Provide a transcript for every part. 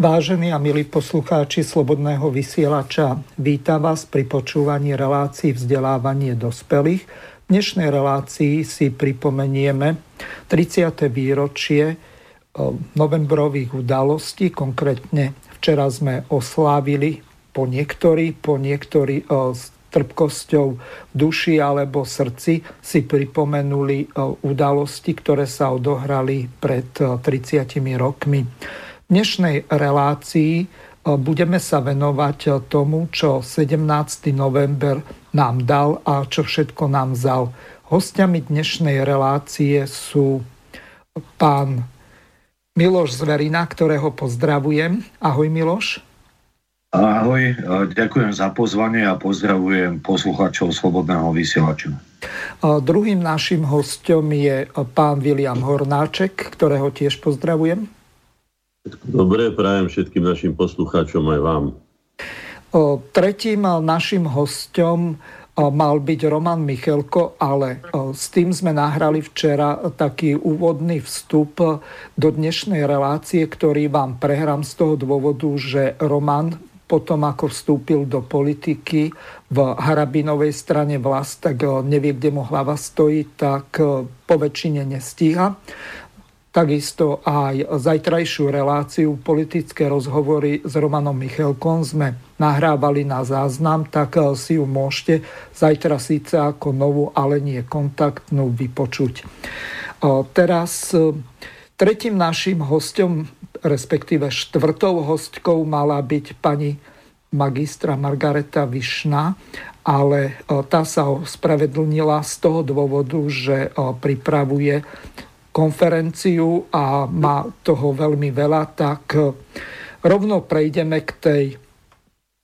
Vážení a milí poslucháči Slobodného vysielača, vítam vás pri počúvaní relácií vzdelávanie dospelých. V dnešnej relácii si pripomenieme 30. výročie novembrových udalostí. Konkrétne včera sme oslávili po niektorí, po niektorí s trpkosťou duši alebo srdci si pripomenuli udalosti, ktoré sa odohrali pred 30 rokmi dnešnej relácii e, budeme sa venovať e, tomu, čo 17. november nám dal a čo všetko nám vzal. Hostiami dnešnej relácie sú pán Miloš Zverina, ktorého pozdravujem. Ahoj Miloš. Ahoj, ďakujem za pozvanie a pozdravujem poslucháčov Slobodného vysielača. Druhým našim hostom je pán William Hornáček, ktorého tiež pozdravujem. Dobre, prajem všetkým našim poslucháčom aj vám. Tretím našim hostom mal byť Roman Michelko, ale s tým sme nahrali včera taký úvodný vstup do dnešnej relácie, ktorý vám prehrám z toho dôvodu, že Roman potom ako vstúpil do politiky v Harabinovej strane vlast, tak nevie, kde mu hlava stojí, tak po väčšine nestíha. Takisto aj zajtrajšiu reláciu politické rozhovory s Romanom Michelkom sme nahrávali na záznam, tak eh, si ju môžete zajtra síce ako novú, ale nie kontaktnú vypočuť. Eh, teraz eh, tretím našim hostom, respektíve štvrtou hostkou mala byť pani magistra Margareta Višna, ale tá sa ospravedlnila z toho dôvodu, že pripravuje konferenciu a má toho veľmi veľa, tak eh, rovno prejdeme k tej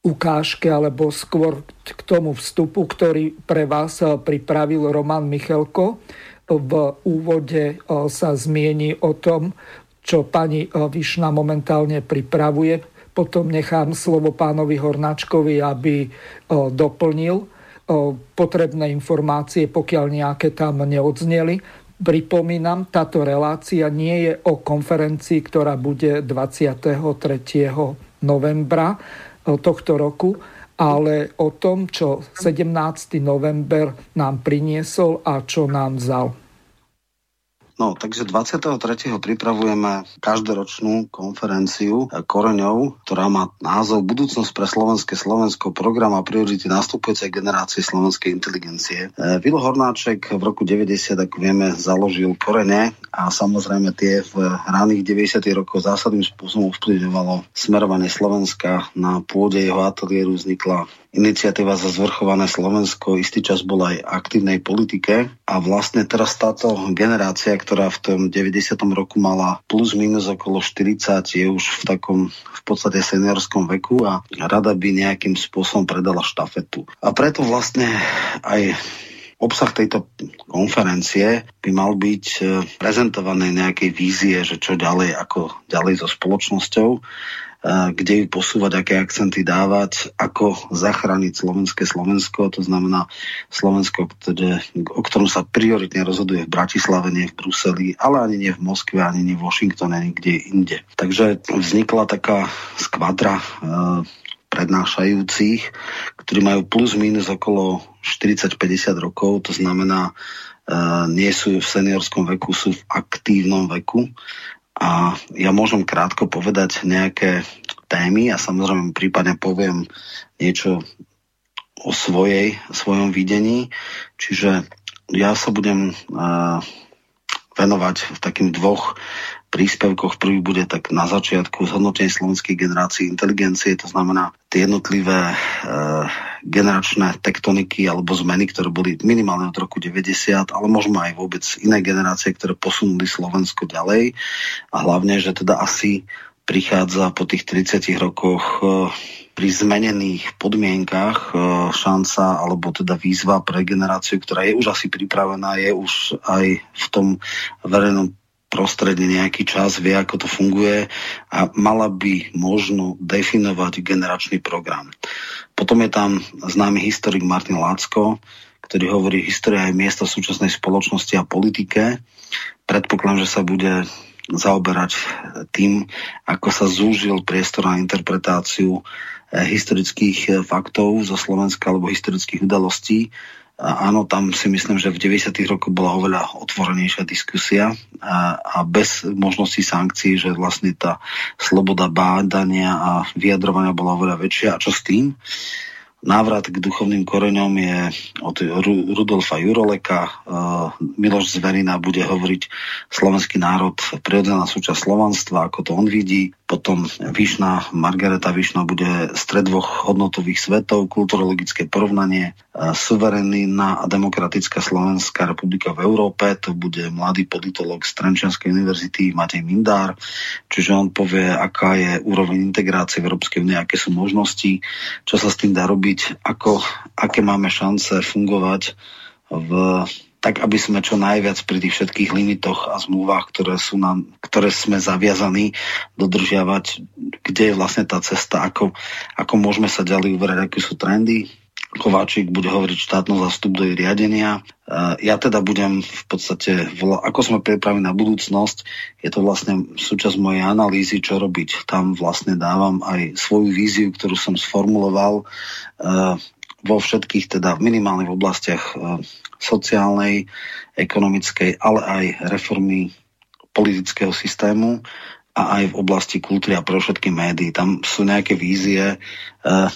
ukážke, alebo skôr k tomu vstupu, ktorý pre vás eh, pripravil Roman Michelko. V úvode eh, sa zmieni o tom, čo pani Višna momentálne pripravuje. Potom nechám slovo pánovi Hornáčkovi, aby doplnil potrebné informácie, pokiaľ nejaké tam neodzneli. Pripomínam, táto relácia nie je o konferencii, ktorá bude 23. novembra tohto roku, ale o tom, čo 17. november nám priniesol a čo nám vzal. No, takže 23. pripravujeme každoročnú konferenciu koreňov, ktorá má názov Budúcnosť pre slovenské Slovensko, program a priority nastupujúcej generácie slovenskej inteligencie. E, Vilo Hornáček v roku 90, ako vieme, založil korene a samozrejme tie v raných 90. rokoch zásadným spôsobom vplyvňovalo smerovanie Slovenska. Na pôde jeho ateliéru vznikla iniciatíva za zvrchované Slovensko istý čas bola aj aktívnej politike a vlastne teraz táto generácia, ktorá v tom 90. roku mala plus minus okolo 40, je už v takom v podstate seniorskom veku a rada by nejakým spôsobom predala štafetu. A preto vlastne aj Obsah tejto konferencie by mal byť e, prezentované nejakej vízie, že čo ďalej, ako ďalej so spoločnosťou kde ju posúvať, aké akcenty dávať, ako zachrániť slovenské Slovensko, to znamená Slovensko, ktoré, o ktorom sa prioritne rozhoduje v Bratislave, nie v Bruseli, ale ani nie v Moskve, ani nie v Washingtone, nikde inde. Takže vznikla taká skvadra e, prednášajúcich, ktorí majú plus minus okolo 40-50 rokov, to znamená, e, nie sú v seniorskom veku, sú v aktívnom veku a ja môžem krátko povedať nejaké témy a samozrejme prípadne poviem niečo o svojej, svojom videní. Čiže ja sa budem uh, venovať v takým dvoch príspevkoch. Prvý bude tak na začiatku zhodnotenie slovenskej generácie inteligencie, to znamená tie jednotlivé uh, generačné tektoniky alebo zmeny, ktoré boli minimálne od roku 90, ale možno aj vôbec iné generácie, ktoré posunuli Slovensko ďalej a hlavne, že teda asi prichádza po tých 30 rokoch e, pri zmenených podmienkach e, šanca alebo teda výzva pre generáciu, ktorá je už asi pripravená, je už aj v tom verejnom prostredí nejaký čas, vie, ako to funguje a mala by možno definovať generačný program. Potom je tam známy historik Martin Lácko, ktorý hovorí história aj miesta súčasnej spoločnosti a politike. Predpokladám, že sa bude zaoberať tým, ako sa zúžil priestor na interpretáciu eh, historických eh, faktov zo Slovenska alebo historických udalostí. A áno, tam si myslím, že v 90. rokoch bola oveľa otvorenejšia diskusia a, a bez možnosti sankcií, že vlastne tá sloboda bádania a vyjadrovania bola oveľa väčšia. A čo s tým? Návrat k duchovným koreňom je od Rudolfa Juroleka. E, Miloš Zverina bude hovoriť slovenský národ, prirodzená súčasť slovanstva, ako to on vidí. Potom Vyšná, Margareta Vyšná bude stred dvoch hodnotových svetov, kulturologické porovnanie, e, suverená a demokratická Slovenská republika v Európe, to bude mladý politolog z Trenčianskej univerzity Matej Mindár, čiže on povie, aká je úroveň integrácie v Európskej únie, aké sú možnosti, čo sa s tým dá robiť, ako, aké máme šance fungovať v tak aby sme čo najviac pri tých všetkých limitoch a zmluvách, ktoré, sú nám, ktoré sme zaviazaní dodržiavať, kde je vlastne tá cesta, ako, ako môžeme sa ďalej uverať, aké sú trendy. Kováčik bude hovoriť štátno zastup do jej riadenia. Ja teda budem v podstate, ako sme pripravili na budúcnosť, je to vlastne súčasť mojej analýzy, čo robiť. Tam vlastne dávam aj svoju víziu, ktorú som sformuloval vo všetkých, teda minimálnych oblastiach sociálnej, ekonomickej, ale aj reformy politického systému a aj v oblasti kultúry a pre všetky médií. Tam sú nejaké vízie, eh,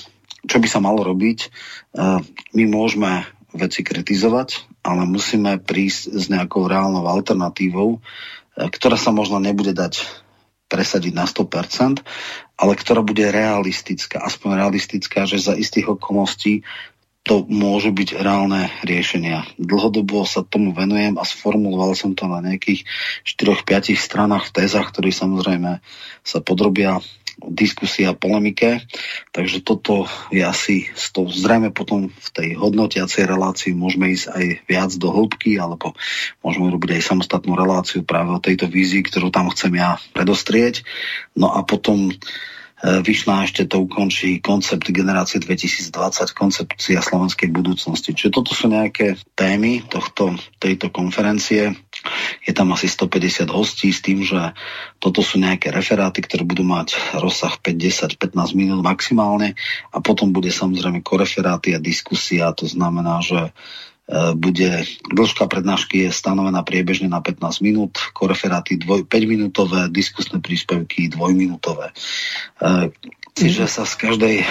čo by sa malo robiť. Eh, my môžeme veci kritizovať, ale musíme prísť s nejakou reálnou alternatívou, eh, ktorá sa možno nebude dať presadiť na 100%, ale ktorá bude realistická, aspoň realistická, že za istých okolností to môžu byť reálne riešenia. Dlhodobo sa tomu venujem a sformuloval som to na nejakých 4-5 stranách v tézach, ktoré samozrejme sa podrobia diskusia a polemike. Takže toto je asi to zrejme potom v tej hodnotiacej relácii môžeme ísť aj viac do hĺbky, alebo môžeme robiť aj samostatnú reláciu práve o tejto vízii, ktorú tam chcem ja predostrieť. No a potom E, Vyšná ešte to ukončí koncept generácie 2020, koncepcia slovenskej budúcnosti. Čiže toto sú nejaké témy tohto, tejto konferencie. Je tam asi 150 hostí s tým, že toto sú nejaké referáty, ktoré budú mať rozsah 5, 10, 15 minút maximálne a potom bude samozrejme koreferáty a diskusia. To znamená, že bude, dĺžka prednášky je stanovená priebežne na 15 minút, koreferáty 5-minútové, diskusné príspevky dvojminútové. E, čiže sa z každej e,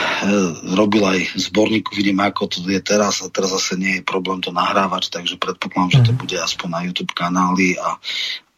robil aj zborník, vidím ako to je teraz a teraz zase nie je problém to nahrávať, takže predpokladám, že to mhm. bude aspoň na YouTube kanály a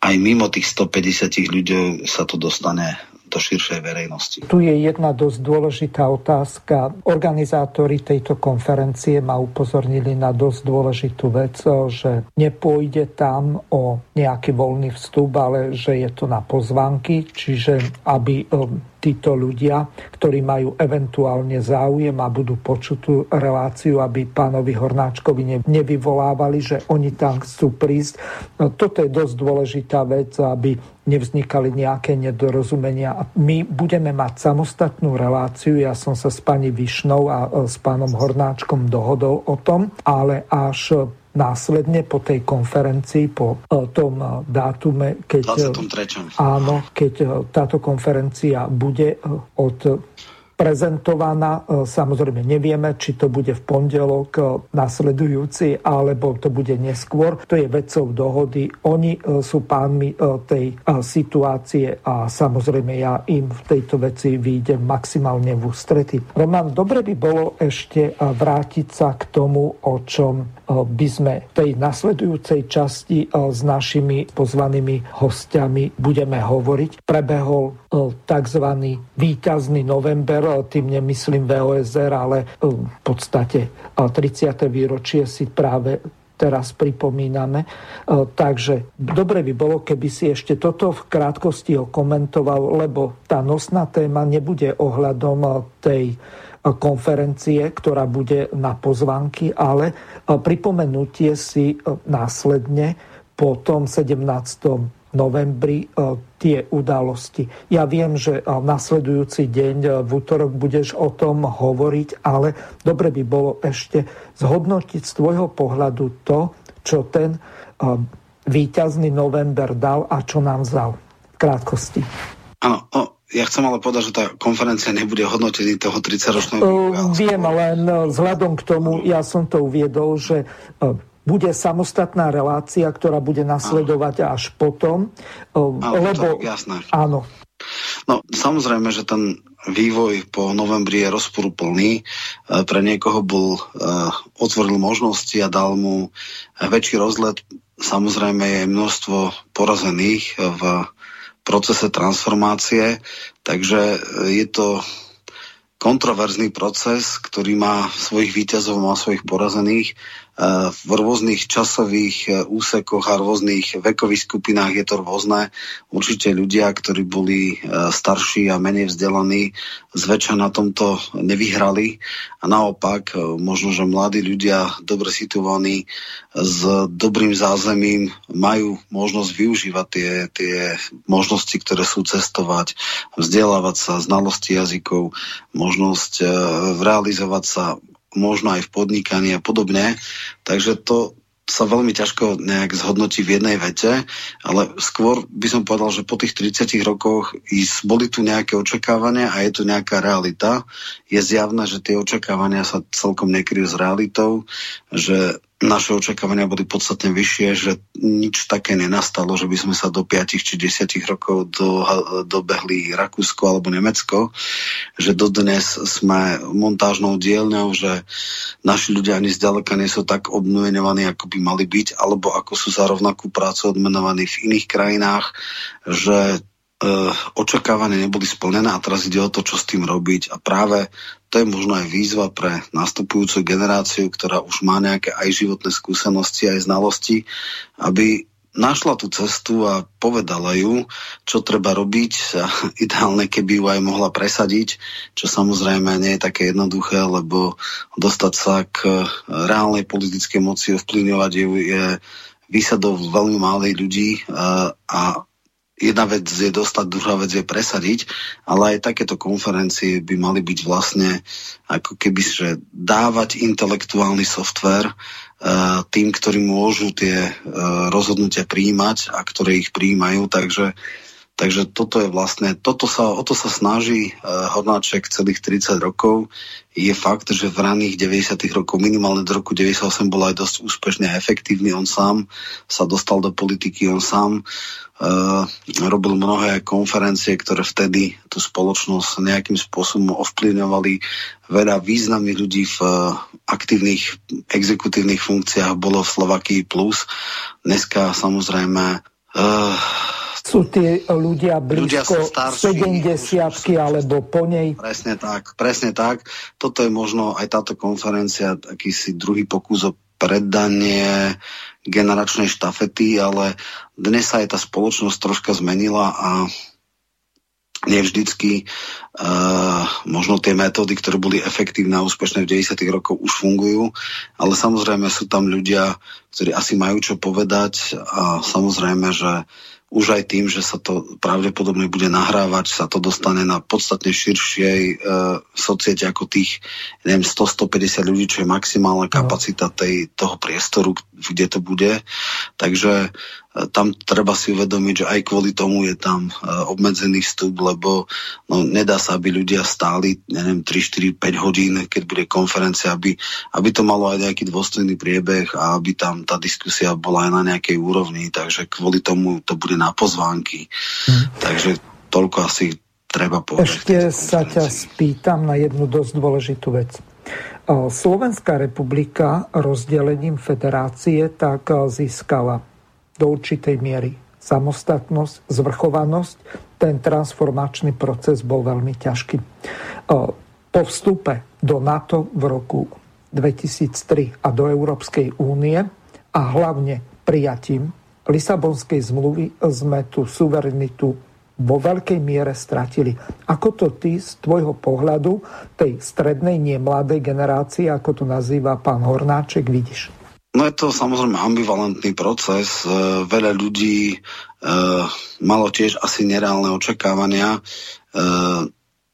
aj mimo tých 150 ľudí sa to dostane do širšej verejnosti. Tu je jedna dosť dôležitá otázka. Organizátori tejto konferencie ma upozornili na dosť dôležitú vec, že nepôjde tam o nejaký voľný vstup, ale že je to na pozvánky, čiže aby títo ľudia, ktorí majú eventuálne záujem a budú počuť tú reláciu, aby pánovi Hornáčkovi nevyvolávali, že oni tam chcú prísť. No, toto je dosť dôležitá vec, aby nevznikali nejaké nedorozumenia. My budeme mať samostatnú reláciu, ja som sa s pani Višnou a e, s pánom Hornáčkom dohodol o tom, ale až následne po tej konferencii, po e, tom e, dátume, keď, 23. áno, keď táto konferencia bude od prezentovaná. E, samozrejme nevieme, či to bude v pondelok e, nasledujúci, alebo to bude neskôr. To je vecou dohody. Oni e, sú pánmi tej situácie a samozrejme ja im v tejto veci výjdem maximálne v ústrety. Roman, dobre by bolo ešte vrátiť sa k tomu, o čom by sme v tej nasledujúcej časti s našimi pozvanými hostiami budeme hovoriť. Prebehol tzv. výťazný november tým nemyslím VOSR, ale v podstate 30. výročie si práve teraz pripomíname. Takže dobre by bolo, keby si ešte toto v krátkosti okomentoval, lebo tá nosná téma nebude ohľadom tej konferencie, ktorá bude na pozvánky, ale pripomenutie si následne po tom 17 novembri e, tie udalosti. Ja viem, že nasledujúci deň e, v útorok budeš o tom hovoriť, ale dobre by bolo ešte zhodnotiť z tvojho pohľadu to, čo ten e, víťazný november dal a čo nám vzal. V krátkosti. Áno, ja chcem ale povedať, že tá konferencia nebude hodnotený toho 30-ročného. Uh, viem, len vzhľadom k tomu, ja som to uviedol, že bude samostatná relácia, ktorá bude nasledovať áno. až potom. Áno, lebo, to, jasné. Áno. No, samozrejme, že ten vývoj po novembri je rozporúplný. E, pre niekoho bol, e, otvoril možnosti a dal mu väčší rozlet. Samozrejme je množstvo porazených v procese transformácie, takže je to kontroverzný proces, ktorý má svojich výťazov, má svojich porazených v rôznych časových e, úsekoch a rôznych vekových skupinách je to rôzne. Určite ľudia, ktorí boli e, starší a menej vzdelaní, zväčša na tomto nevyhrali a naopak e, možno, že mladí ľudia, dobre situovaní, s dobrým zázemím majú možnosť využívať tie, tie možnosti, ktoré sú cestovať, vzdelávať sa, znalosti jazykov, možnosť realizovať sa možno aj v podnikaní a podobne. Takže to sa veľmi ťažko nejak zhodnotí v jednej vete, ale skôr by som povedal, že po tých 30 rokoch boli tu nejaké očakávania a je tu nejaká realita. Je zjavné, že tie očakávania sa celkom nekryjú s realitou, že naše očakávania boli podstatne vyššie, že nič také nenastalo, že by sme sa do 5 či 10 rokov do, dobehli Rakúsko alebo Nemecko, že dodnes sme montážnou dielňou, že naši ľudia ani zďaleka nie sú tak obnovenovaní, ako by mali byť, alebo ako sú za rovnakú prácu odmenovaní v iných krajinách, že Eh, očakávania neboli splnené a teraz ide o to, čo s tým robiť. A práve to je možno aj výzva pre nastupujúcu generáciu, ktorá už má nejaké aj životné skúsenosti, aj znalosti, aby našla tú cestu a povedala ju, čo treba robiť a ideálne, keby ju aj mohla presadiť, čo samozrejme nie je také jednoduché, lebo dostať sa k reálnej politickej moci, ovplyvňovať ju je výsadov veľmi malej ľudí eh, a jedna vec je dostať, druhá vec je presadiť, ale aj takéto konferencie by mali byť vlastne ako keby, že dávať intelektuálny software uh, tým, ktorí môžu tie uh, rozhodnutia príjmať a ktoré ich príjmajú, takže Takže toto je vlastne, toto sa, o to sa snaží uh, Hornáček celých 30 rokov. Je fakt, že v raných 90. rokov, minimálne do roku 98 bol aj dosť úspešne a efektívny. On sám sa dostal do politiky, on sám Uh, robil mnohé konferencie, ktoré vtedy tú spoločnosť nejakým spôsobom ovplyvňovali. Veľa významných ľudí v uh, aktívnych exekutívnych funkciách bolo v Slovakii plus. Dneska samozrejme uh, sú tie ľudia blízko 70 alebo po nej. Presne tak, presne tak. Toto je možno aj táto konferencia, akýsi druhý pokus o predanie generačnej štafety, ale dnes sa aj tá spoločnosť troška zmenila a nevždycky uh, možno tie metódy, ktoré boli efektívne a úspešné v 90. rokoch už fungujú, ale samozrejme sú tam ľudia, ktorí asi majú čo povedať a samozrejme, že už aj tým, že sa to pravdepodobne bude nahrávať, sa to dostane na podstatne širšej e, societe ako tých neviem, 100-150 ľudí, čo je maximálna no. kapacita tej, toho priestoru, kde to bude. Takže tam treba si uvedomiť, že aj kvôli tomu je tam e, obmedzený vstup, lebo no, nedá sa, aby ľudia stáli, neviem, 3, 4, 5 hodín, keď bude konferencia, aby, aby to malo aj nejaký dôstojný priebeh a aby tam tá diskusia bola aj na nejakej úrovni, takže kvôli tomu to bude na pozvánky. Hmm. Takže toľko asi treba povedať. Ešte sa ťa spýtam na jednu dosť dôležitú vec. E, Slovenská republika rozdelením federácie tak e, získala do určitej miery samostatnosť, zvrchovanosť. Ten transformačný proces bol veľmi ťažký. Po vstupe do NATO v roku 2003 a do Európskej únie a hlavne prijatím Lisabonskej zmluvy sme tú suverenitu vo veľkej miere stratili. Ako to ty z tvojho pohľadu, tej strednej, nie mladej generácie, ako to nazýva pán Hornáček, vidíš? No je to samozrejme ambivalentný proces. E, veľa ľudí e, malo tiež asi nereálne očakávania. E,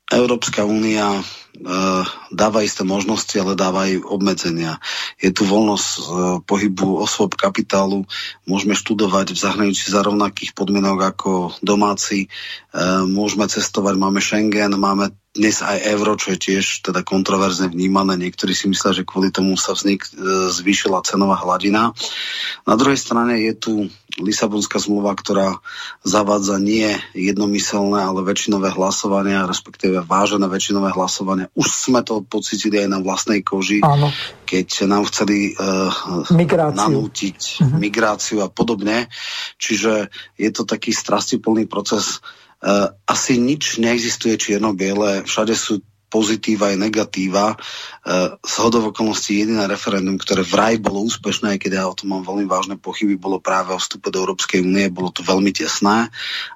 Európska únia Eh, dáva isté možnosti, ale dáva aj obmedzenia. Je tu voľnosť eh, pohybu osôb kapitálu, môžeme študovať v zahraničí za rovnakých podmienok ako domáci, eh, môžeme cestovať, máme Schengen, máme dnes aj euro, čo je tiež teda kontroverzne vnímané. Niektorí si myslia, že kvôli tomu sa vznik, zvýšila cenová hladina. Na druhej strane je tu Lisabonská zmluva, ktorá zavádza nie jednomyselné, ale väčšinové hlasovania, respektíve vážené väčšinové hlasovania. Už sme to pocitili aj na vlastnej koži, Áno. keď nám chceli uh, migráciu. nanútiť uh-huh. migráciu a podobne. Čiže je to taký strastiplný proces. Uh, asi nič neexistuje čierno-biele, všade sú pozitíva aj negatíva. E, z hodov okolností jediné referendum, ktoré vraj bolo úspešné, aj keď ja o tom mám veľmi vážne pochyby, bolo práve o vstupe do Európskej únie, bolo to veľmi tesné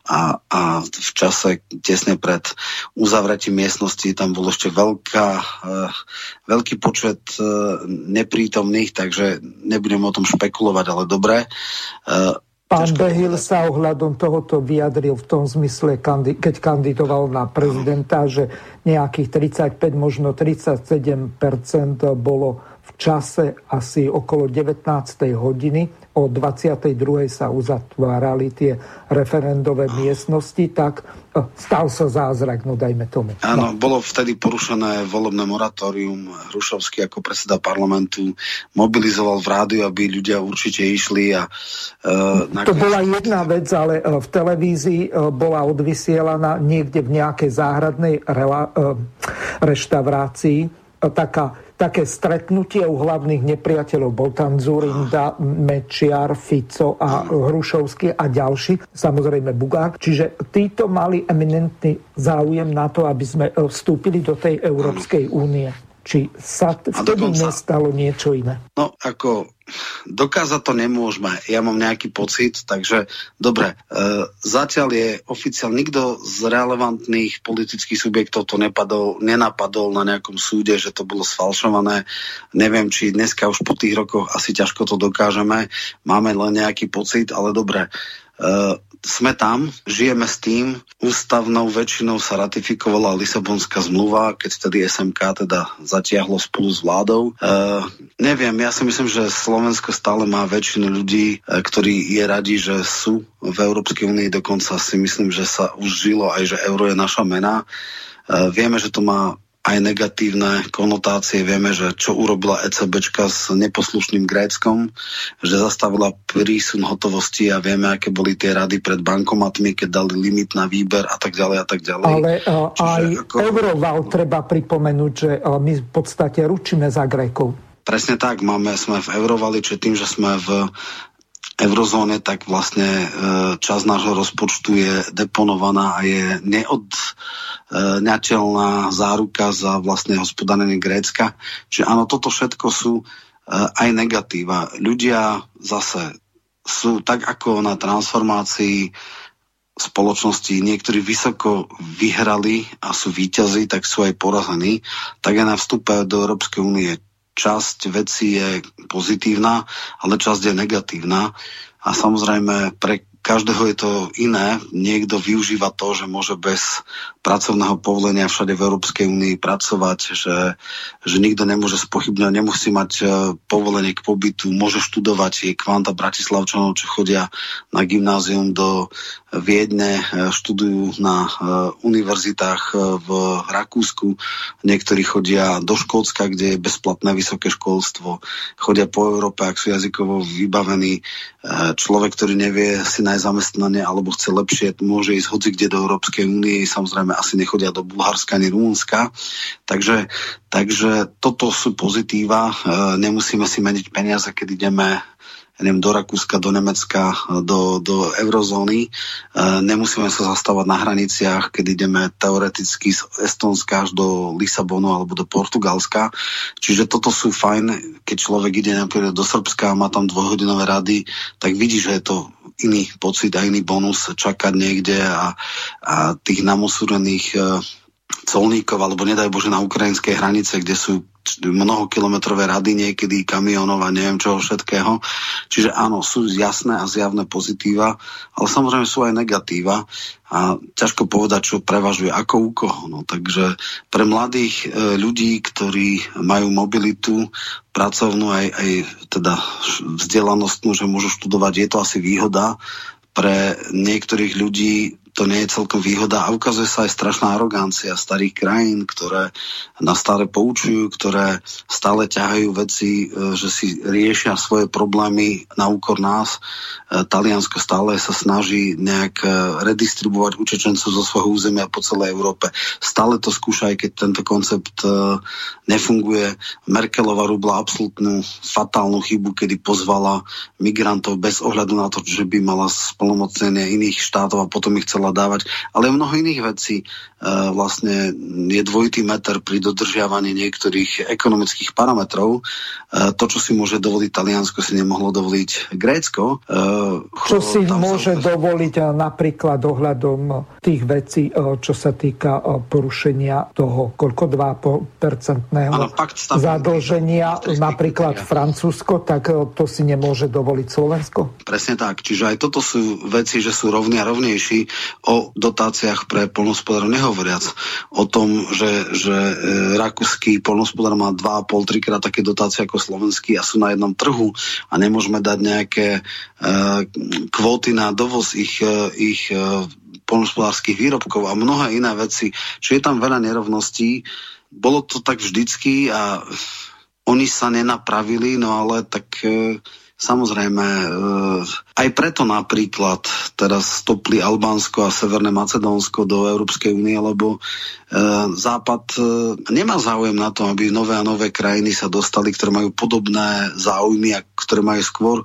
a, a v čase tesne pred uzavretím miestnosti tam bol ešte veľká, e, veľký počet e, neprítomných, takže nebudem o tom špekulovať, ale dobre. Pán Behil sa ohľadom tohoto vyjadril v tom zmysle, keď kandidoval na prezidenta, že nejakých 35, možno 37% bolo v čase asi okolo 19. hodiny o 22. sa uzatvárali tie referendové miestnosti, tak e, stal sa zázrak, no dajme tomu. Áno, no. bolo vtedy porušené volebné moratórium. Hrušovský ako predseda parlamentu mobilizoval v rádiu, aby ľudia určite išli. A, uh, to bola jedna vec, ale v televízii bola odvysielaná niekde v nejakej záhradnej rela, uh, reštaurácii taká také stretnutie u hlavných nepriateľov. Bol tam Zurinda, Mečiar, Fico a Hrušovský a ďalší, samozrejme Bugár. Čiže títo mali eminentný záujem na to, aby sme e, vstúpili do tej Európskej únie. Či sa vtedy dokonca, nestalo niečo iné? No, ako dokázať to nemôžeme. Ja mám nejaký pocit, takže dobre, e, zatiaľ je oficiál nikto z relevantných politických subjektov to nepadol, nenapadol na nejakom súde, že to bolo sfalšované. Neviem, či dneska už po tých rokoch asi ťažko to dokážeme. Máme len nejaký pocit, ale dobre. E, sme tam, žijeme s tým, ústavnou väčšinou sa ratifikovala Lisabonská zmluva, keď vtedy SMK teda zatiahlo spolu s vládou. E, neviem, ja si myslím, že Slovensko stále má väčšinu ľudí, e, ktorí je radi, že sú v Európskej únii, dokonca si myslím, že sa už žilo aj, že euro je naša mena. E, vieme, že to má aj negatívne konotácie. Vieme, že čo urobila ECBčka s neposlušným Gréckom, že zastavila prísun hotovosti a vieme, aké boli tie rady pred bankomatmi, keď dali limit na výber a tak ďalej a tak ďalej. Ale uh, aj ako... Euroval treba pripomenúť, že uh, my v podstate ručíme za Grékov. Presne tak, máme, sme v Eurovali, čo tým, že sme v eurozóne, tak vlastne e, časť nášho rozpočtu je deponovaná a je neodňateľná záruka za vlastne hospodárenie Grécka. Čiže áno, toto všetko sú e, aj negatíva. Ľudia zase sú tak ako na transformácii spoločnosti niektorí vysoko vyhrali a sú výťazí, tak sú aj porazení, tak aj na vstupe do Európskej únie časť veci je pozitívna, ale časť je negatívna. A samozrejme pre každého je to iné. Niekto využíva to, že môže bez pracovného povolenia všade v Európskej únii pracovať, že, že nikto nemôže spochybňovať, nemusí mať e, povolenie k pobytu, môže študovať. Je kvanta Bratislavčanov, čo chodia na gymnázium do Viedne, e, študujú na e, univerzitách v Rakúsku, niektorí chodia do Škótska, kde je bezplatné vysoké školstvo, chodia po Európe, ak sú jazykovo vybavení. Človek, ktorý nevie si nájsť zamestnanie alebo chce lepšie, môže ísť hoci kde do Európskej únie, samozrejme asi nechodia do Bulharska ani Rumunska. Takže, takže toto sú pozitíva. Nemusíme si meniť peniaze, keď ideme neviem, do Rakúska, do Nemecka, do, do eurozóny. E, nemusíme sa zastávať na hraniciach, keď ideme teoreticky z Estonska až do Lisabonu alebo do Portugalska. Čiže toto sú fajn, keď človek ide napríklad do Srbska a má tam dvojhodinové rady, tak vidí, že je to iný pocit a iný bonus čakať niekde a, a tých namosúrených e, colníkov, alebo nedaj Bože na ukrajinskej hranice, kde sú mnohokilometrové rady niekedy, kamionov a neviem čoho všetkého. Čiže áno, sú jasné a zjavné pozitíva, ale samozrejme sú aj negatíva a ťažko povedať, čo prevažuje ako u koho. No, takže pre mladých e, ľudí, ktorí majú mobilitu pracovnú aj, aj teda vzdelanostnú, že môžu študovať, je to asi výhoda. Pre niektorých ľudí to nie je celkom výhoda a ukazuje sa aj strašná arogancia starých krajín, ktoré nás stále poučujú, ktoré stále ťahajú veci, e, že si riešia svoje problémy na úkor nás. E, Taliansko stále sa snaží nejak e, redistribuovať učečencov zo svojho územia po celej Európe. Stále to skúša, aj keď tento koncept nefunguje. Merkelová rubla absolútnu fatálnu chybu, kedy pozvala migrantov bez ohľadu na to, že by mala splnomocnenie iných štátov a potom ich chcela chcela dávať, ale mnoho iných vecí. E, vlastne je dvojitý meter pri dodržiavaní niektorých ekonomických parametrov. E, to, čo si môže dovoliť Taliansko, si nemohlo dovoliť Grécko. E, čo si môže sa... dovoliť napríklad ohľadom tých vecí, čo sa týka porušenia toho koľko 2,5-percentného zadlženia, napríklad Francúzsko, tak to si nemôže dovoliť Slovensko? Presne tak. Čiže aj toto sú veci, že sú rovní a rovnejší o dotáciách pre polnospodárov nehovoriac. O tom, že, že e, rakúsky polnospodár má 2,5-3 krát také dotácie ako slovenský a sú na jednom trhu a nemôžeme dať nejaké e, kvóty na dovoz ich, e, ich polnospodárských výrobkov a mnohé iné veci. Čiže je tam veľa nerovností. Bolo to tak vždycky a oni sa nenapravili, no ale tak Samozrejme, eh, aj preto napríklad teraz stopli Albánsko a Severné Macedónsko do Európskej únie, lebo Západ eh, nemá záujem na to, aby nové a nové krajiny sa dostali, ktoré majú podobné záujmy a ktoré majú skôr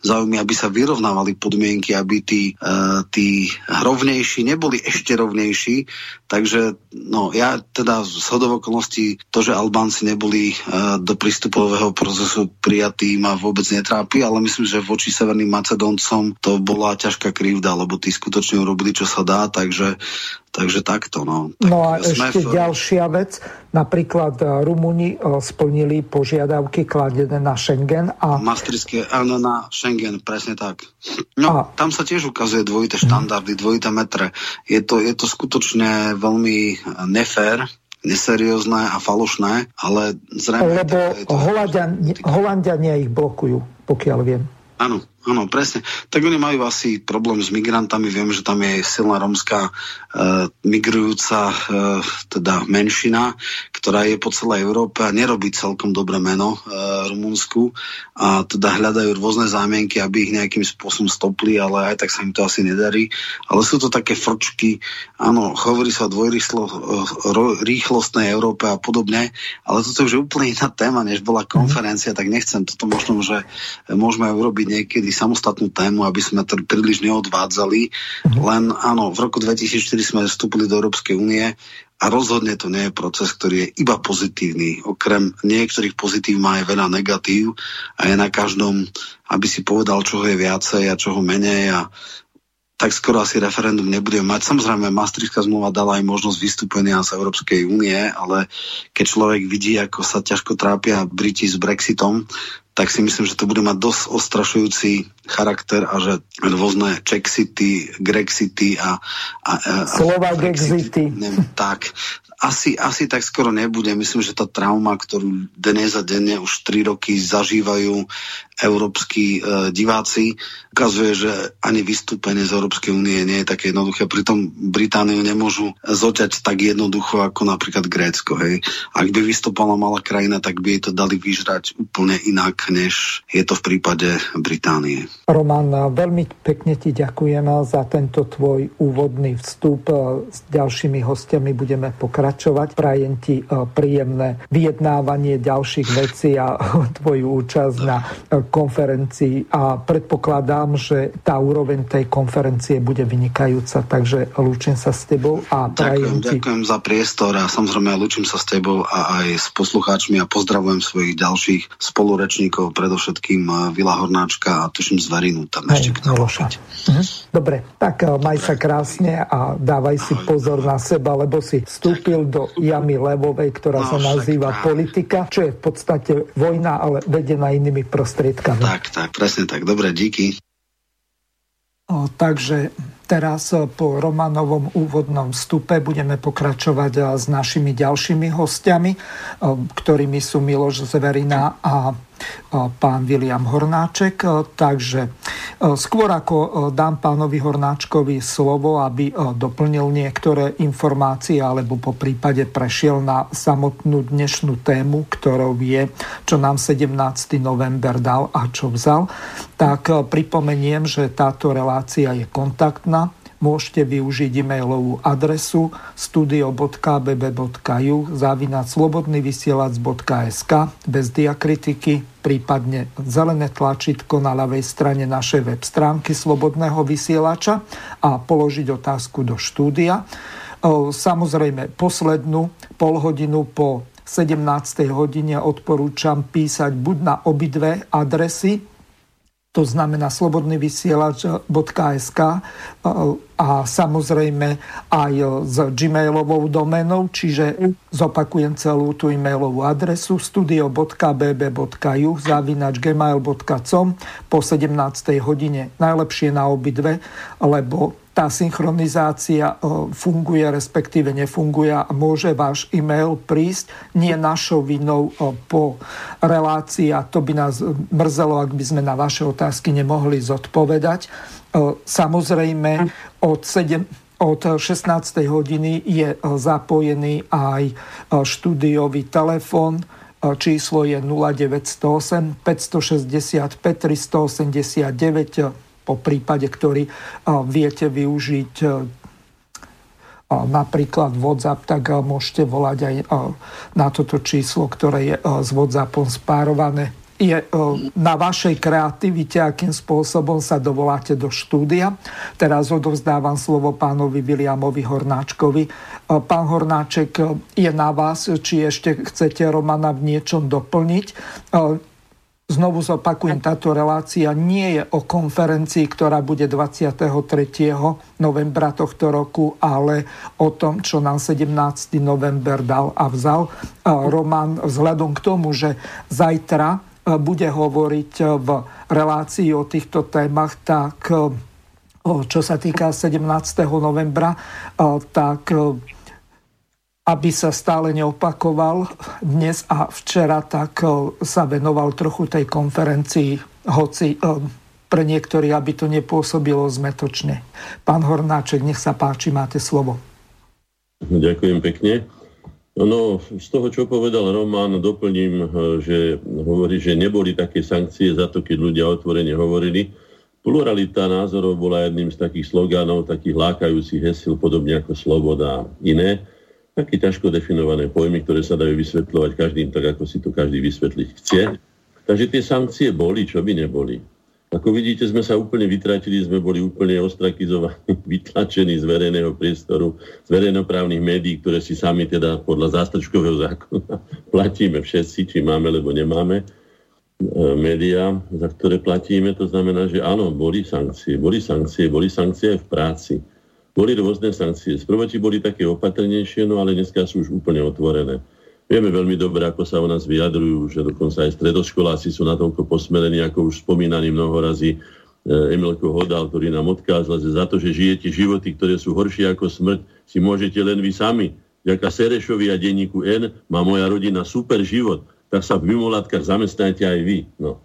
záujmy, aby sa vyrovnávali podmienky, aby tí, tí rovnejší neboli ešte rovnejší. Takže no, ja teda z hodovokolností to, že Albánci neboli do prístupového procesu prijatí, ma vôbec netrápi, ale myslím, že voči Severným Macedóncom to bola ťažká krivda, lebo tí skutočne urobili, čo sa dá, takže Takže takto, no. Tak no a ešte v... ďalšia vec, napríklad e, Rumúni e, splnili požiadavky kladené na Schengen a... Maastrichtské, áno, na Schengen, presne tak. No, a... tam sa tiež ukazuje dvojité štandardy, dvojité metre. Je to, je to skutočne veľmi nefér, neseriózne a falošné, ale zrejme... Lebo Holandiania ich blokujú, pokiaľ viem. Áno, Áno, presne. Tak oni majú asi problém s migrantami. Viem, že tam je silná romská e, migrujúca e, teda menšina, ktorá je po celej Európe a nerobí celkom dobré meno e, Rumunsku a teda hľadajú rôzne zámienky, aby ich nejakým spôsobom stopli, ale aj tak sa im to asi nedarí. Ale sú to také frčky, áno, hovorí sa o dvojrýchlostnej Európe a podobne, ale toto už úplne iná téma, než bola konferencia, tak nechcem toto možno, že môžeme urobiť niekedy samostatnú tému, aby sme to príliš neodvádzali. Mhm. Len áno, v roku 2004 sme vstúpili do Európskej únie a rozhodne to nie je proces, ktorý je iba pozitívny. Okrem niektorých pozitív má aj veľa negatív a je na každom, aby si povedal, čoho je viacej a čoho menej a tak skoro asi referendum nebudeme mať. Samozrejme, Maastrichtská zmluva dala aj možnosť vystúpenia z Európskej únie, ale keď človek vidí, ako sa ťažko trápia Briti s Brexitom, tak si myslím, že to bude mať dosť ostrašujúci charakter a že rôzne Czechcity, Grexity a... a, a Slovak-Exity. Tak, asi, asi tak skoro nebude. Myslím, že tá trauma, ktorú dnes a denne už 3 roky zažívajú európsky e, diváci, ukazuje, že ani vystúpenie z Európskej únie nie je také jednoduché. Pritom Britániu nemôžu zoťať tak jednoducho ako napríklad Grécko. Hej. Ak by vystúpala malá krajina, tak by jej to dali vyžrať úplne inak, než je to v prípade Británie. Roman, veľmi pekne ti ďakujem za tento tvoj úvodný vstup. S ďalšími hostiami budeme pokračovať. Prajem ti e, príjemné vyjednávanie ďalších vecí a tvoju účasť na konferencii a predpokladám, že tá úroveň tej konferencie bude vynikajúca, takže lúčim sa s tebou a ďakujem, ti... ďakujem za priestor a samozrejme lúčim sa s tebou a aj s poslucháčmi a pozdravujem svojich ďalších spolurečníkov, predovšetkým eh, Vila Hornáčka a tuším z tam Hej, ešte k mhm. Dobre, tak eh, maj sa krásne a dávaj si pozor na seba, lebo si vstúpil do jamy levovej, ktorá no, sa nazýva politika, čo je v podstate vojna, ale vedená inými prostriedkami. Tak, tak, presne tak. Dobre, díky. O, takže teraz po Romanovom úvodnom vstupe budeme pokračovať s našimi ďalšími hostiami, ktorými sú Miloš Zverina a pán William Hornáček. Takže skôr ako dám pánovi Hornáčkovi slovo, aby doplnil niektoré informácie alebo po prípade prešiel na samotnú dnešnú tému, ktorou je, čo nám 17. november dal a čo vzal, tak pripomeniem, že táto relácia je kontaktná môžete využiť e-mailovú adresu studio.bb.ju zavinať slobodnyvysielac.sk bez diakritiky, prípadne zelené tlačítko na ľavej strane našej web stránky Slobodného vysielača a položiť otázku do štúdia. Samozrejme, poslednú polhodinu po 17. hodine odporúčam písať buď na obidve adresy to znamená slobodný vysielač.sk a samozrejme aj s gmailovou domenou, čiže zopakujem celú tú e-mailovú adresu studio.bb.ju zavinač gmail.com po 17. hodine. Najlepšie na obidve, lebo tá synchronizácia e, funguje, respektíve nefunguje a môže váš e-mail prísť nie našou vinou e, po relácii a to by nás mrzelo, ak by sme na vaše otázky nemohli zodpovedať. E, samozrejme od 7, od 16. hodiny je zapojený aj štúdiový telefón, číslo je 0908 565 389 po prípade, ktorý viete využiť napríklad WhatsApp, tak môžete volať aj na toto číslo, ktoré je s WhatsAppom spárované. Je na vašej kreativite, akým spôsobom sa dovoláte do štúdia. Teraz odovzdávam slovo pánovi Williamovi Hornáčkovi. Pán Hornáček, je na vás, či ešte chcete Romana v niečom doplniť Znovu zopakujem, táto relácia nie je o konferencii, ktorá bude 23. novembra tohto roku, ale o tom, čo nám 17. november dal a vzal. Roman, vzhľadom k tomu, že zajtra bude hovoriť v relácii o týchto témach, tak čo sa týka 17. novembra, tak aby sa stále neopakoval dnes a včera, tak e, sa venoval trochu tej konferencii, hoci e, pre niektorí, aby to nepôsobilo zmetočne. Pán Hornáček, nech sa páči, máte slovo. Ďakujem pekne. No, z toho, čo povedal Roman, doplním, e, že hovorí, že neboli také sankcie za to, keď ľudia otvorene hovorili. Pluralita názorov bola jedným z takých slogánov, takých lákajúcich hesil, podobne ako sloboda a iné také ťažko definované pojmy, ktoré sa dajú vysvetľovať každým tak, ako si to každý vysvetliť chce. Takže tie sankcie boli, čo by neboli. Ako vidíte, sme sa úplne vytratili, sme boli úplne ostrakizovaní, vytlačení z verejného priestoru, z verejnoprávnych médií, ktoré si sami teda podľa zástrčkového zákona platíme všetci, či máme, alebo nemáme e, médiá, za ktoré platíme. To znamená, že áno, boli sankcie, boli sankcie, boli sankcie aj v práci. Boli rôzne sankcie. Sprvoti boli také opatrnejšie, no ale dneska sú už úplne otvorené. Vieme veľmi dobre, ako sa o nás vyjadrujú, že dokonca aj stredoškoláci sú natoľko posmelení, ako už spomínaný mnoho razy eh, Emilko Hodal, ktorý nám odkázal, že za to, že žijete životy, ktoré sú horšie ako smrť, si môžete len vy sami. Ďaká Serešovi a denníku N má moja rodina super život, tak sa v mimolátkach zamestnajte aj vy. No.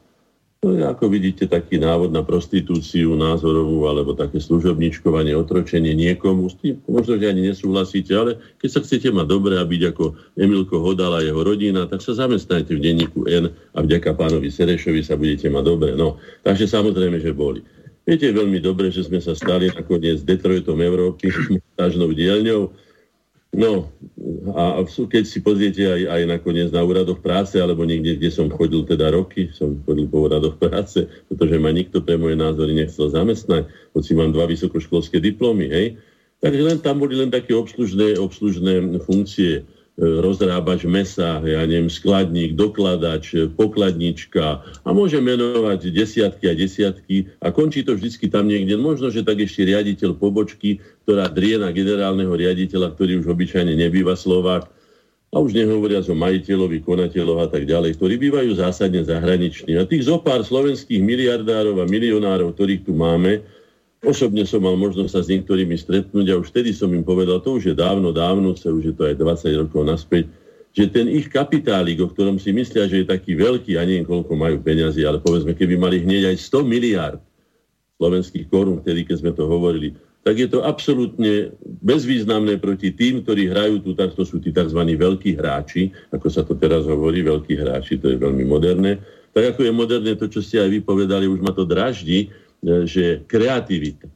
To je, ako vidíte, taký návod na prostitúciu názorovú alebo také služobničkovanie, otročenie niekomu. S tým možno, že ani nesúhlasíte, ale keď sa chcete mať dobre a byť ako Emilko Hodal a jeho rodina, tak sa zamestnajte v denníku N a vďaka pánovi Serešovi sa budete mať dobre. No, takže samozrejme, že boli. Viete veľmi dobre, že sme sa stali nakoniec Detroitom Európy, montážnou dielňou. No a keď si pozriete aj, aj nakoniec na úradoch práce, alebo niekde, kde som chodil teda roky, som chodil po úradoch práce, pretože ma nikto pre moje názory nechcel zamestnať, hoci mám dva vysokoškolské diplomy, hej. Takže len tam boli len také obslužné, obslužné funkcie rozrábač mesa, ja neviem, skladník, dokladač, pokladnička a môže menovať desiatky a desiatky a končí to vždycky tam niekde. Možno, že tak ešte riaditeľ pobočky, ktorá drie na generálneho riaditeľa, ktorý už obyčajne nebýva Slovák, a už nehovoriac o majiteľovi, konateľov a tak ďalej, ktorí bývajú zásadne zahraniční. A tých zopár slovenských miliardárov a milionárov, ktorých tu máme, Osobne som mal možnosť sa s niektorými stretnúť a už vtedy som im povedal, to už je dávno, dávno, sa už je to aj 20 rokov naspäť, že ten ich kapitálik, o ktorom si myslia, že je taký veľký, a neviem, koľko majú peniazy, ale povedzme, keby mali hneď aj 100 miliard slovenských korún, vtedy, keď sme to hovorili, tak je to absolútne bezvýznamné proti tým, ktorí hrajú tu, tak to sú tí tzv. veľkí hráči, ako sa to teraz hovorí, veľkí hráči, to je veľmi moderné. Tak ako je moderné to, čo ste aj vypovedali, už ma to draždí, že kreativita.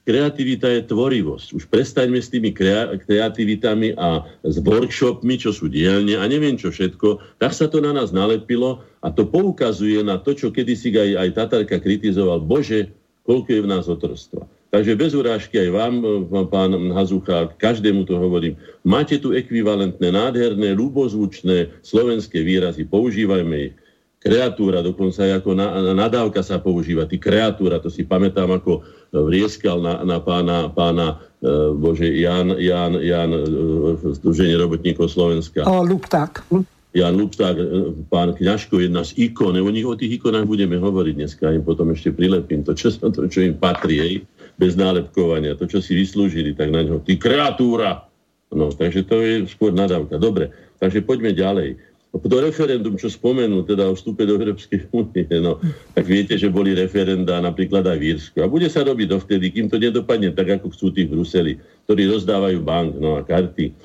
Kreativita je tvorivosť. Už prestaňme s tými krea- kreativitami a s workshopmi, čo sú dielne a neviem čo všetko. Tak sa to na nás nalepilo a to poukazuje na to, čo kedysi aj, aj Tatarka kritizoval. Bože, koľko je v nás otrstva. Takže bez urážky aj vám, e, pán Hazucha, každému to hovorím. Máte tu ekvivalentné, nádherné, ľubozvučné slovenské výrazy, používajme ich kreatúra, dokonca ako na, na, nadávka sa používa. Ty kreatúra, to si pamätám, ako vrieskal na, na pána, pána uh, bože, Jan, Jan, Jan uh, Združenie robotníkov Slovenska. O, Lupták. Jan Lupták, e, pán Kňažko, jedna z ikon. O nich o tých ikonách budeme hovoriť dneska, im potom ešte prilepím to, čo, to, čo im patrí, jej, bez nálepkovania, to, čo si vyslúžili, tak na ňo, ty kreatúra! No, takže to je skôr nadávka. Dobre, takže poďme ďalej to referendum, čo spomenul, teda o vstupe do Európskej únie, no, tak viete, že boli referenda napríklad aj v Írsku. A bude sa robiť dovtedy, kým to nedopadne tak, ako chcú tí v Bruseli, ktorí rozdávajú bank no, a karty.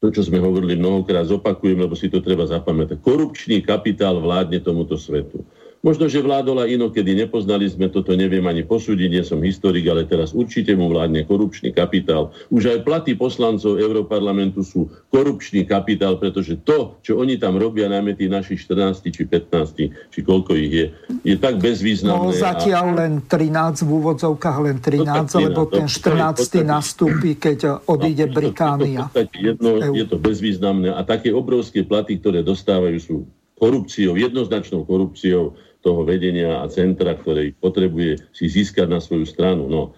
To, čo sme hovorili mnohokrát, zopakujem, lebo si to treba zapamätať. Korupčný kapitál vládne tomuto svetu. Možno, že vládol aj inokedy, nepoznali sme toto, neviem ani posúdiť, nie som historik, ale teraz určite mu vládne korupčný kapitál. Už aj platy poslancov Európarlamentu sú korupčný kapitál, pretože to, čo oni tam robia, najmä tí naši 14 či 15, či koľko ich je, je tak bezvýznamné. No zatiaľ a... len 13 v úvodzovkách, len 13, no, lebo ten 14 nastúpi, keď odíde no, Británia. Jedno, je to bezvýznamné a také obrovské platy, ktoré dostávajú, sú korupciou, jednoznačnou korupciou toho vedenia a centra, ktoré potrebuje si získať na svoju stranu. No.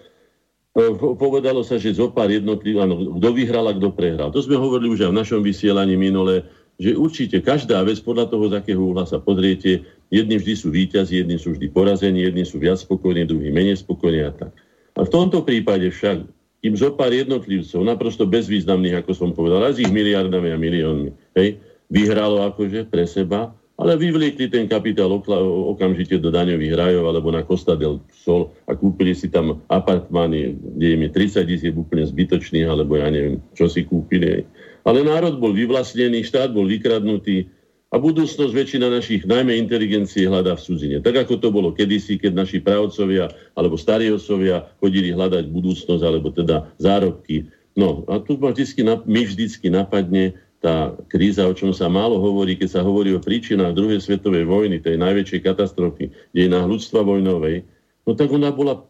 Povedalo sa, že zo pár jednotlivých, áno, kto vyhral a kto prehral. To sme hovorili už aj v našom vysielaní minule, že určite každá vec, podľa toho, z akého uhla sa pozriete, jedni vždy sú víťazi, jedni sú vždy porazení, jedni sú viac spokojní, druhí menej spokojní a tak. A v tomto prípade však im zo pár jednotlivcov, naprosto bezvýznamných, ako som povedal, raz ich miliardami a miliónmi, hej, vyhralo akože pre seba ale vyvliekli ten kapitál okamžite do daňových rajov alebo na Costa del Sol a kúpili si tam apartmány, kde im je 30 tisíc úplne zbytočných, alebo ja neviem, čo si kúpili. Ale národ bol vyvlastnený, štát bol vykradnutý a budúcnosť väčšina našich, najmä inteligencie, hľadá v cudzine. Tak ako to bolo kedysi, keď naši pravcovia alebo stariosovia chodili hľadať budúcnosť alebo teda zárobky. No a tu ma vždycky, my vždycky napadne, tá kríza, o čom sa málo hovorí, keď sa hovorí o príčinách druhej svetovej vojny, tej najväčšej katastrofy, dejinách ľudstva vojnovej, no tak ona bola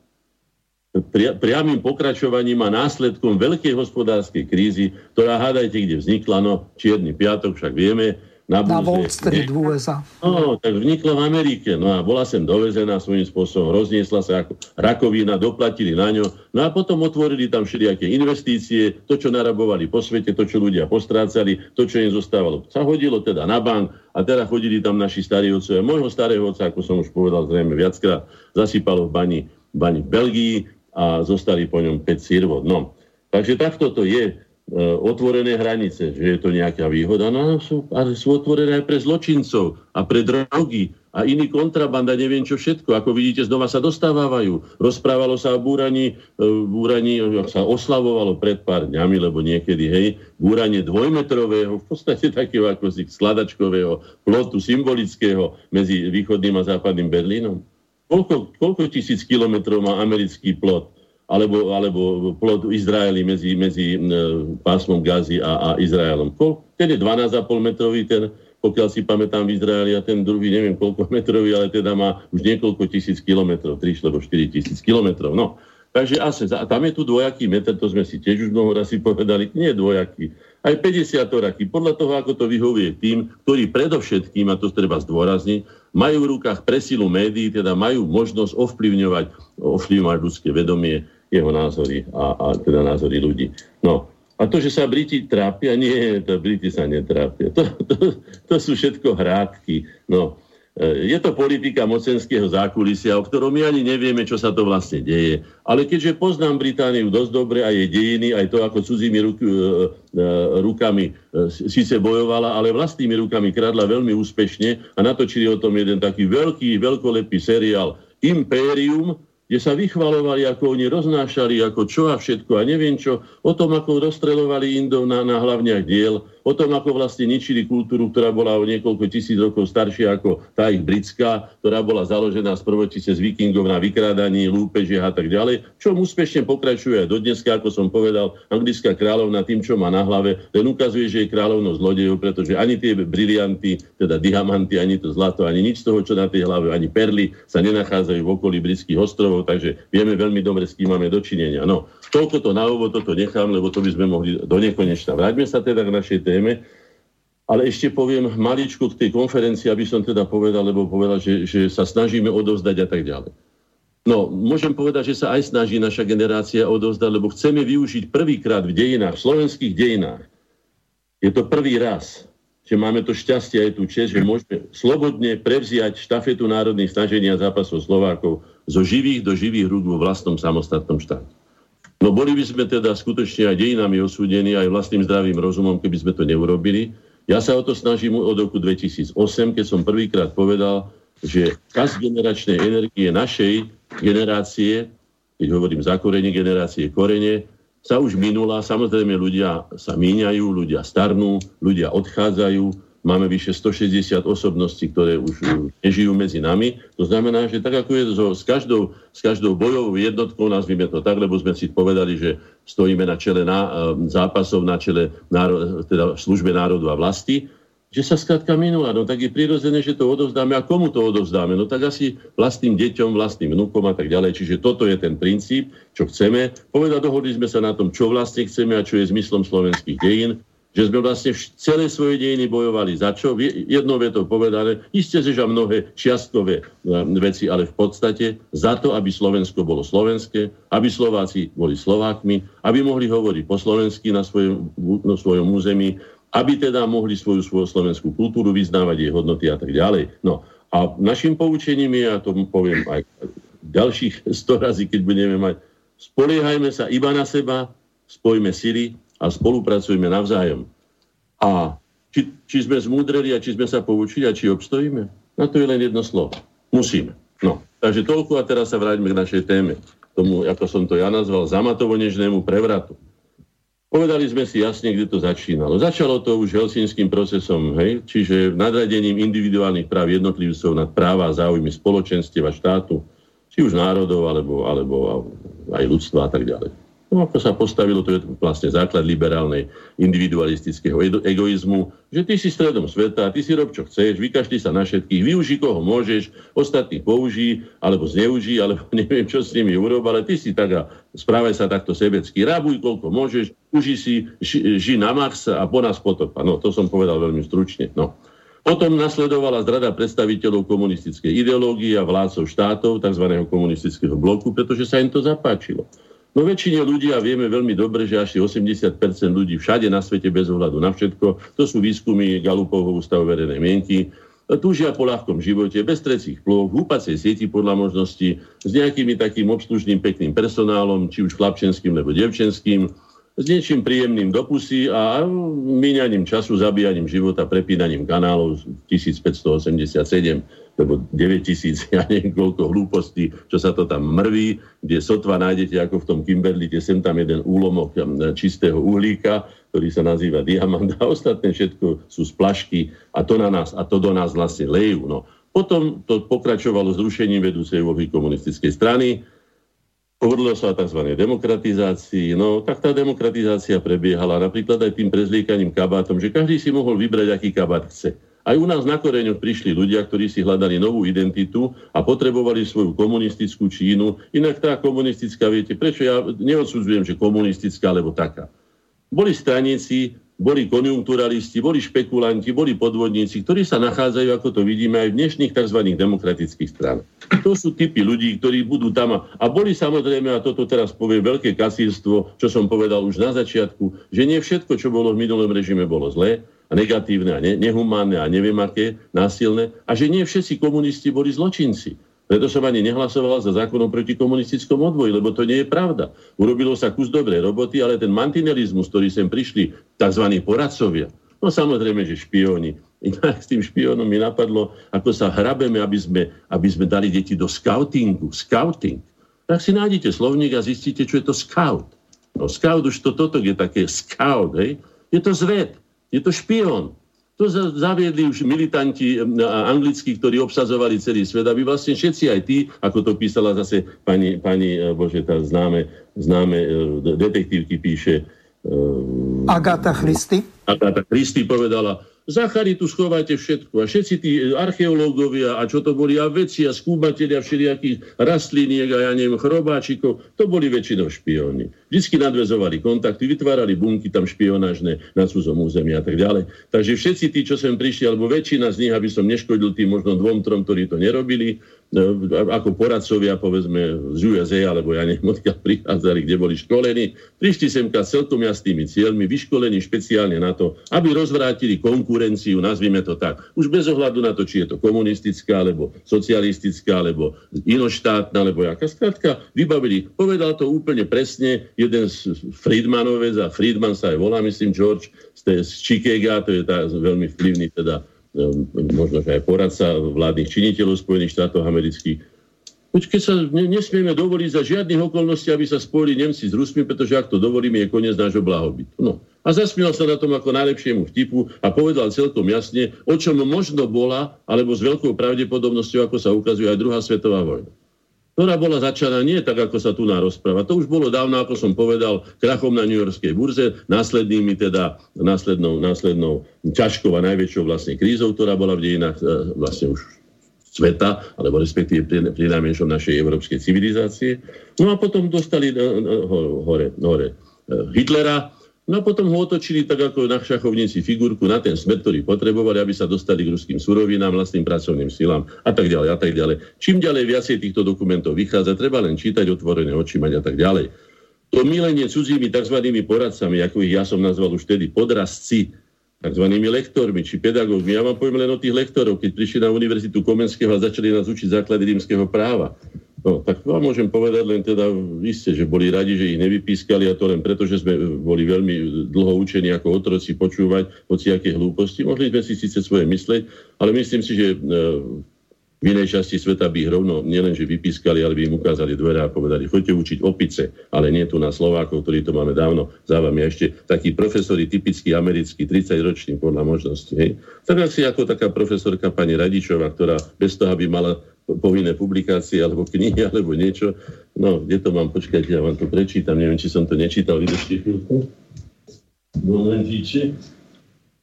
pri, priamým pokračovaním a následkom veľkej hospodárskej krízy, ktorá hádajte, kde vznikla, no čierny piatok, však vieme, na, na Wall Street v USA. No, tak vnikla v Amerike. No a bola sem dovezená svojím spôsobom, rozniesla sa ako rakovina, doplatili na ňo. No a potom otvorili tam všelijaké investície, to, čo narabovali po svete, to, čo ľudia postrácali, to, čo im zostávalo. Sa hodilo teda na bank a teda chodili tam naši starí otcovia. Môjho starého otca, ako som už povedal zrejme viackrát, zasypalo v bani, bani v Belgii a zostali po ňom 5 sirvot. No, takže takto to je. E, otvorené hranice, že je to nejaká výhoda, no sú, ale sú otvorené aj pre zločincov a pre drogy a iný kontrabanda, neviem čo všetko. Ako vidíte, znova sa dostávajú. Rozprávalo sa o búraní, e, búraní sa oslavovalo pred pár dňami, lebo niekedy, hej, búranie dvojmetrového, v podstate takého ako si skladačkového plotu symbolického medzi východným a západným Berlínom. Koľko, koľko tisíc kilometrov má americký plot? Alebo, alebo plod Izraeli medzi, medzi pásmom Gazy a, a Izraelom. Ten je 12,5 metrový, ten, pokiaľ si pamätám v Izraeli a ten druhý neviem koľko metrový, ale teda má už niekoľko tisíc kilometrov, 3 alebo 4 tisíc kilometrov. No, Takže asi, tam je tu dvojaký meter, to sme si tiež už mnoho razy povedali, nie dvojaký, aj 50 raký, podľa toho, ako to vyhovuje tým, ktorí predovšetkým, a to treba zdôrazniť, majú v rukách presilu médií, teda majú možnosť ovplyvňovať, ovplyvňovať ľudské vedomie, jeho názory a, a teda názory ľudí. No, a to, že sa Briti trápia, nie, to Briti sa netrápia. To, to, to sú všetko hrádky. No, E, je to politika mocenského zákulisia, o ktorom my ani nevieme, čo sa to vlastne deje. Ale keďže poznám Britániu dosť dobre a jej dejiny, aj to, ako cudzími ruk, e, e, rukami síce bojovala, ale vlastnými rukami kradla veľmi úspešne a natočili o tom jeden taký veľký, veľkolepý seriál Impérium, kde sa vychvalovali, ako oni roznášali, ako čo a všetko a neviem čo, o tom, ako rozstrelovali Indov na, na hlavniach diel, o tom, ako vlastne ničili kultúru, ktorá bola o niekoľko tisíc rokov staršia ako tá ich britská, ktorá bola založená z prvotice z vikingov na vykrádaní, lúpežiach a tak ďalej, čo úspešne pokračuje aj dodnes, ako som povedal, anglická kráľovna tým, čo má na hlave, len ukazuje, že je kráľovnou zlodejov, pretože ani tie brilianty, teda diamanty, ani to zlato, ani nič z toho, čo na tej hlave, ani perly sa nenachádzajú v okolí britských ostrovov, takže vieme veľmi dobre, s kým máme dočinenia. No, toľko to na úvod, toto nechám, lebo to by sme mohli do nekonečna. Vráťme sa teda k našej téme. Ale ešte poviem maličku k tej konferencii, aby som teda povedal, lebo povedal, že, že sa snažíme odovzdať a tak ďalej. No, môžem povedať, že sa aj snaží naša generácia odovzdať, lebo chceme využiť prvýkrát v dejinách, v slovenských dejinách. Je to prvý raz, že máme to šťastie aj tú čest, že môžeme slobodne prevziať štafetu národných snaženia zápasov Slovákov zo živých do živých rúk vo vlastnom samostatnom štáte. No boli by sme teda skutočne aj dejinami osúdení, aj vlastným zdravým rozumom, keby sme to neurobili. Ja sa o to snažím od roku 2008, keď som prvýkrát povedal, že čas generačnej energie našej generácie, keď hovorím za korene generácie korene, sa už minula. Samozrejme, ľudia sa míňajú, ľudia starnú, ľudia odchádzajú, máme vyše 160 osobností, ktoré už nežijú medzi nami. To znamená, že tak ako je to s každou, s každou bojovou jednotkou, nazvime to tak, lebo sme si povedali, že stojíme na čele na, e, zápasov, na čele náro, teda službe národu a vlasti, že sa skrátka minula. No tak je prirodzené, že to odovzdáme. A komu to odovzdáme? No tak asi vlastným deťom, vlastným vnúkom a tak ďalej. Čiže toto je ten princíp, čo chceme. Povedať, dohodli sme sa na tom, čo vlastne chceme a čo je zmyslom slovenských dejín že sme vlastne celé svoje dejiny bojovali. Za čo? Jednou vetou povedané, isté, že mnohé čiastkové e, veci, ale v podstate za to, aby Slovensko bolo slovenské, aby Slováci boli Slovákmi, aby mohli hovoriť po slovensky na svojom, na svojom území, aby teda mohli svoju, svoju slovenskú kultúru vyznávať, jej hodnoty a tak ďalej. No a našim poučením je, a to poviem aj ďalších 100 razy, keď budeme mať, spoliehajme sa iba na seba, spojme sily, a spolupracujeme navzájom. A či, či sme zmúdreli a či sme sa poučili a či obstojíme, na to je len jedno slovo. Musíme. No, takže toľko a teraz sa vráťme k našej téme. Tomu, ako som to ja nazval, zamatovo-nežnému prevratu. Povedali sme si jasne, kde to začínalo. Začalo to už helsinským procesom, hej? čiže nadradením individuálnych práv jednotlivcov nad práva a záujmy spoločenstiev štátu, či už národov, alebo, alebo aj ľudstva a tak ďalej. No ako sa postavilo, to je vlastne základ liberálnej individualistického egoizmu, že ty si stredom sveta, ty si rob, čo chceš, vykašli sa na všetkých, využij koho môžeš, ostatných použij, alebo zneužij, alebo neviem, čo s nimi urob, ale ty si tak a správaj sa takto sebecky, rabuj koľko môžeš, uži si, ži, ži na max a po nás potopa. No, to som povedal veľmi stručne. No. Potom nasledovala zrada predstaviteľov komunistickej ideológie a vládcov štátov, tzv. komunistického bloku, pretože sa im to zapáčilo. No väčšine ľudí, a vieme veľmi dobre, že asi 80% ľudí všade na svete bez ohľadu na všetko, to sú výskumy Galupovho ústavu verejnej mienky, túžia po ľahkom živote, bez trecích plôch, v húpacej sieti podľa možností, s nejakými takým obslužným pekným personálom, či už chlapčenským nebo devčenským, s niečím príjemným do pusy a míňaním času, zabíjaním života, prepínaním kanálov 1587, lebo 9000, ja neviem koľko hlúpostí, čo sa to tam mrví, kde sotva nájdete ako v tom Kimberli, kde sem tam jeden úlomok čistého uhlíka, ktorý sa nazýva diamant a ostatné všetko sú splašky a to na nás, a to do nás vlastne lejú. No. Potom to pokračovalo zrušením vedúcej úlohy komunistickej strany, Hovorilo sa o tzv. demokratizácii. No, tak tá demokratizácia prebiehala napríklad aj tým prezliekaním kabátom, že každý si mohol vybrať, aký kabát chce. Aj u nás na koreňoch prišli ľudia, ktorí si hľadali novú identitu a potrebovali svoju komunistickú Čínu. Inak tá komunistická, viete, prečo ja neodsudzujem, že komunistická alebo taká. Boli straníci, boli konjunkturalisti, boli špekulanti, boli podvodníci, ktorí sa nachádzajú, ako to vidíme, aj v dnešných tzv. demokratických stranách. To sú typy ľudí, ktorí budú tam. A boli samozrejme, a toto teraz povie veľké kasírstvo, čo som povedal už na začiatku, že nie všetko, čo bolo v minulom režime, bolo zlé a negatívne a ne, nehumánne a neviem aké, násilné. A že nie všetci komunisti boli zločinci. Preto som ani nehlasoval za zákonom proti komunistickom odvoji, lebo to nie je pravda. Urobilo sa kus dobrej roboty, ale ten mantinelizmus, ktorý sem prišli, tzv. poradcovia, no samozrejme, že špióni. Inak s tým špiónom mi napadlo, ako sa hrabeme, aby sme, aby sme dali deti do scoutingu. Scouting. Tak si nájdete slovník a zistíte, čo je to scout. No scout už to toto je také scout, hej? Je to zved, je to špión. To zaviedli už militanti anglickí, ktorí obsazovali celý svet, aby vlastne všetci aj tí, ako to písala zase pani, pani e, bože, tá známe, známe e, detektívky píše. Agáta Christy. Agáta Christy povedala, za charitu schovajte všetko. A všetci tí archeológovia a čo to boli a veci a skúmatelia všelijakých rastliniek a ja neviem, chrobáčikov, to boli väčšinou špióni. Vždycky nadvezovali kontakty, vytvárali bunky tam špionážne na cudzom území a tak ďalej. Takže všetci tí, čo sem prišli, alebo väčšina z nich, aby som neškodil tým možno dvom, trom, ktorí to nerobili, e, ako poradcovia, povedzme, z USA, alebo ja neviem, odkiaľ prichádzali, kde boli školení, prišli semka s celkom jasnými cieľmi, vyškolení špeciálne na to, aby rozvrátili konkurenciu, nazvime to tak. Už bez ohľadu na to, či je to komunistická, alebo socialistická, alebo inoštátna, alebo jaká. Skrátka, vybavili, povedal to úplne presne, jeden z Friedmanovec a Friedman sa aj volá, myslím, George z, z Chicaga, to je tá veľmi vplyvný teda um, možno aj poradca vládnych činiteľov Spojených štátov amerických. Keď sa nesmieme dovoliť za žiadnych okolností, aby sa spojili Nemci s Rusmi, pretože ak to dovolíme, je koniec nášho blahobytu. No. A zasmial sa na tom ako najlepšiemu vtipu a povedal celkom jasne, o čom možno bola, alebo s veľkou pravdepodobnosťou, ako sa ukazuje aj druhá svetová vojna ktorá bola začaná nie tak, ako sa tu na rozpráva. To už bolo dávno, ako som povedal, krachom na New Yorkskej burze, následnými teda, následnou, následnou ťažkou a najväčšou vlastne krízou, ktorá bola v dejinách e, vlastne už sveta, alebo respektíve pri, pri najmenšom našej európskej civilizácie. No a potom dostali e, e, hore, hore Hitlera, No a potom ho otočili tak ako na šachovnici figurku na ten smer, ktorý potrebovali, aby sa dostali k ruským surovinám, vlastným pracovným silám a tak ďalej a tak ďalej. Čím ďalej viacej týchto dokumentov vychádza, treba len čítať otvorené oči mať a tak ďalej. To milenie cudzími tzv. poradcami, ako ich ja som nazval už vtedy, podrazci, tzv. lektormi či pedagógmi. Ja vám poviem len o tých lektorov, keď prišli na Univerzitu Komenského a začali nás učiť základy rímskeho práva. No, tak vám môžem povedať len teda ste, že boli radi, že ich nevypískali a to len preto, že sme boli veľmi dlho učení ako otroci počúvať aké hlúposti. Mohli sme si síce svoje mysleť, ale myslím si, že e, v inej časti sveta by ich rovno nielenže vypískali, ale by im ukázali dvere a povedali, choďte učiť opice, ale nie tu na Slovákov, ktorí to máme dávno za vami. A ešte takí profesori typicky americkí, 30 roční podľa možnosti. Hej. Tak asi ako taká profesorka pani Radičová, ktorá bez toho, aby mala povinné publikácie alebo knihy alebo niečo. No, kde to mám? Počkajte, ja vám to prečítam. Neviem, či som to nečítal. Vydržte chvíľku. Momentíče.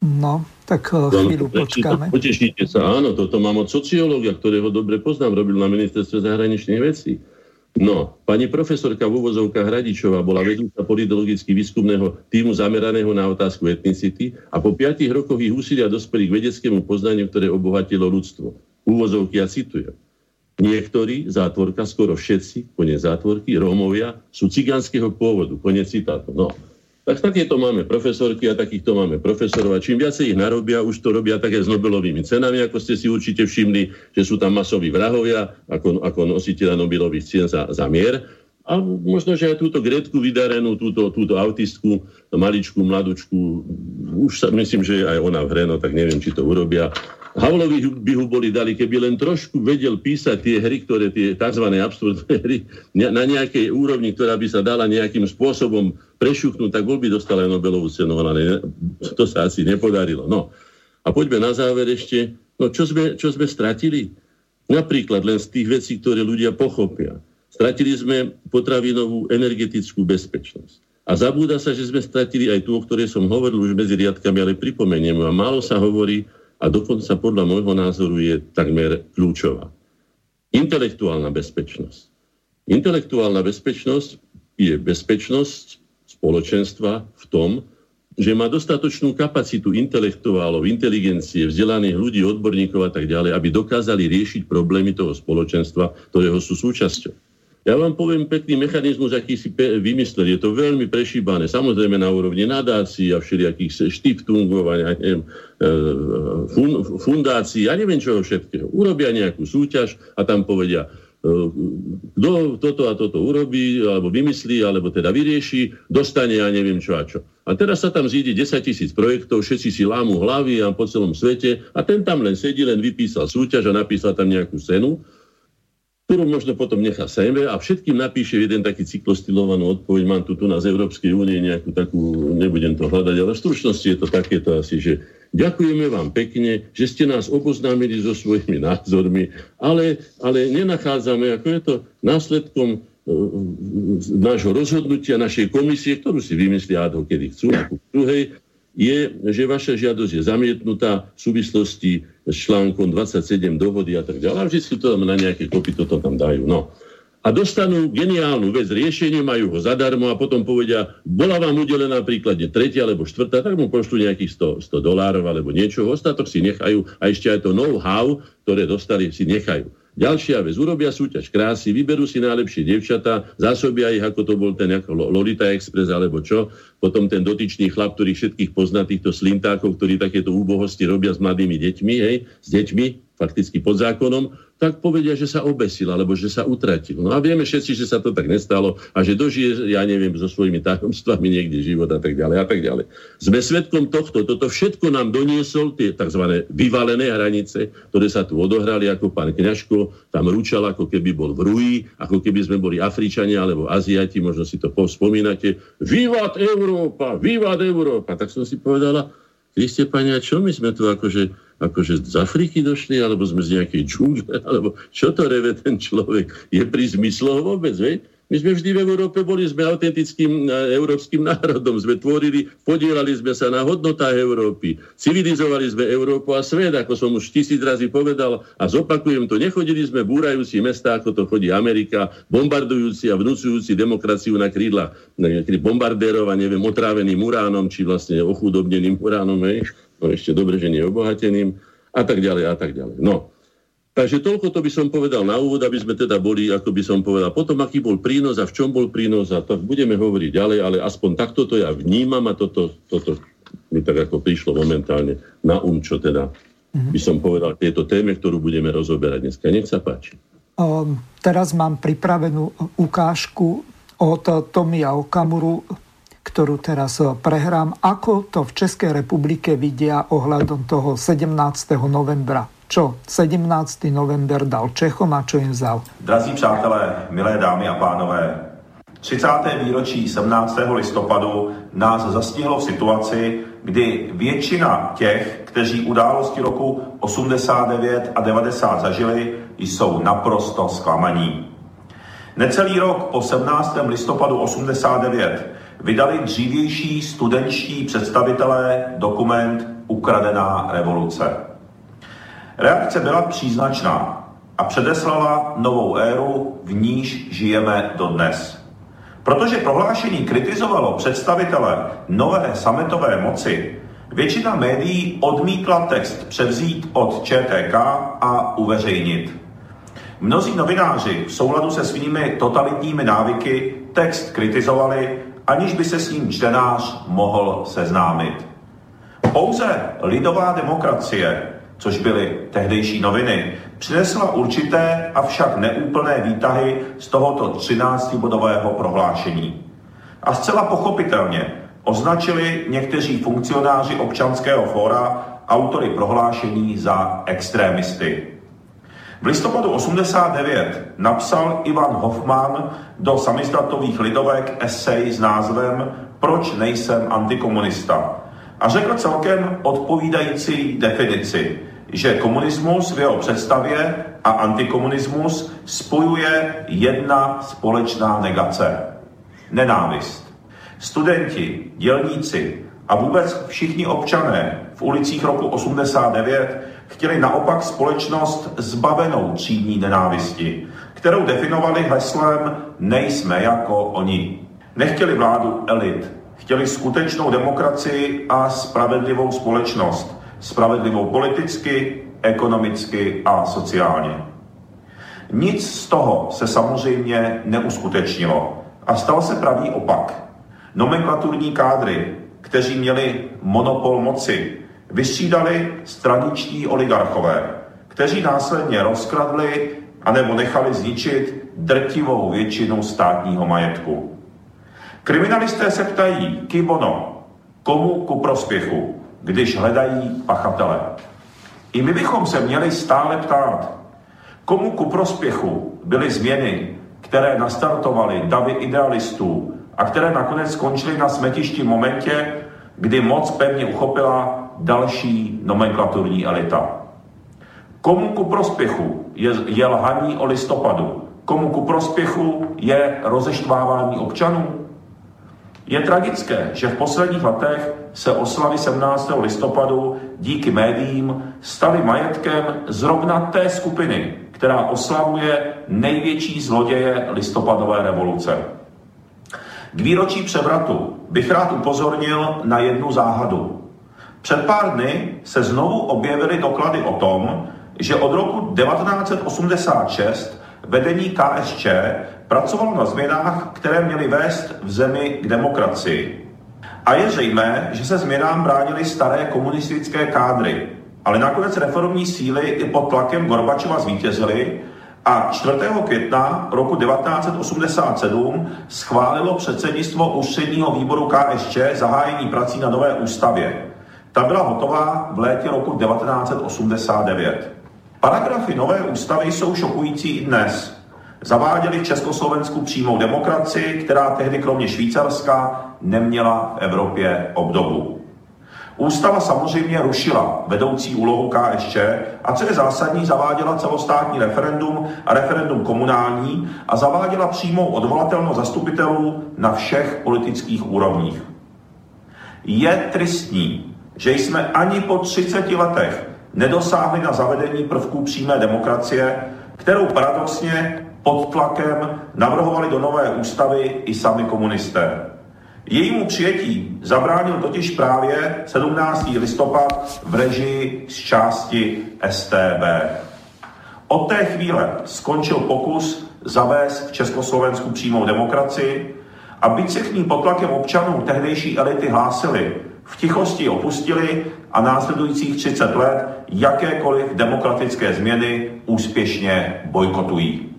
No, tak eh, chvíľu počkáme. Potešíte sa, áno, toto mám od sociológa, ktorého dobre poznám, robil na ministerstve zahraničných vecí. No, pani profesorka v úvozovkách Hradičová bola vedúca politologicky výskumného týmu zameraného na otázku etnicity a po piatich rokoch ich úsilia dospeli k vedeckému poznaniu, ktoré obohatilo ľudstvo. Úvozovky ja citujem. Niektorí, zátvorka, skoro všetci, koniec zátvorky, Rómovia, sú cigánskeho pôvodu. Koniec citátu. No, tak takéto máme profesorky a takýchto máme profesorov a čím viacej ich narobia, už to robia také s Nobelovými cenami, ako ste si určite všimli, že sú tam masoví vrahovia ako, ako nositeľa Nobelových cien za, za mier. A možno, že aj túto Gretku vydarenú, túto, túto autistku, maličku, mladučku, už sa myslím, že aj ona v hre, no tak neviem, či to urobia. Havlovi by ho boli dali, keby len trošku vedel písať tie hry, ktoré tie tzv. absurdné hry, na nejakej úrovni, ktorá by sa dala nejakým spôsobom prešuchnúť, tak bol by dostal aj Nobelovú cenu, ale to sa asi nepodarilo. No. A poďme na záver ešte, no čo sme, čo sme stratili? Napríklad len z tých vecí, ktoré ľudia pochopia. Stratili sme potravinovú energetickú bezpečnosť. A zabúda sa, že sme stratili aj tú, o ktorej som hovoril už medzi riadkami, ale pripomeniem, a málo sa hovorí, a dokonca podľa môjho názoru je takmer kľúčová. Intelektuálna bezpečnosť. Intelektuálna bezpečnosť je bezpečnosť spoločenstva v tom, že má dostatočnú kapacitu intelektuálov, inteligencie, vzdelaných ľudí, odborníkov a tak ďalej, aby dokázali riešiť problémy toho spoločenstva, ktorého sú súčasťou. Ja vám poviem pekný mechanizmus, aký si vymysleli. Je to veľmi prešíbané. Samozrejme na úrovni nadácií a všelijakých štiftungov a neviem, e, fundácií a neviem čoho všetkého. Urobia nejakú súťaž a tam povedia, kto toto a toto urobí, alebo vymyslí, alebo teda vyrieši, dostane ja neviem čo a čo. A teraz sa tam zíde 10 tisíc projektov, všetci si lámu hlavy a po celom svete a ten tam len sedí, len vypísal súťaž a napísal tam nejakú cenu, ktorú možno potom nechá sebe a všetkým napíše jeden taký cyklostilovanú odpoveď. Mám tu, tu na z Európskej únie nejakú takú, nebudem to hľadať, ale v stručnosti je to takéto asi, že Ďakujeme vám pekne, že ste nás oboznámili so svojimi názormi, ale, ale nenachádzame, ako je to následkom e, nášho rozhodnutia, našej komisie, ktorú si vymyslia ad hoc, kedy chcú, druhej, je, že vaša žiadosť je zamietnutá v súvislosti článkom 27 dohody a tak ďalej. A vždy to tam na nejaké kopy toto tam dajú. No a dostanú geniálnu vec, riešenie, majú ho zadarmo a potom povedia, bola vám udelená príkladne tretia alebo štvrtá, tak mu pošlu nejakých 100, 100 dolárov alebo niečo, ostatok si nechajú a ešte aj to know-how, ktoré dostali, si nechajú. Ďalšia vec, urobia súťaž krásy, vyberú si najlepšie devčatá, zásobia ich, ako to bol ten ako Lolita Express alebo čo, potom ten dotyčný chlap, ktorý všetkých pozná, týchto slintákov, ktorí takéto úbohosti robia s mladými deťmi, hej, s deťmi, fakticky pod zákonom, tak povedia, že sa obesil alebo že sa utratil. No a vieme všetci, že sa to tak nestalo a že dožije, ja neviem, so svojimi tajomstvami niekde život a tak ďalej a tak ďalej. Sme svetkom tohto. Toto všetko nám doniesol tie tzv. vyvalené hranice, ktoré sa tu odohrali, ako pán Kňažko tam ručal, ako keby bol v Rui, ako keby sme boli Afričania alebo Aziati, možno si to spomínate. Vývad Európa, vývad Európa. Tak som si povedala, Kriste, pani, a čo my sme tu akože akože z Afriky došli, alebo sme z nejakej džungle, alebo čo to reve ten človek? Je pri zmysloch vôbec, vej? My sme vždy v Európe boli, sme autentickým e, európskym národom, sme tvorili, podielali sme sa na hodnotách Európy, civilizovali sme Európu a svet, ako som už tisíc razy povedal. A zopakujem to, nechodili sme búrajúci mesta, ako to chodí Amerika, bombardujúci a vnúcujúci demokraciu na krídla bombardérov a neviem, otráveným uránom, či vlastne ochudobneným uránom, hej no ešte dobre, že nie obohateným a tak ďalej a tak ďalej. No, takže toľko to by som povedal na úvod, aby sme teda boli, ako by som povedal, potom aký bol prínos a v čom bol prínos a tak budeme hovoriť ďalej, ale aspoň takto to ja vnímam a toto, toto mi tak ako prišlo momentálne na um, čo teda mm-hmm. by som povedal tieto téme, ktorú budeme rozoberať dneska. Nech sa páči. Um, teraz mám pripravenú ukážku od Tomia Okamuru, ktorú teraz eh, prehrám. Ako to v Českej republike vidia ohľadom toho 17. novembra? Čo 17. november dal Čechom a čo im vzal? Drazí přátelé, milé dámy a pánové, 30. výročí 17. listopadu nás zastihlo v situaci, kdy většina těch, kteří události roku 89 a 90 zažili, jsou naprosto zklamaní. Necelý rok po 17. listopadu 89 vydali dřívější studenčtí představitelé dokument Ukradená revoluce. Reakce byla příznačná a předeslala novou éru, v níž žijeme dodnes. Protože prohlášení kritizovalo představitele nové sametové moci, většina médií odmítla text převzít od ČTK a uveřejnit. Mnozí novináři v souladu se svými totalitními návyky text kritizovali aniž by se s ním čtenář mohl seznámit. Pouze lidová demokracie, což byly tehdejší noviny, přinesla určité, avšak neúplné výtahy z tohoto 13-bodového prohlášení. A zcela pochopitelně označili někteří funkcionáři občanského fóra autory prohlášení za extrémisty. V listopadu 89 napsal Ivan Hoffman do samizdatových lidovek esej s názvem Proč nejsem antikomunista? A řekl celkem odpovídající definici, že komunismus v jeho představě a antikomunismus spojuje jedna společná negace. Nenávist. Studenti, dělníci a vůbec všichni občané v ulicích roku 89 chtěli naopak společnost zbavenou třídní nenávisti, kterou definovali heslem nejsme jako oni. Nechtěli vládu elit, chtěli skutečnou demokracii a spravedlivou společnost. Spravedlivou politicky, ekonomicky a sociálně. Nic z toho se samozřejmě neuskutečnilo a stal se pravý opak. Nomenklaturní kádry, kteří měli monopol moci, vystřídali straničtí oligarchové, kteří následně rozkradli anebo nechali zničit drtivou většinu státního majetku. Kriminalisté se ptají, kibono, komu ku prospěchu, když hledají pachatele. I my bychom se měli stále ptát, komu ku prospěchu byly změny, které nastartovaly davy idealistů a které nakonec skončily na smetišti v momentě, kdy moc pevně uchopila další nomenklaturní elita. Komu ku prospěchu je, je lhaní o listopadu? Komu ku prospěchu je rozeštvávání občanů? Je tragické, že v posledních letech se oslavy 17. listopadu díky médiím staly majetkem zrovna té skupiny, která oslavuje největší zloděje listopadové revoluce. K výročí převratu bych rád upozornil na jednu záhadu. Před pár dny se znovu objevily doklady o tom, že od roku 1986 vedení KSČ pracovalo na změnách, které měly vést v zemi k demokracii. A je zřejmé, že se změnám bránily staré komunistické kádry, ale nakonec reformní síly i pod tlakem Gorbačova zvítězily a 4. května roku 1987 schválilo předsednictvo ústředního výboru KSČ zahájení prací na nové ústavě. Ta byla hotová v létě roku 1989. Paragrafy nové ústavy jsou šokující i dnes. Zaváděli v Československu přímou demokracii, která tehdy kromě Švýcarska neměla v Evropě obdobu. Ústava samozřejmě rušila vedoucí úlohu KSČ a co je zásadní, zaváděla celostátní referendum a referendum komunální a zaváděla přímou odvolatelnost zastupitelů na všech politických úrovních. Je tristní, že jsme ani po 30 letech nedosáhli na zavedení prvků přímé demokracie, kterou paradoxně pod tlakem navrhovali do nové ústavy i sami komunisté. Jejímu přijetí zabránil totiž právě 17. listopad v režii z části STB. Od té chvíle skončil pokus zavést v Československu přímou demokracii a byť se k ní pod tlakem občanů tehdejší elity hlásili, v tichosti opustili a následujících 30 let jakékoliv demokratické změny úspěšně bojkotují.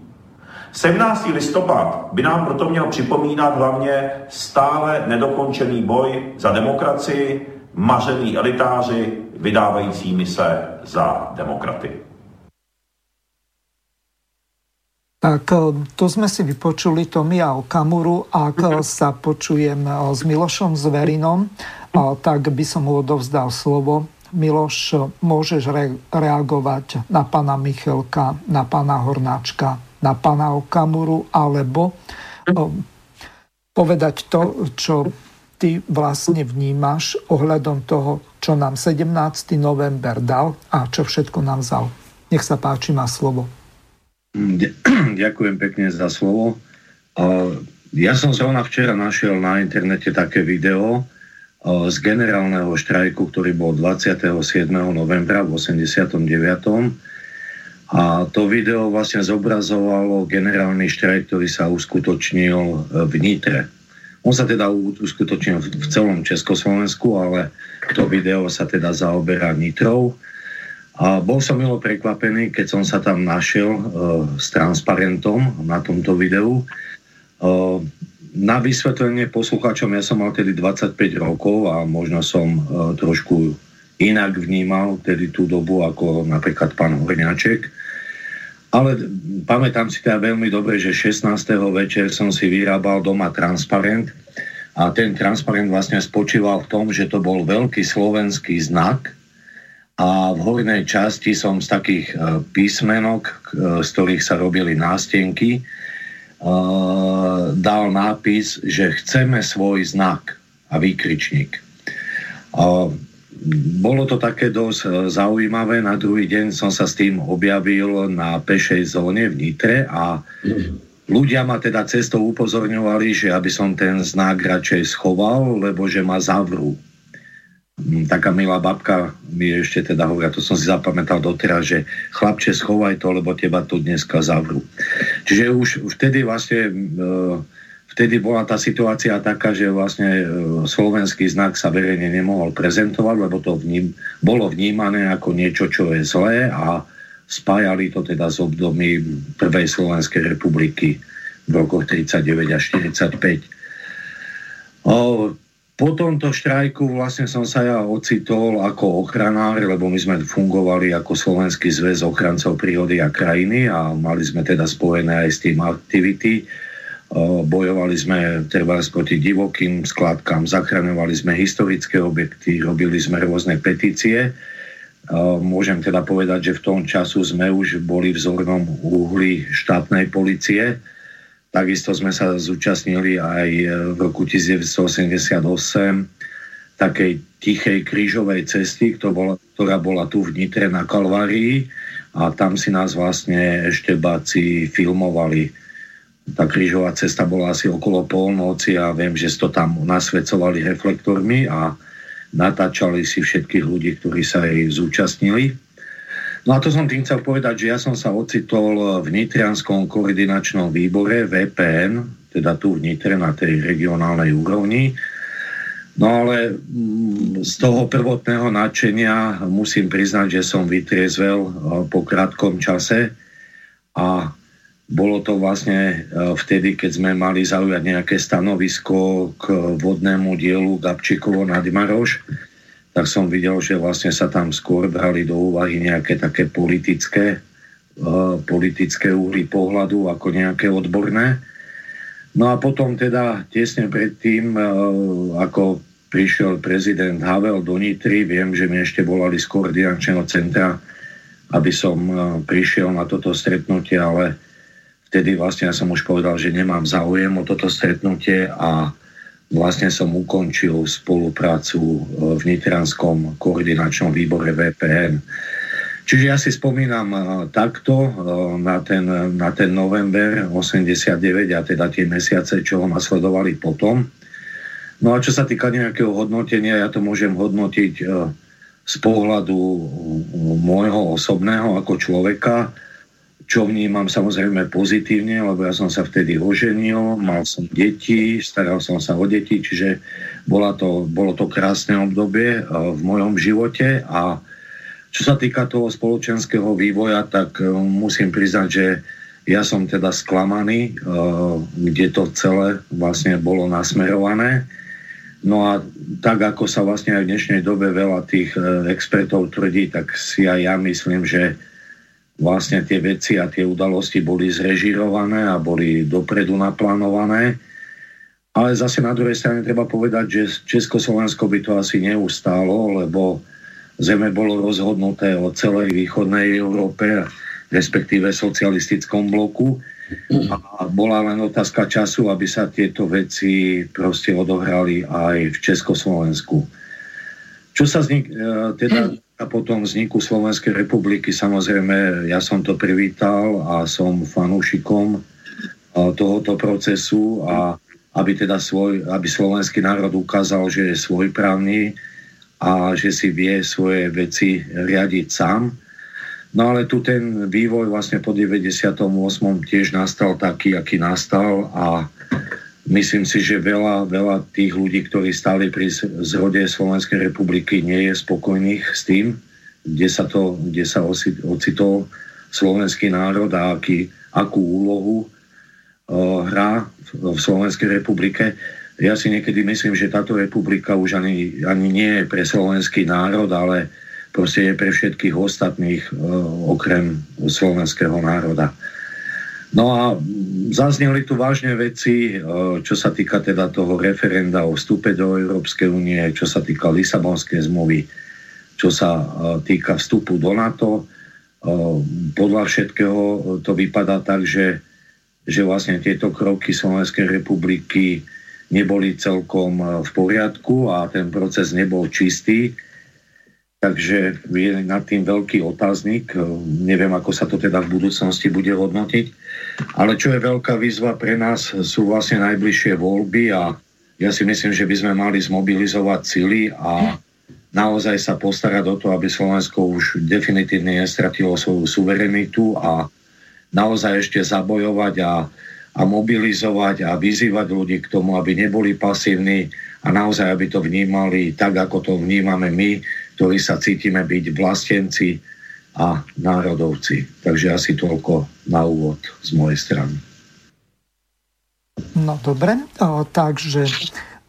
17. listopad by nám proto měl připomínat hlavně stále nedokončený boj za demokracii, mařený elitáři vydávajícími se za demokraty. Tak to sme si vypočuli Tomia Okamuru. Ak sa počujem s Milošom Zverinom, tak by som mu odovzdal slovo. Miloš, môžeš re- reagovať na pána Michelka, na pána Hornáčka, na pána Okamuru, alebo povedať to, čo ty vlastne vnímaš ohľadom toho, čo nám 17. november dal a čo všetko nám vzal. Nech sa páči, má slovo. Ďakujem pekne za slovo. Ja som zrovna včera našiel na internete také video, z generálneho štrajku, ktorý bol 27. novembra v 89. A to video vlastne zobrazovalo generálny štrajk, ktorý sa uskutočnil e, v Nitre. On sa teda uskutočnil v celom Československu, ale to video sa teda zaoberá Nitrou. A bol som milo prekvapený, keď som sa tam našiel e, s transparentom na tomto videu. E, na vysvetlenie poslucháčom, ja som mal tedy 25 rokov a možno som uh, trošku inak vnímal tedy tú dobu ako napríklad pán Horňáček. Ale pamätám si teda veľmi dobre, že 16. večer som si vyrábal doma transparent a ten transparent vlastne spočíval v tom, že to bol veľký slovenský znak a v hornej časti som z takých e, písmenok, z ktorých sa robili nástenky, dal nápis, že chceme svoj znak a výkričník. Bolo to také dosť zaujímavé. Na druhý deň som sa s tým objavil na pešej zóne v Nitre a Ľudia ma teda cestou upozorňovali, že aby som ten znak radšej schoval, lebo že ma zavrú. Taká milá babka mi ešte teda hovorí, to som si zapamätal doteraz, že chlapče, schovaj to, lebo teba tu dneska zavrú. Čiže už vtedy vlastne e, vtedy bola tá situácia taká, že vlastne e, slovenský znak sa verejne nemohol prezentovať, lebo to vním, bolo vnímané ako niečo, čo je zlé a spájali to teda s období Prvej Slovenskej republiky v rokoch 39 až 45. O, po tomto štrajku vlastne som sa ja ocitol ako ochranár, lebo my sme fungovali ako Slovenský zväz ochrancov prírody a krajiny a mali sme teda spojené aj s tým aktivity. Bojovali sme treba proti divokým skladkám, zachraňovali sme historické objekty, robili sme rôzne petície Môžem teda povedať, že v tom času sme už boli v zornom uhli štátnej policie. Takisto sme sa zúčastnili aj v roku 1988 takej tichej krížovej cesty, ktorá bola tu v Nitre na Kalvárii a tam si nás vlastne eštebáci filmovali. Tá krížová cesta bola asi okolo polnoci a viem, že to tam nasvedcovali reflektormi a natáčali si všetkých ľudí, ktorí sa jej zúčastnili. No a to som tým chcel povedať, že ja som sa ocitol v Nitrianskom koordinačnom výbore VPN, teda tu v Nitre na tej regionálnej úrovni. No ale mm, z toho prvotného nadšenia musím priznať, že som vytriezvel eh, po krátkom čase a bolo to vlastne e, vtedy, keď sme mali zaujať nejaké stanovisko k vodnému dielu Gabčíkovo nad Maroš, tak som videl, že vlastne sa tam skôr brali do úvahy nejaké také politické, uh, politické úhly pohľadu ako nejaké odborné. No a potom teda tesne predtým, uh, ako prišiel prezident Havel do Nitry, viem, že mi ešte volali z koordinačného centra, aby som uh, prišiel na toto stretnutie, ale vtedy vlastne ja som už povedal, že nemám záujem o toto stretnutie a vlastne som ukončil spoluprácu e, v Nitranskom koordinačnom výbore VPN. Čiže ja si spomínam e, takto e, na ten, na ten november 89 a teda tie mesiace, čo ho nasledovali potom. No a čo sa týka nejakého hodnotenia, ja to môžem hodnotiť z pohľadu môjho osobného ako človeka, čo vnímam samozrejme pozitívne, lebo ja som sa vtedy oženil, mal som deti, staral som sa o deti, čiže bola to, bolo to krásne obdobie eh, v mojom živote a čo sa týka toho spoločenského vývoja, tak eh, musím priznať, že ja som teda sklamaný, eh, kde to celé vlastne bolo nasmerované. No a tak, ako sa vlastne aj v dnešnej dobe veľa tých expertov tvrdí, tak si aj ja myslím, že vlastne tie veci a tie udalosti boli zrežirované a boli dopredu naplánované. Ale zase na druhej strane treba povedať, že Československo by to asi neustálo, lebo zeme bolo rozhodnuté o celej východnej Európe, respektíve socialistickom bloku. A bola len otázka času, aby sa tieto veci proste odohrali aj v Československu. Čo sa z nich, e, teda a potom vzniku Slovenskej republiky samozrejme ja som to privítal a som fanúšikom tohoto procesu a aby teda svoj, aby slovenský národ ukázal, že je svojprávny a že si vie svoje veci riadiť sám. No ale tu ten vývoj vlastne po 98. tiež nastal taký, aký nastal a Myslím si, že veľa, veľa tých ľudí, ktorí stáli pri zrode Slovenskej republiky, nie je spokojných s tým, kde sa, to, kde sa ocitol slovenský národ a aký, akú úlohu uh, hrá v, v Slovenskej republike. Ja si niekedy myslím, že táto republika už ani, ani nie je pre slovenský národ, ale proste je pre všetkých ostatných uh, okrem slovenského národa. No a zazneli tu vážne veci, e, čo sa týka teda toho referenda o vstupe do Európskej únie, čo sa týka Lisabonskej zmluvy, čo sa týka vstupu do NATO. Podľa všetkého to vypadá tak, že, že vlastne tieto kroky Slovenskej republiky neboli celkom v poriadku a ten proces nebol čistý. Takže je nad tým veľký otáznik. Neviem, ako sa to teda v budúcnosti bude hodnotiť. Ale čo je veľká výzva pre nás, sú vlastne najbližšie voľby a ja si myslím, že by sme mali zmobilizovať sily a naozaj sa postarať o to, aby Slovensko už definitívne nestratilo svoju suverenitu a naozaj ešte zabojovať a, a mobilizovať a vyzývať ľudí k tomu, aby neboli pasívni a naozaj, aby to vnímali tak, ako to vnímame my, ktorí sa cítime byť vlastenci a národovci. Takže asi toľko na úvod z mojej strany. No dobre, o, takže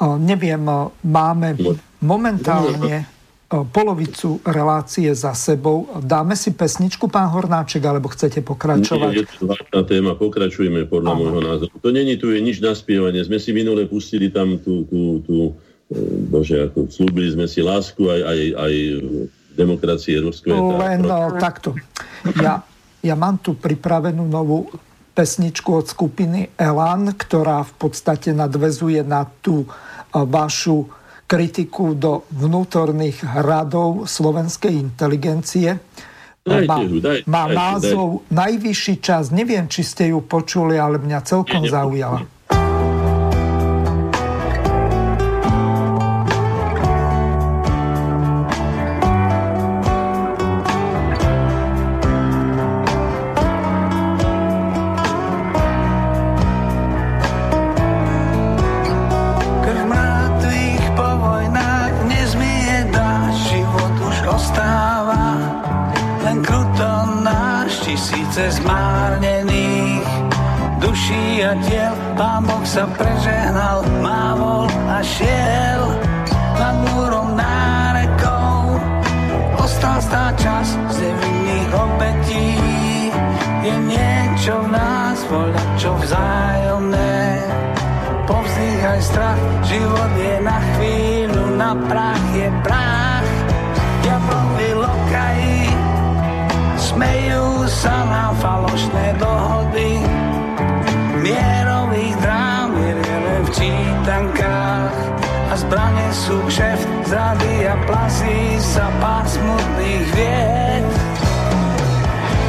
o, neviem, o, máme momentálne polovicu relácie za sebou. Dáme si pesničku, pán Hornáček, alebo chcete pokračovať? Nie, je to zvláštna téma, pokračujeme podľa Aha. môjho názoru. To není tu je nič na spievanie. Sme si minule pustili tam tú, tú, tú bože, ako slúbili sme si lásku aj, aj, aj demokracie ruské. Len no, takto. Ja, ja mám tu pripravenú novú pesničku od skupiny Elan, ktorá v podstate nadvezuje na tú e, vašu kritiku do vnútorných radov slovenskej inteligencie. Má, má názov Najvyšší čas. Neviem, či ste ju počuli, ale mňa celkom zaujala. Sa prežehnal, mávol a šiel nad múrom nárekou. Ostal stá čas z nevinných obetí. Je niečo v nás, voľa čo vzájomné. Povzdýchaj strach, zrady a plazí sa pár smutných vied.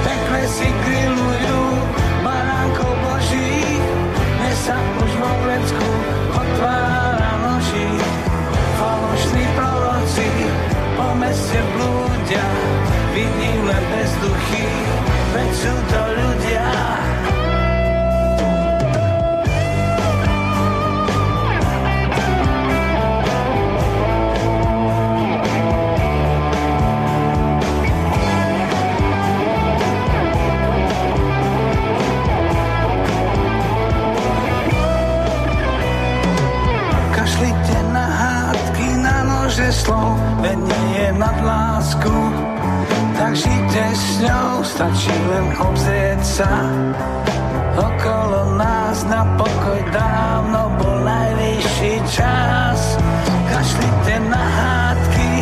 Pekle si grillujú baránkov boží, dnes sa už vo vlecku otvára noží. Falošní proroci po meste blúdia, vidím len bezduchy, veď sú to ľudia. Veď nie je nad lásku. Tak žite s ňou, stačí len obzrieť sa. Okolo nás na pokoj dávno bol najvyšší čas. Kašlite na hádky,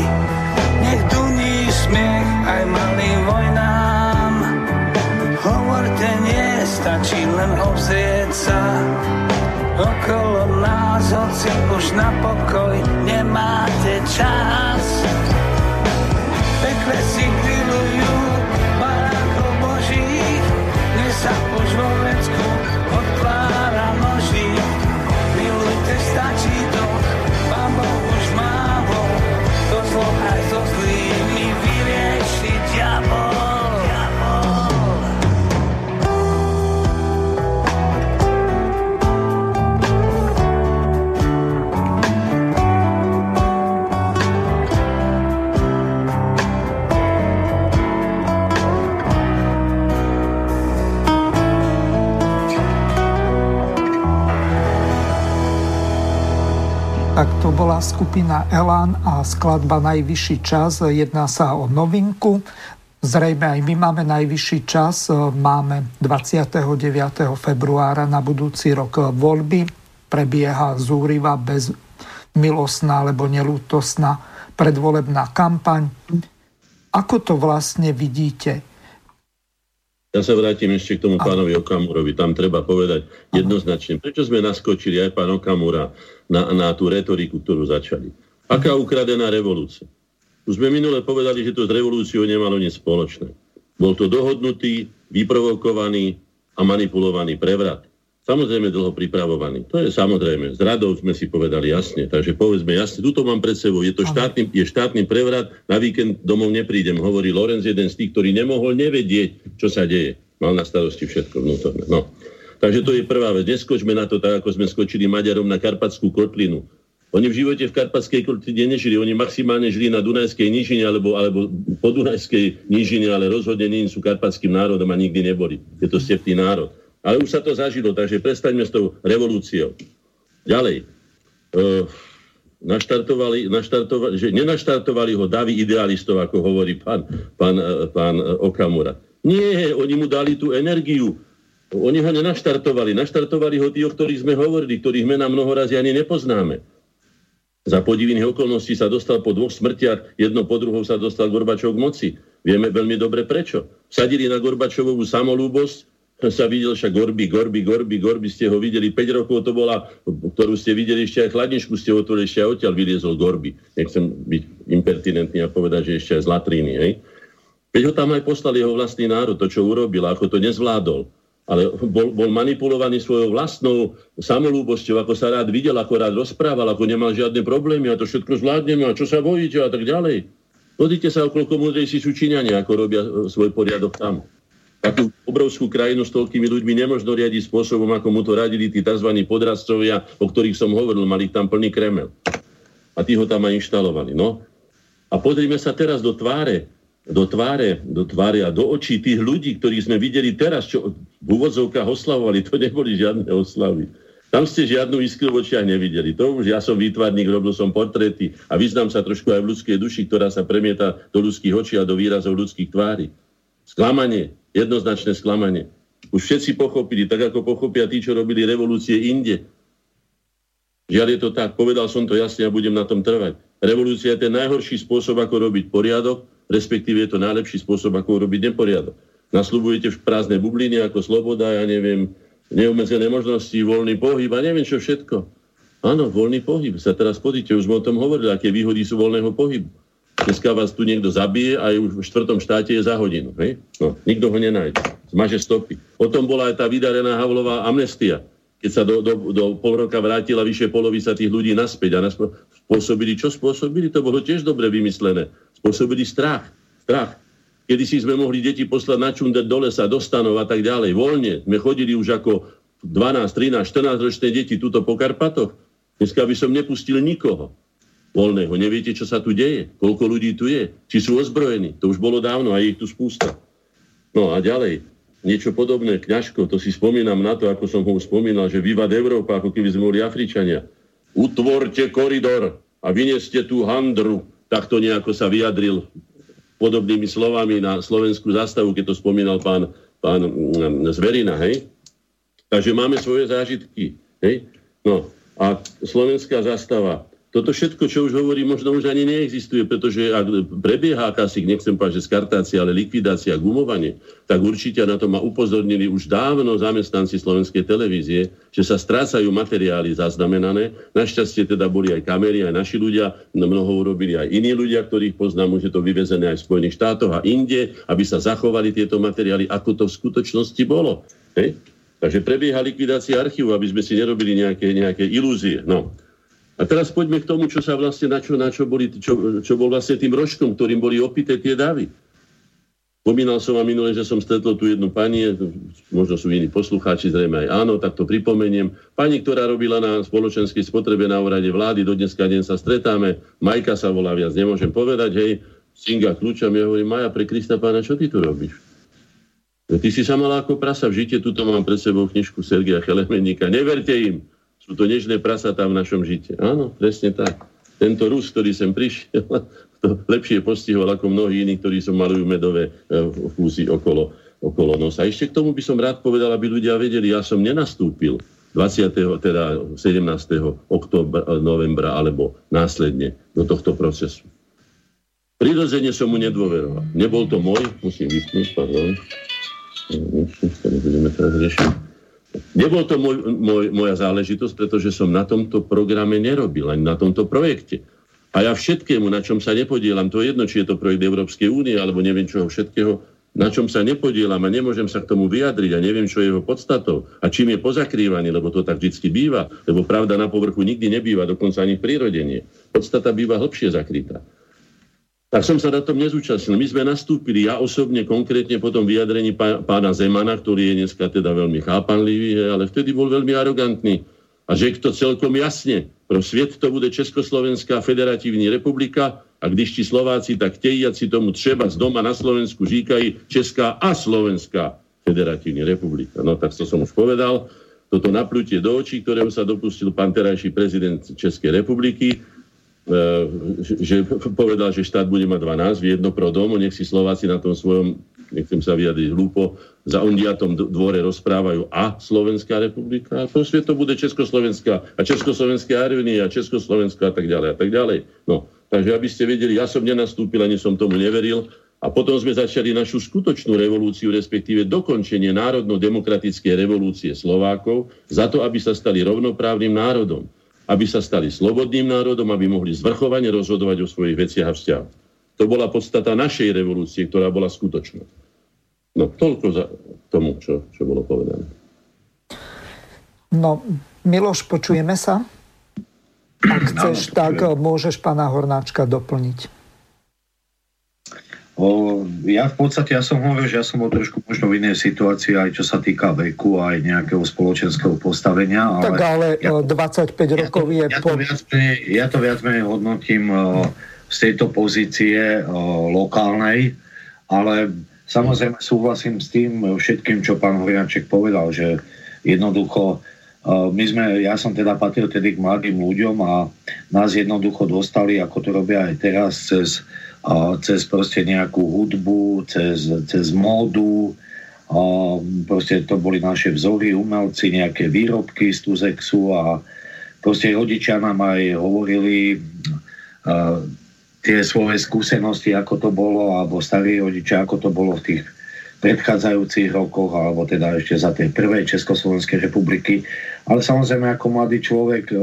nech duní smiech aj malým vojnám. Hovorte nie, stačí len obzrieť sa okolo nás, hoci už na pokoj nemáte čas. Pekle si grillujú barákov božích, dnes sa Tak to bola skupina Elan a skladba Najvyšší čas. Jedná sa o novinku. Zrejme aj my máme najvyšší čas. Máme 29. februára na budúci rok voľby. Prebieha zúriva bez milostná alebo nelútosná predvolebná kampaň. Ako to vlastne vidíte? Ja sa vrátim ešte k tomu pánovi Okamurovi. Tam treba povedať jednoznačne, prečo sme naskočili aj pán Okamura na, na tú retoriku, ktorú začali. Aká ukradená revolúcia? Už sme minule povedali, že to s revolúciou nemalo nič spoločné. Bol to dohodnutý, vyprovokovaný a manipulovaný prevrat. Samozrejme dlho pripravovaný. To je samozrejme. S radou sme si povedali jasne. Takže povedzme jasne, tuto mám pred sebou. Je to štátny, je štátny prevrat, na víkend domov neprídem. Hovorí Lorenz, jeden z tých, ktorý nemohol nevedieť, čo sa deje. Mal na starosti všetko vnútorné. No. Takže to je prvá vec. Neskočme na to tak, ako sme skočili Maďarom na Karpatskú kotlinu. Oni v živote v Karpatskej kotline nežili. Oni maximálne žili na Dunajskej nížine alebo, alebo po Dunajskej nížine, ale rozhodne nie sú karpatským národom a nikdy neboli. Je to stepný národ. Ale už sa to zažilo, takže prestaňme s tou revolúciou. Ďalej. Uh, naštartovali, naštartovali, že nenaštartovali ho davy idealistov, ako hovorí pán, pán, e, pán Okamura. Nie, oni mu dali tú energiu. Oni ho nenaštartovali. Naštartovali ho tí, o ktorých sme hovorili, ktorých mena mnoho razy ani nepoznáme. Za podivných okolností sa dostal po dvoch smrtiach, jedno po druhou sa dostal Gorbačov k moci. Vieme veľmi dobre prečo. Sadili na Gorbačovú samolúbosť, sa videl však Gorby, Gorby, Gorby, Gorby, ste ho videli 5 rokov, to bola, ktorú ste videli ešte aj chladničku, ste otvorili ešte aj odtiaľ vyliezol Gorby. Nechcem byť impertinentný a povedať, že ešte aj z latríny, hej. Veď ho tam aj poslal jeho vlastný národ, to, čo urobil, ako to nezvládol. Ale bol, bol manipulovaný svojou vlastnou samolúbosťou, ako sa rád videl, ako rád rozprával, ako nemal žiadne problémy a to všetko zvládneme a čo sa bojíte a tak ďalej. Pozrite sa, koľko múdrejší sú Číňania, ako robia svoj poriadok tam. Takú obrovskú krajinu s toľkými ľuďmi nemožno riadiť spôsobom, ako mu to radili tí tzv. podradcovia, o ktorých som hovoril, mali tam plný kremel. A tí ho tam aj inštalovali. No. A pozrime sa teraz do tváre, do tváre, do tváre a do očí tých ľudí, ktorých sme videli teraz, čo v úvodzovkách oslavovali, to neboli žiadne oslavy. Tam ste žiadnu iskru v očiach nevideli. To už ja som výtvarník, robil som portréty a vyznám sa trošku aj v ľudskej duši, ktorá sa premieta do ľudských očí a do výrazov ľudských tvári. Sklamanie, Jednoznačné sklamanie. Už všetci pochopili, tak ako pochopia tí, čo robili revolúcie inde. Žiaľ je to tak, povedal som to jasne a budem na tom trvať. Revolúcia je ten najhorší spôsob, ako robiť poriadok, respektíve je to najlepší spôsob, ako robiť neporiadok. Nasľubujete v prázdne bubliny ako sloboda, ja neviem, neobmedzené možnosti, voľný pohyb a neviem čo všetko. Áno, voľný pohyb. Sa teraz pozrite, už sme o tom hovorili, aké výhody sú voľného pohybu. Dneska vás tu niekto zabije a už v štvrtom štáte je za hodinu. Hej? No, nikto ho nenájde. Zmaže stopy. Potom bola aj tá vydarená Havlová amnestia, keď sa do, do, do pol roka vrátila vyše polovica tých ľudí naspäť a naspo- spôsobili, čo spôsobili, to bolo tiež dobre vymyslené. Spôsobili strach. Strach. Kedy si sme mohli deti poslať na čundet do lesa, do stanov a tak ďalej. Voľne. Sme chodili už ako 12, 13, 14 ročné deti tuto po Karpatoch. Dneska by som nepustil nikoho voľného. Neviete, čo sa tu deje? Koľko ľudí tu je? Či sú ozbrojení? To už bolo dávno a ich tu spústa. No a ďalej, niečo podobné, kňažko, to si spomínam na to, ako som ho spomínal, že vývad Európa, ako keby sme boli Afričania. Utvorte koridor a vynieste tú handru. Takto nejako sa vyjadril podobnými slovami na slovenskú zastavu, keď to spomínal pán, pán mm, Zverina, hej? Takže máme svoje zážitky, hej? No, a slovenská zastava, toto všetko, čo už hovorí, možno už ani neexistuje, pretože ak prebieha akási, nechcem povedať, že skartácia, ale likvidácia, gumovanie, tak určite na to ma upozornili už dávno zamestnanci slovenskej televízie, že sa strácajú materiály zaznamenané. Našťastie teda boli aj kamery, aj naši ľudia, mnoho urobili aj iní ľudia, ktorých poznám, už je to vyvezené aj v Spojených štátoch a inde, aby sa zachovali tieto materiály, ako to v skutočnosti bolo. Hej? Takže prebieha likvidácia archívu, aby sme si nerobili nejaké, nejaké ilúzie. No. A teraz poďme k tomu, čo sa vlastne, na čo, na čo, boli, čo, čo bol vlastne tým rožkom, ktorým boli opité tie davy. Pomínal som vám minule, že som stretol tu jednu pani, možno sú iní poslucháči, zrejme aj áno, tak to pripomeniem. Pani, ktorá robila na spoločenskej spotrebe na úrade vlády, do dneska deň sa stretáme, Majka sa volá viac, nemôžem povedať, hej, Singa kľúčam, ja hovorím, Maja, pre Krista pána, čo ty tu robíš? No, ty si sa mala ako prasa v žite, tuto mám pred sebou knižku Sergia Chelemenika, neverte im, sú to nežné prasatá v našom žite. Áno, presne tak. Tento Rus, ktorý sem prišiel, to lepšie postihol ako mnohí iní, ktorí som malujú medové e, fúzy okolo, okolo nosa. Ešte k tomu by som rád povedal, aby ľudia vedeli, ja som nenastúpil 20. teda 17. oktobra, novembra alebo následne do tohto procesu. Prirodzene som mu nedôveroval. Nebol to môj, musím vypnúť, pardon. Nebudeme teraz riešiť. Nebol to môj, môj, moja záležitosť, pretože som na tomto programe nerobil, ani na tomto projekte. A ja všetkému, na čom sa nepodielam, to je jedno, či je to projekt Európskej únie, alebo neviem čoho všetkého, na čom sa nepodielam a nemôžem sa k tomu vyjadriť a neviem, čo je jeho podstatou a čím je pozakrývaný, lebo to tak vždy býva, lebo pravda na povrchu nikdy nebýva, dokonca ani v prírode nie. Podstata býva hlbšie zakrytá tak som sa na tom nezúčastnil. My sme nastúpili, ja osobne konkrétne po tom vyjadrení pána Zemana, ktorý je dneska teda veľmi chápanlivý, ale vtedy bol veľmi arogantný. A že to celkom jasne, pro svět to bude Československá federatívna republika a když ti Slováci tak tejiaci tomu třeba z doma na Slovensku říkají Česká a Slovenská federatívna republika. No tak to som už povedal. Toto naplutie do očí, ktorého sa dopustil pán terajší prezident Českej republiky, že povedal, že štát bude mať 12, jedno pro domu, nech si Slováci na tom svojom, nechcem sa vyjadriť hlúpo, za ondiatom dvore rozprávajú a Slovenská republika, a svet to bude Československá a Československá armia a Československá a tak ďalej a tak ďalej. No, takže aby ste vedeli, ja som nenastúpil, ani som tomu neveril, a potom sme začali našu skutočnú revolúciu, respektíve dokončenie národno-demokratickej revolúcie Slovákov za to, aby sa stali rovnoprávnym národom aby sa stali slobodným národom, aby mohli zvrchovane rozhodovať o svojich veciach a vzťahoch. To bola podstata našej revolúcie, ktorá bola skutočná. No toľko za tomu, čo, čo bolo povedané. No, Miloš, počujeme sa? Ak chceš, tak môžeš pána Hornáčka doplniť. O, ja v podstate, ja som hovoril, že ja som bol trošku možno v inej situácii, aj čo sa týka veku, aj nejakého spoločenského postavenia. Ale tak ale ja, 25 rokov ja to, je... Ja to, viac menej, ja to viac menej hodnotím o, z tejto pozície o, lokálnej, ale samozrejme súhlasím s tým všetkým, čo pán Horiaček povedal, že jednoducho my sme, ja som teda patril tedy k mladým ľuďom a nás jednoducho dostali, ako to robia aj teraz, cez cez proste nejakú hudbu, cez, cez módu, a proste to boli naše vzory, umelci, nejaké výrobky z Tuzexu a proste rodičia nám aj hovorili tie svoje skúsenosti, ako to bolo, alebo starí rodičia, ako to bolo v tých predchádzajúcich rokoch, alebo teda ešte za tej prvej Československej republiky. Ale samozrejme, ako mladý človek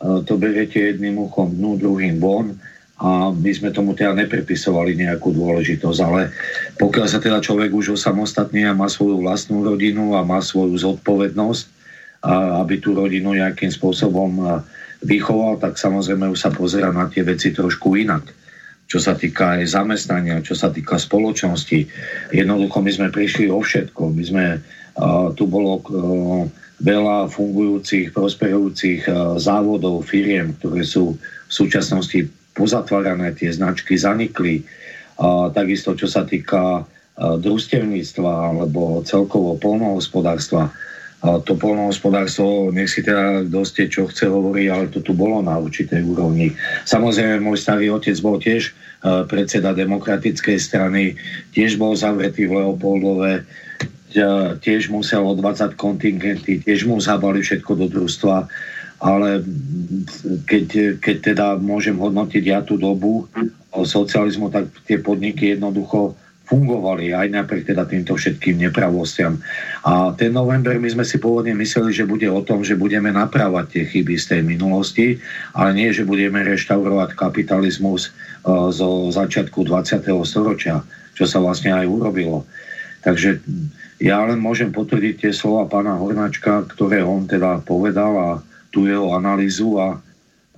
to beriete jedným uchom dnu, druhým von a my sme tomu teda nepripisovali nejakú dôležitosť, ale pokiaľ sa teda človek už osamostatní a má svoju vlastnú rodinu a má svoju zodpovednosť, a aby tú rodinu nejakým spôsobom vychoval, tak samozrejme už sa pozera na tie veci trošku inak. Čo sa týka aj zamestnania, čo sa týka spoločnosti. Jednoducho my sme prišli o všetko. My sme, tu bolo veľa fungujúcich, prosperujúcich závodov, firiem, ktoré sú v súčasnosti pozatvárané, tie značky zanikli. A takisto, čo sa týka družstevníctva alebo celkovo polnohospodárstva. To polnohospodárstvo, nech si teda doste, čo chce hovoriť, ale to tu bolo na určitej úrovni. Samozrejme, môj starý otec bol tiež predseda demokratickej strany, tiež bol zavretý v Leopoldove, tiež musel odvádzať kontingenty, tiež mu zabali všetko do družstva ale keď, keď teda môžem hodnotiť ja tú dobu socializmu, tak tie podniky jednoducho fungovali aj napriek teda týmto všetkým nepravostiam. A ten november my sme si pôvodne mysleli, že bude o tom, že budeme napravať tie chyby z tej minulosti, ale nie, že budeme reštaurovať kapitalizmus zo začiatku 20. storočia, čo sa vlastne aj urobilo. Takže ja len môžem potvrdiť tie slova pána Hornáčka, ktoré on teda povedal a tú jeho analýzu a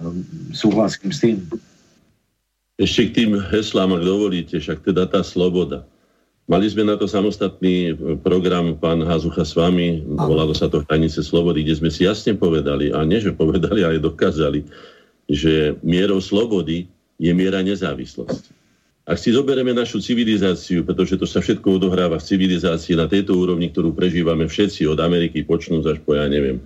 um, súhlasím s tým. Ešte k tým heslám, ak dovolíte, však teda tá sloboda. Mali sme na to samostatný program, pán Hazucha s vami, volalo sa to Hranice slobody, kde sme si jasne povedali, a nie že povedali, ale dokázali, že mierou slobody je miera nezávislosti. Ak si zoberieme našu civilizáciu, pretože to sa všetko odohráva v civilizácii na tejto úrovni, ktorú prežívame všetci, od Ameriky počnúť až po, ja neviem,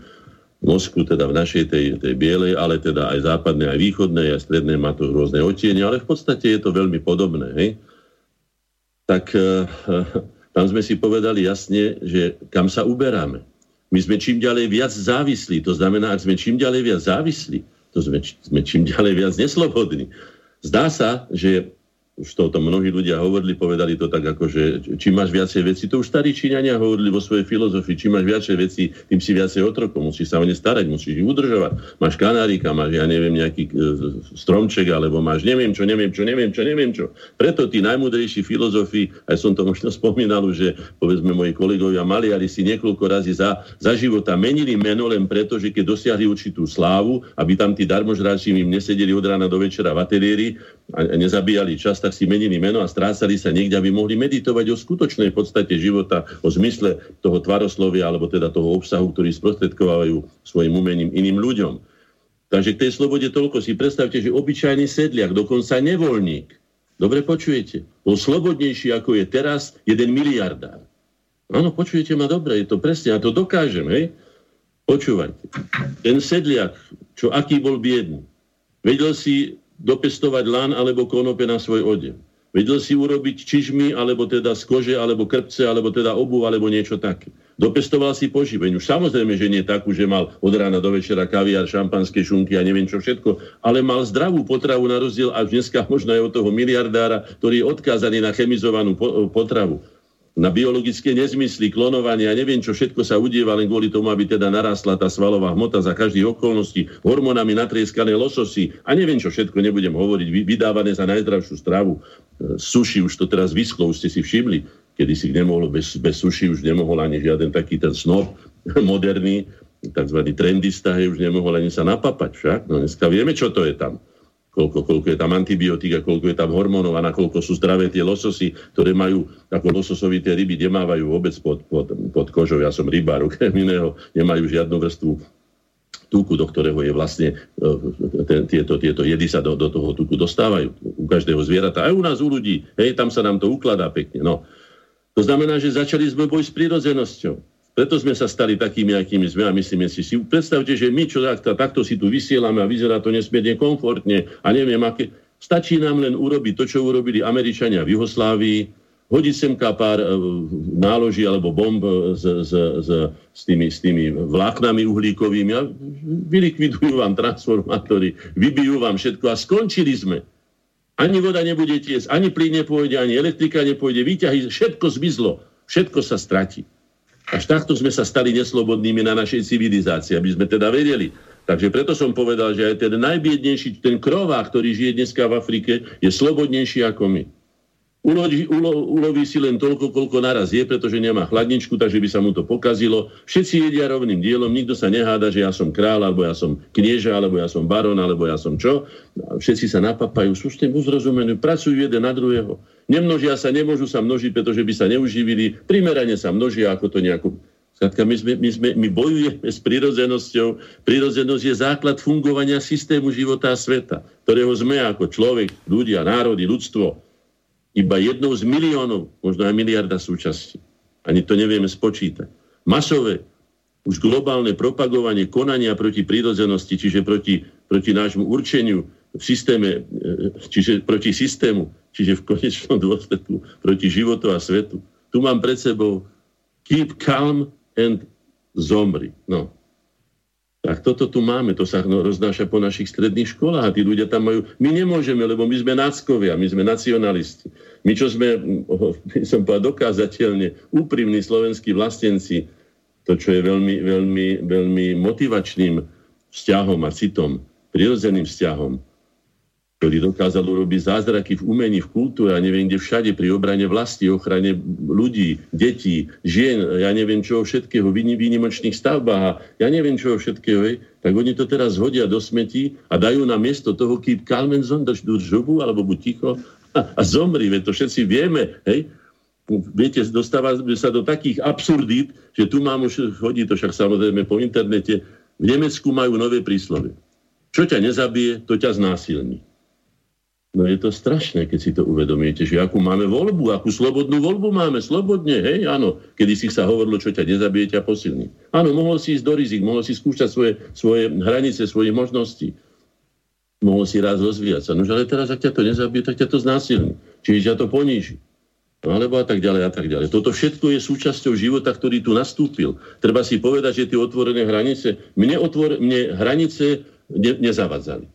Moskvu, teda v našej tej, tej bielej, ale teda aj západnej, aj východnej, aj strednej má to rôzne odtiene, ale v podstate je to veľmi podobné. Hej? Tak e, tam sme si povedali jasne, že kam sa uberáme. My sme čím ďalej viac závislí. To znamená, ak sme čím ďalej viac závislí, to sme, sme čím ďalej viac neslobodní. Zdá sa, že už to o tom mnohí ľudia hovorili, povedali to tak ako, že či máš viacej veci, to už starí Číňania hovorili vo svojej filozofii, či máš viacej veci, tým si viacej otrokov, musíš sa o ne starať, musíš ich udržovať. Máš kanárika, máš, ja neviem, nejaký e, stromček, alebo máš neviem čo, neviem čo, neviem čo, neviem čo. Preto tí najmudrejší filozofi, aj som to možno spomínal, že povedzme moji kolegovia maliari si niekoľko razy za, za života menili meno len preto, že keď dosiahli určitú slávu, aby tam tí darmožráči im nesedeli od rána do večera v ateliéri a nezabíjali čas, tak si menili meno a strácali sa niekde, aby mohli meditovať o skutočnej podstate života, o zmysle toho tvaroslovia, alebo teda toho obsahu, ktorý sprostredkovajú svojim umením iným ľuďom. Takže k tej slobode toľko si predstavte, že obyčajný sedliak, dokonca nevoľník, dobre počujete, bol slobodnejší ako je teraz jeden miliardár. Áno, počujete ma dobre, je to presne, ja to dokážem, hej? Počúvajte. Ten sedliak, čo aký bol biedný, vedel si dopestovať lan alebo konope na svoj odev. Vedel si urobiť čižmy, alebo teda z kože, alebo krpce, alebo teda obu, alebo niečo také. Dopestoval si poživeň. Už samozrejme, že nie takú, že mal od rána do večera kaviár, šampanské šunky a neviem čo všetko, ale mal zdravú potravu na rozdiel až dneska možno aj od toho miliardára, ktorý je odkázaný na chemizovanú potravu na biologické nezmysly, klonovanie a neviem, čo všetko sa udieva len kvôli tomu, aby teda narastla tá svalová hmota za každých okolností, hormonami natrieskané lososy a neviem, čo všetko nebudem hovoriť, vydávané za najzdravšiu stravu. E, suši už to teraz vyschlo, už ste si všimli, kedy si nemohlo, bez, bez suši už nemohol ani žiaden taký ten snob moderný, tzv. trendista, už nemohol ani sa napapať však. No dneska vieme, čo to je tam koľko, koľko je tam antibiotík a koľko je tam hormónov a nakoľko sú zdravé tie lososy, ktoré majú, ako lososovité ryby, nemávajú vôbec pod, pod, pod kožou. Ja som rybár, okrem iného, nemajú žiadnu vrstvu tuku, do ktorého je vlastne e, ten, tieto, tieto jedy sa do, do toho tuku dostávajú. U každého zvierata, aj u nás, u ľudí. Hej, tam sa nám to ukladá pekne. No. To znamená, že začali sme boj s prírodzenosťou. Preto sme sa stali takými, akými sme a myslíme si, si predstavte, že my, čo takto, takto si tu vysielame a vyzerá to nesmierne komfortne a neviem aké, stačí nám len urobiť to, čo urobili Američania v Juhoslávii, hodiť semka pár e, náloží alebo bomb s, s, s, s, tými, s tými vláknami uhlíkovými a vylikvidujú vám transformátory, vybijú vám všetko a skončili sme. Ani voda nebude tiesť, ani plyn nepôjde, ani elektrika nepôjde, výťahy, všetko zmizlo, všetko sa stratí. Až takto sme sa stali neslobodnými na našej civilizácii, aby sme teda vedeli. Takže preto som povedal, že aj ten najbiednejší, ten krová, ktorý žije dneska v Afrike, je slobodnejší ako my. Uloví, ulo, uloví si len toľko, koľko naraz je, pretože nemá chladničku, takže by sa mu to pokazilo. Všetci jedia rovným dielom, nikto sa neháda, že ja som král, alebo ja som knieža, alebo ja som baron, alebo ja som čo. Všetci sa napapajú, sú s tým uzrozumení, pracujú jeden na druhého. Nemnožia sa, nemôžu sa množiť, pretože by sa neuživili. Primerane sa množia, ako to nejako Skladka, my, sme, my, sme, my bojujeme s prírodzenosťou. Prírodzenosť je základ fungovania systému života a sveta, ktorého sme ako človek, ľudia, národy, ľudstvo iba jednou z miliónov, možno aj miliarda súčasti. Ani to nevieme spočítať. Masové, už globálne propagovanie konania proti prírodzenosti, čiže proti, proti nášmu určeniu v systéme, e, čiže proti systému, čiže v konečnom dôsledku proti životu a svetu. Tu mám pred sebou keep calm and zomri. No, tak toto tu máme, to sa roznáša po našich stredných školách a tí ľudia tam majú... My nemôžeme, lebo my sme náckovia, my sme nacionalisti. My, čo sme, by som povedal, dokázateľne úprimní slovenskí vlastenci, to, čo je veľmi, veľmi, veľmi motivačným vzťahom a citom, prirodzeným vzťahom, ktorý dokázal urobiť zázraky v umení, v kultúre a neviem kde všade pri obrane vlasti, ochrane ľudí, detí, žien, ja neviem čoho všetkého, výnimočných stavbách ja neviem čoho všetkého, hej, tak oni to teraz hodia do smetí a dajú na miesto toho keep calm and zone, drž žubu, alebo buď ticho a, a zomri, veď to všetci vieme, hej. Viete, dostáva sa do takých absurdít, že tu mám už, chodí to však samozrejme po internete, v Nemecku majú nové príslovie. Čo ťa nezabije, to ťa znásilní. No je to strašné, keď si to uvedomíte, že akú máme voľbu, akú slobodnú voľbu máme, slobodne, hej, áno. Kedy si sa hovorilo, čo ťa nezabije, ťa posilní. Áno, mohol si ísť do rizik, mohol si skúšať svoje, svoje hranice, svoje možnosti. Mohol si raz rozvíjať sa. No ale teraz, ak ťa to nezabije, tak ťa to znásilní. Čiže ťa to poníži. No, alebo a tak ďalej a tak ďalej. Toto všetko je súčasťou života, ktorý tu nastúpil. Treba si povedať, že tie otvorené hranice, mne, otvor, mne hranice ne, nezavadzali.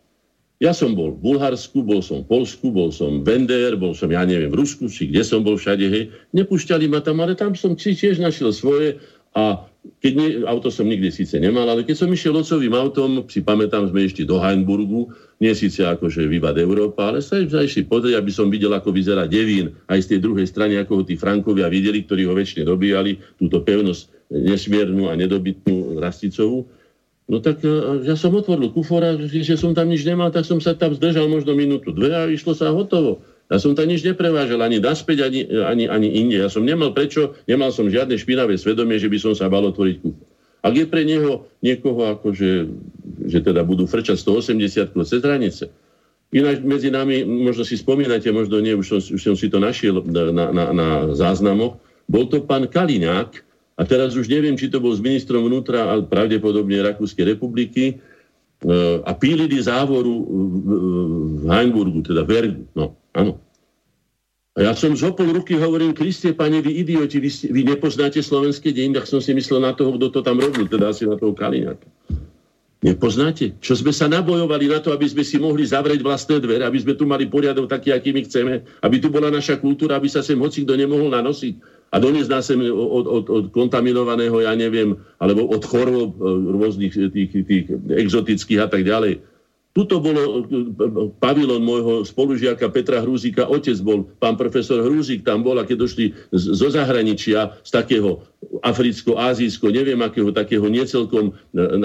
Ja som bol v Bulharsku, bol som v Polsku, bol som v NDR, bol som, ja neviem, v Rusku, či kde som bol všade, hej. Nepúšťali ma tam, ale tam som si tiež našiel svoje a keď nie, auto som nikdy síce nemal, ale keď som išiel locovým autom, si pamätám, sme ešte do Heinburgu, nie síce akože vývad Európa, ale sa išli pozrieť, aby som videl, ako vyzerá Devín, aj z tej druhej strany, ako ho tí Frankovia videli, ktorí ho väčšine dobíjali, túto pevnosť nesmiernu a nedobytnú rasticovú. No tak e, ja som otvoril kufor a že som tam nič nemal, tak som sa tam zdržal možno minútu, dve a išlo sa hotovo. Ja som tam nič neprevážal, ani naspäť, ani, ani, ani inde. Ja som nemal prečo, nemal som žiadne špinavé svedomie, že by som sa bal otvoriť kufor. Ak je pre neho niekoho, akože, že teda budú frčať 180 cez hranice, Ináč medzi nami, možno si spomínate, možno nie, už som, už som si to našiel na, na, na záznamoch, bol to pán Kaliňák, a teraz už neviem, či to bol s ministrom vnútra, ale pravdepodobne Rakúskej republiky, e, a pílili závoru v Heimburgu, teda Vergu. No, áno. A ja som z pol ruky hovorím, Kristie, pane, vy idioti, vy, vy nepoznáte slovenské dejiny, tak som si myslel na toho, kto to tam robil, teda asi na toho Kaliňáka. Nepoznáte? Čo sme sa nabojovali na to, aby sme si mohli zavrieť vlastné dvere, aby sme tu mali poriadok taký, aký my chceme, aby tu bola naša kultúra, aby sa sem hoci kto nemohol nanosiť a doniesť nás sem od, od, od kontaminovaného, ja neviem, alebo od chorôb e, rôznych tých, tých exotických a tak ďalej. Tuto bolo e, pavilon môjho spolužiaka Petra Hrúzika, otec bol, pán profesor Hrúzik tam bol a keď došli zo zahraničia, z takého africko-azijsko, neviem akého, takého necelkom e,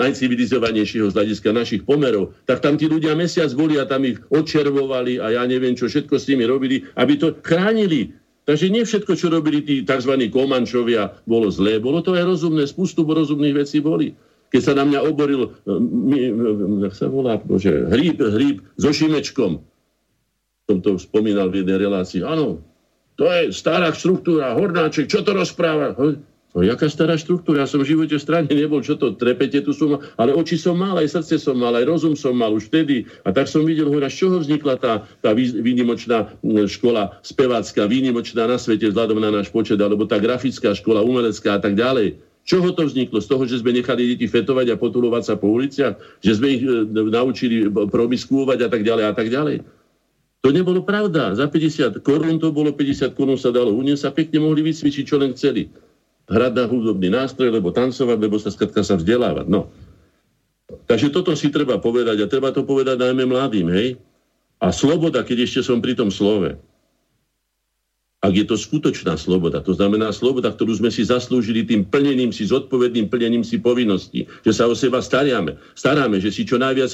najcivilizovanejšieho z hľadiska našich pomerov, tak tam tí ľudia mesiac boli a tam ich odčervovali a ja neviem, čo všetko s nimi robili, aby to chránili. Takže nie všetko, čo robili tí tzv. komančovia, bolo zlé. Bolo to aj rozumné, spustu rozumných vecí boli keď sa na mňa oboril, e, jak sa volá, bože, hríb, hríb so šimečkom. Som to spomínal v jednej relácii. Áno, to je stará štruktúra, hornáček, čo to rozpráva? No, jaká stará štruktúra? Ja som v živote v strane nebol, čo to, trepete tu som, ale oči som mal, aj srdce som mal, aj rozum som mal už vtedy. A tak som videl, hora, z čoho vznikla tá, tá výnimočná škola spevácka, výnimočná na svete vzhľadom na náš počet, alebo tá grafická škola, umelecká a tak ďalej. Čoho to vzniklo? Z toho, že sme nechali deti fetovať a potulovať sa po uliciach? Že sme ich e, naučili promiskuovať a tak ďalej a tak ďalej? To nebolo pravda. Za 50 korún to bolo, 50 korún sa dalo uniesť a pekne mohli vycvičiť, čo len chceli. Hrať na hudobný nástroj, lebo tancovať, lebo sa skratka sa vzdelávať. No. Takže toto si treba povedať a treba to povedať najmä mladým, hej? A sloboda, keď ešte som pri tom slove, ak je to skutočná sloboda. To znamená sloboda, ktorú sme si zaslúžili tým plnením si, zodpovedným plnením si povinností, že sa o seba staráme, staráme, že si čo najviac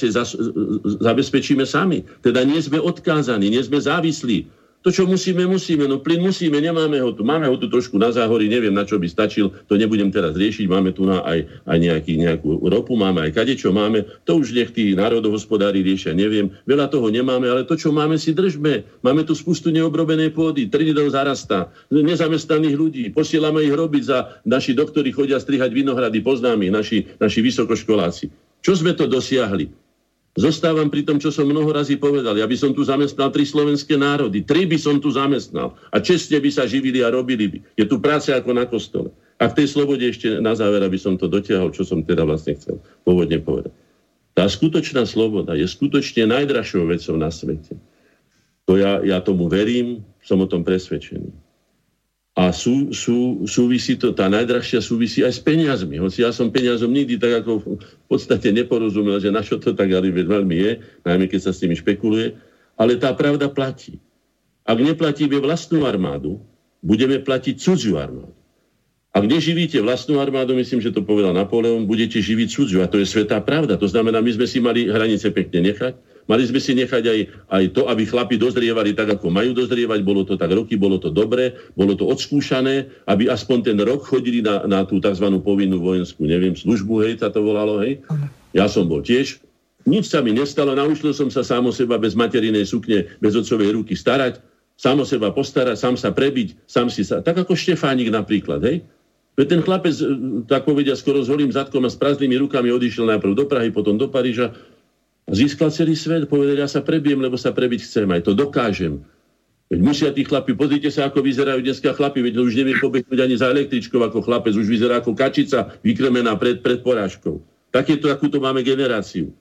zabezpečíme sami. Teda nie sme odkázaní, nie sme závislí to, čo musíme, musíme. No plyn musíme, nemáme ho tu. Máme ho tu trošku na záhory, neviem, na čo by stačil. To nebudem teraz riešiť. Máme tu na aj, aj nejaký, nejakú ropu, máme aj kadečo máme. To už nech tí národohospodári riešia, neviem. Veľa toho nemáme, ale to, čo máme, si držme. Máme tu spustu neobrobenej pôdy. Trinidad zarastá. Nezamestnaných ľudí. Posielame ich robiť za... Naši doktori chodia strihať vinohrady, poznáme naši, naši vysokoškoláci. Čo sme to dosiahli? Zostávam pri tom, čo som mnoho razy povedal. Ja by som tu zamestnal tri slovenské národy. Tri by som tu zamestnal. A čestne by sa živili a robili by. Je tu práca ako na kostole. A v tej slobode ešte na záver, aby som to dotiahol, čo som teda vlastne chcel pôvodne povedať. Tá skutočná sloboda je skutočne najdražšou vecou na svete. To ja, ja tomu verím, som o tom presvedčený. A sú, sú, súvisí to, tá najdrahšia súvisí aj s peniazmi. Hoci ja som peniazom nikdy tak ako v podstate neporozumel, že na čo to tak ale veľmi je, najmä keď sa s nimi špekuluje. Ale tá pravda platí. Ak neplatíme vlastnú armádu, budeme platiť cudziu armádu. Ak neživíte vlastnú armádu, myslím, že to povedal Napoleon, budete živiť cudziu. A to je svetá pravda. To znamená, my sme si mali hranice pekne nechať, Mali sme si nechať aj, aj to, aby chlapi dozrievali tak, ako majú dozrievať. Bolo to tak roky, bolo to dobre, bolo to odskúšané, aby aspoň ten rok chodili na, na tú tzv. povinnú vojenskú, neviem, službu, hej, sa to volalo, hej. Ja som bol tiež. Nič sa mi nestalo, naučil som sa sám o seba bez materinej sukne, bez otcovej ruky starať, sám o seba postarať, sám sa prebiť, sám si sa... Tak ako Štefánik napríklad, hej. Veď ten chlapec, e, tak povedia, skoro s holým zadkom a s prázdnymi rukami odišiel najprv do Prahy, potom do Paríža Získal celý svet, povedal, ja sa prebijem, lebo sa prebiť chcem, aj to dokážem. Veď musia tí chlapi, pozrite sa, ako vyzerajú dneska chlapi, veď už nevie pobehnúť ani za električkou ako chlapec, už vyzerá ako kačica vykremená pred, pred porážkou. Takéto, akúto máme generáciu.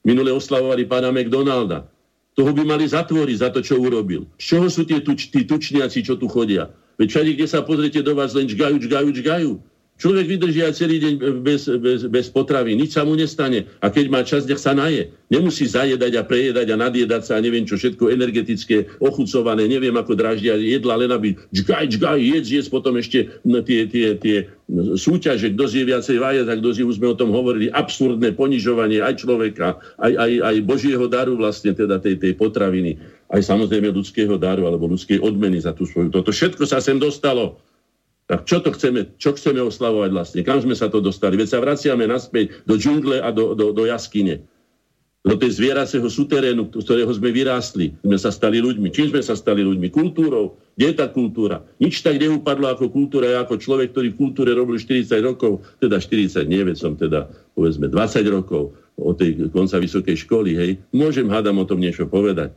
Minule oslavovali pána McDonalda. Toho by mali zatvoriť za to, čo urobil. Z čoho sú tie tuč, tí tučniaci, čo tu chodia? Veď všade, kde sa pozriete do vás, len čgajú, čgajú, čgajú. Človek vydrží aj celý deň bez, bez, bez potravy, nič sa mu nestane. A keď má čas, nech sa naje. Nemusí zajedať a prejedať a nadjedať sa a neviem čo, všetko energetické, ochucované, neviem ako draždia jedla, len aby čgaj, čgaj, jedz, jedz, potom ešte tie, tie, tie súťaže, kto zje viacej vajec a kto zje, už sme o tom hovorili, absurdné ponižovanie aj človeka, aj, aj, aj Božieho daru vlastne, teda tej, tej potraviny, aj samozrejme ľudského daru alebo ľudskej odmeny za tú svoju. Toto všetko sa sem dostalo. Tak čo to chceme, čo chceme oslavovať vlastne? Kam sme sa to dostali? Veď sa vraciame naspäť do džungle a do, do, do jaskyne. Do tej zvieracieho suterénu, z ktorého sme vyrástli. Sme sa stali ľuďmi. Čím sme sa stali ľuďmi? Kultúrou. Kde je tá kultúra? Nič tak neupadlo ako kultúra. Ja ako človek, ktorý v kultúre robil 40 rokov, teda 40, nie, veď som teda povedzme 20 rokov od tej konca vysokej školy, hej, môžem hádam o tom niečo povedať.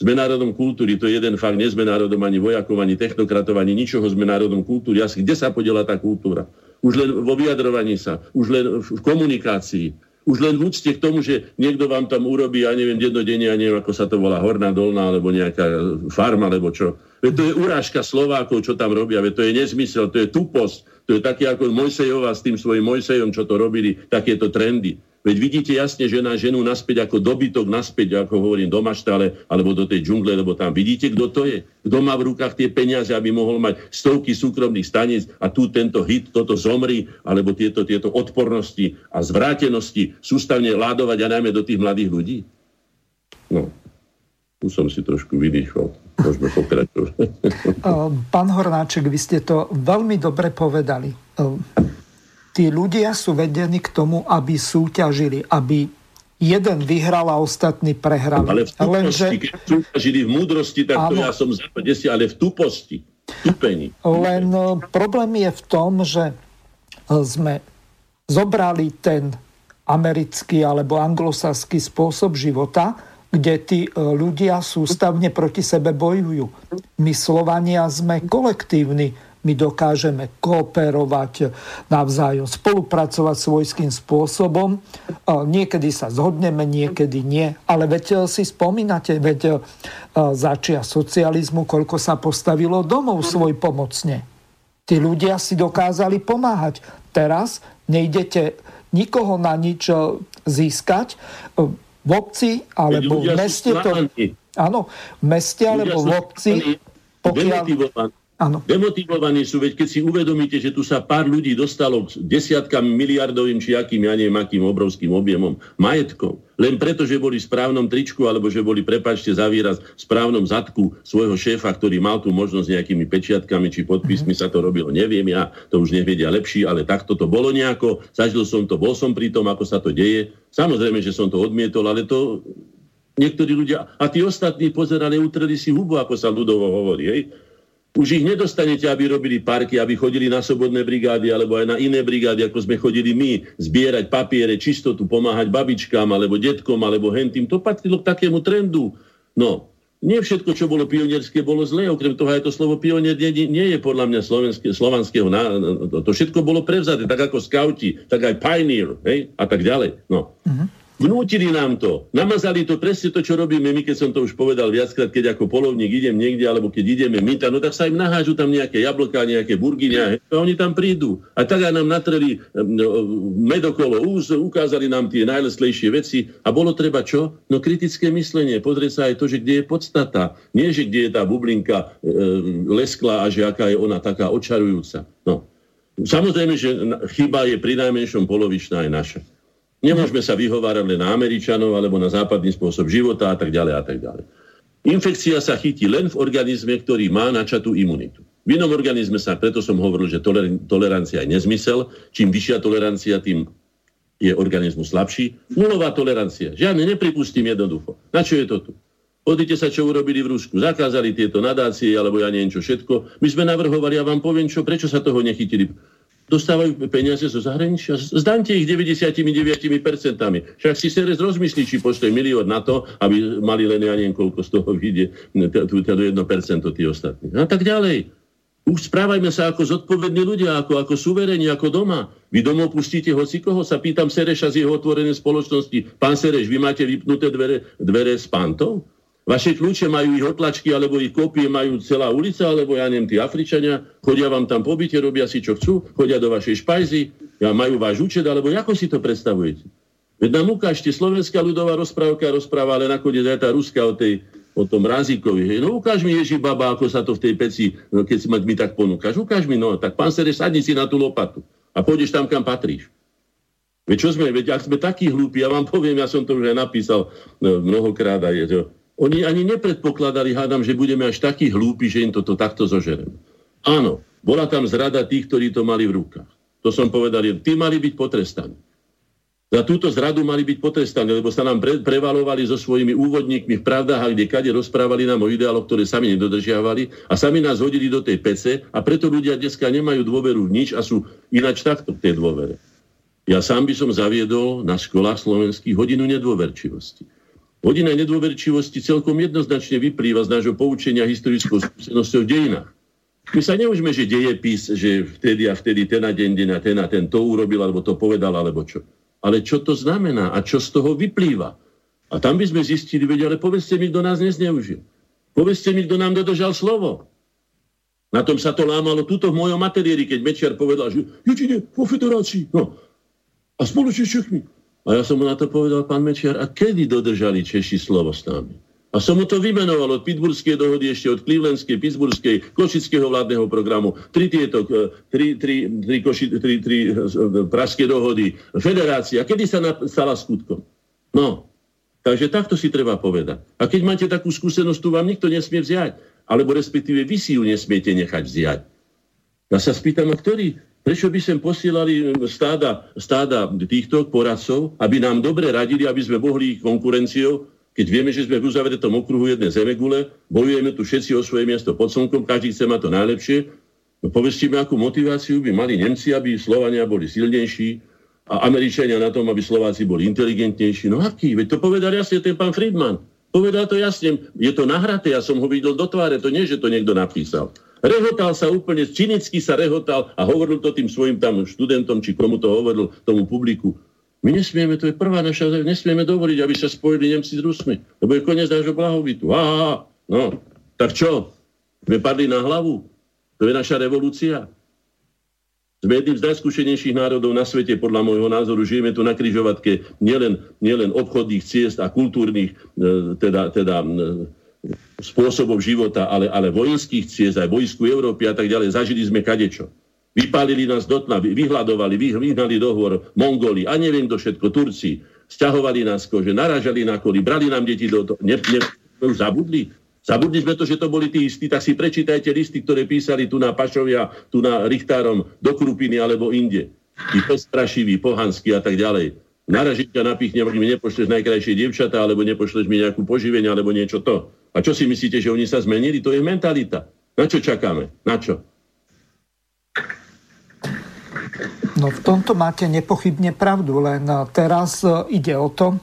Sme národom kultúry, to je jeden fakt, nie sme národom ani vojakov, ani technokratov, ani ničoho, sme národom kultúry. Asi kde sa podiela tá kultúra? Už len vo vyjadrovaní sa, už len v komunikácii, už len v úcte k tomu, že niekto vám tam urobí, ja neviem, dennodenne, ja neviem, ako sa to volá, horná, dolná, alebo nejaká farma, alebo čo. Veď to je urážka Slovákov, čo tam robia, veď to je nezmysel, to je tuposť, to je také ako Mojsejová s tým svojim Mojsejom, čo to robili, takéto trendy. Veď vidíte jasne, že na ženu naspäť ako dobytok, naspäť, ako hovorím, do maštale alebo do tej džungle, lebo tam vidíte, kto to je. Kto má v rukách tie peniaze, aby mohol mať stovky súkromných staníc a tu tento hit, toto zomri, alebo tieto, tieto odpornosti a zvrátenosti sústavne ládovať a najmä do tých mladých ľudí? No, tu som si trošku vydýchol. Môžeme pokračovať. Pán Hornáček, vy ste to veľmi dobre povedali tí ľudia sú vedení k tomu, aby súťažili, aby jeden vyhral a ostatní prehrali. Ale v tuposti, Lenže... keď súťažili v múdrosti, tak to ja som západesi, ale v tuposti, tupení. Len e, problém je v tom, že e, sme zobrali ten americký alebo anglosaský spôsob života, kde tí e, ľudia sústavne proti sebe bojujú. My Slovania sme kolektívni my dokážeme kooperovať navzájom, spolupracovať svojským spôsobom. Niekedy sa zhodneme, niekedy nie. Ale veď e, si spomínate, veď e, začia socializmu, koľko sa postavilo domov svoj pomocne. Tí ľudia si dokázali pomáhať. Teraz nejdete nikoho na nič e, získať. V obci alebo v meste to... Áno, v meste alebo v obci... Pokiaľ, Áno. Demotivovaní sú, veď keď si uvedomíte, že tu sa pár ľudí dostalo k desiatkam miliardovým či akým, ja neviem, akým obrovským objemom majetkov, len preto, že boli v správnom tričku, alebo že boli, prepačte za výraz, v správnom zadku svojho šéfa, ktorý mal tú možnosť nejakými pečiatkami či podpismi mm-hmm. sa to robilo. Neviem ja, to už nevedia lepší, ale takto to bolo nejako. Zažil som to, bol som pri tom, ako sa to deje. Samozrejme, že som to odmietol, ale to niektorí ľudia, a tí ostatní pozerali, utreli si hubu, ako sa ľudovo hovorí. Hej? Už ich nedostanete, aby robili parky, aby chodili na sobodné brigády alebo aj na iné brigády, ako sme chodili my, zbierať papiere, čistotu, pomáhať babičkám alebo detkom alebo hentým. To patrilo k takému trendu. No, nie všetko, čo bolo pionierské, bolo zlé. Okrem toho aj to slovo pionier nie, nie je podľa mňa slovanského. To všetko bolo prevzaté, tak ako skauti, tak aj pioneer hej? a tak ďalej. No. Uh-huh. Vnútili nám to. Namazali to presne to, čo robíme my, keď som to už povedal viackrát, keď ako polovník idem niekde, alebo keď ideme my, no tak sa im nahážu tam nejaké jablka, nejaké burginia, a oni tam prídu. A tak nám natreli no, medokolo úz, ukázali nám tie najleslejšie veci a bolo treba čo? No kritické myslenie, pozrieť sa aj to, že kde je podstata. Nie, že kde je tá bublinka e, lesklá a že aká je ona taká očarujúca. No. Samozrejme, že chyba je pri najmenšom polovičná aj naša. Nemôžeme sa vyhovárať len na Američanov alebo na západný spôsob života a tak ďalej a tak ďalej. Infekcia sa chytí len v organizme, ktorý má načatú imunitu. V inom organizme sa, preto som hovoril, že toler, tolerancia je nezmysel. Čím vyššia tolerancia, tým je organizmus slabší. Nulová tolerancia. Žiadne nepripustím jednoducho. Na čo je to tu? Pozrite sa, čo urobili v Rusku. Zakázali tieto nadácie, alebo ja neviem čo všetko. My sme navrhovali, ja vám poviem čo, prečo sa toho nechytili dostávajú peniaze zo zahraničia. Zdaňte ich 99%. Však si Seres rozmyslí, či pošle milión na to, aby mali len ja neviem, koľko z toho vyjde, to 1% tí ostatní. A tak ďalej. Už správajme sa ako zodpovední ľudia, ako, ako suverení, ako doma. Vy domov pustíte hoci koho, sa pýtam Sereša z jeho otvorenej spoločnosti. Pán Sereš, vy máte vypnuté dvere, dvere s pantou? Vaše kľúče majú ich otlačky, alebo ich kópie majú celá ulica, alebo ja neviem, tí Afričania, chodia vám tam po byte, robia si čo chcú, chodia do vašej špajzy, ja majú váš účet, alebo ako si to predstavujete? Veď nám ukážte, slovenská ľudová rozprávka rozpráva, ale nakoniec aj tá ruská o tej o tom Razíkovi. Hej. No ukáž mi, Ježi baba, ako sa to v tej peci, no, keď si ma mi tak ponúkaš. Ukáž mi, no, tak pán Sereš, sadni si na tú lopatu a pôjdeš tam, kam patríš. Veď čo sme, veď ak sme takí hlúpi, ja vám poviem, ja som to už aj napísal no, mnohokrát aj, že oni ani nepredpokladali, hádam, že budeme až takí hlúpi, že im toto takto zožereme. Áno, bola tam zrada tých, ktorí to mali v rukách. To som povedal, tí mali byť potrestaní. Za túto zradu mali byť potrestaní, lebo sa nám pre, prevalovali so svojimi úvodníkmi v pravdách kde kade rozprávali nám o ideáloch, ktoré sami nedodržiavali a sami nás hodili do tej pece a preto ľudia dneska nemajú dôveru v nič a sú ináč takto v tej dôvere. Ja sám by som zaviedol na školách slovenských hodinu nedôverčivosti. Hodina nedôverčivosti celkom jednoznačne vyplýva z nášho poučenia historickou skúsenosťou v dejinách. My sa neužme, že dejepis, že vtedy a vtedy ten a deň, deň a ten a ten to urobil, alebo to povedal, alebo čo ale čo to znamená a čo z toho vyplýva. A tam by sme zistili, veď, ale povedzte mi, kto nás nezneužil. Povedzte mi, kto nám dodržal slovo. Na tom sa to lámalo tuto v mojom materiéri, keď Mečiar povedal, že jedine vo federácii, no, a spoločne s Čechmi. A ja som mu na to povedal, pán Mečiar, a kedy dodržali Češi slovo s nami? A som mu to vymenoval od Pittsburghskej dohody, ešte od Clevelandskej, Pittsburghskej, Košického vládneho programu, tri tieto, e, tri, tri, tri, koši, tri, tri e, pražské dohody, federácia. Kedy sa stala skutkom? No, takže takto si treba povedať. A keď máte takú skúsenosť, tu vám nikto nesmie vziať. Alebo respektíve vy si ju nesmiete nechať vziať. Ja sa spýtam, a ktorý, prečo by sem posielali stáda, stáda týchto poradcov, aby nám dobre radili, aby sme mohli ich konkurenciou keď vieme, že sme v uzavretom okruhu jednej zemegule, bojujeme tu všetci o svoje miesto pod slnkom, každý chce mať to najlepšie, no povedzte mi, akú motiváciu by mali Nemci, aby Slovania boli silnejší a Američania na tom, aby Slováci boli inteligentnejší. No aký? Veď to povedal jasne ten pán Friedman. Povedal to jasne. Je to nahraté, ja som ho videl do tváre, to nie, že to niekto napísal. Rehotal sa úplne, cynicky sa rehotal a hovoril to tým svojim tam študentom, či komu to hovoril, tomu publiku. My nesmieme, to je prvá naša, nesmieme dovoliť, aby sa spojili Nemci s Rusmi, lebo je koniec nášho blahobytu. Á, no, tak čo? Sme padli na hlavu? To je naša revolúcia? Sme jedným z najskúšenejších národov na svete, podľa môjho názoru. Žijeme tu na kryžovatke nielen, nielen obchodných ciest a kultúrnych e, teda, teda, e, spôsobov života, ale, ale vojenských ciest, aj vojsku Európy a tak ďalej. Zažili sme kadečo. Vypálili nás do tma, vyhľadovali, vyhnali do Mongoli a neviem kto všetko, Turci. Sťahovali nás kože, naražali na koli, brali nám deti do toho. Ne, ne, už zabudli. Zabudli sme to, že to boli tí istí, tak si prečítajte listy, ktoré písali tu na Pašovia, tu na Richtárom, do Krupiny alebo inde. Tí pestrašiví, pohanskí a tak ďalej. Naražiť ťa napichne, mi nepošleš najkrajšie dievčatá, alebo nepošleš mi nejakú poživenie, alebo niečo to. A čo si myslíte, že oni sa zmenili? To je mentalita. Na čo čakáme? Na čo? No v tomto máte nepochybne pravdu, len eh, teraz eh, ide o to,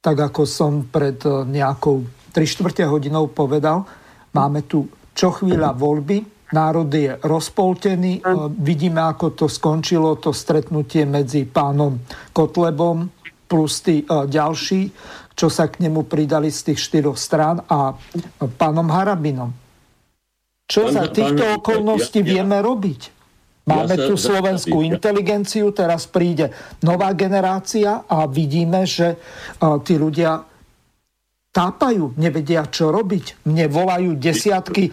tak ako som pred eh, nejakou 3 čtvrte hodinou povedal, máme tu čo chvíľa voľby, národ je rozpoltený, vidíme, ako to skončilo, to stretnutie medzi pánom Kotlebom plus tí ďalší, čo sa k nemu pridali z tých štyroch strán a pánom Harabinom. Čo za týchto okolností vieme robiť? Máme ja tu slovenskú inteligenciu, teraz príde nová generácia a vidíme, že tí ľudia tápajú, nevedia, čo robiť. Mne volajú desiatky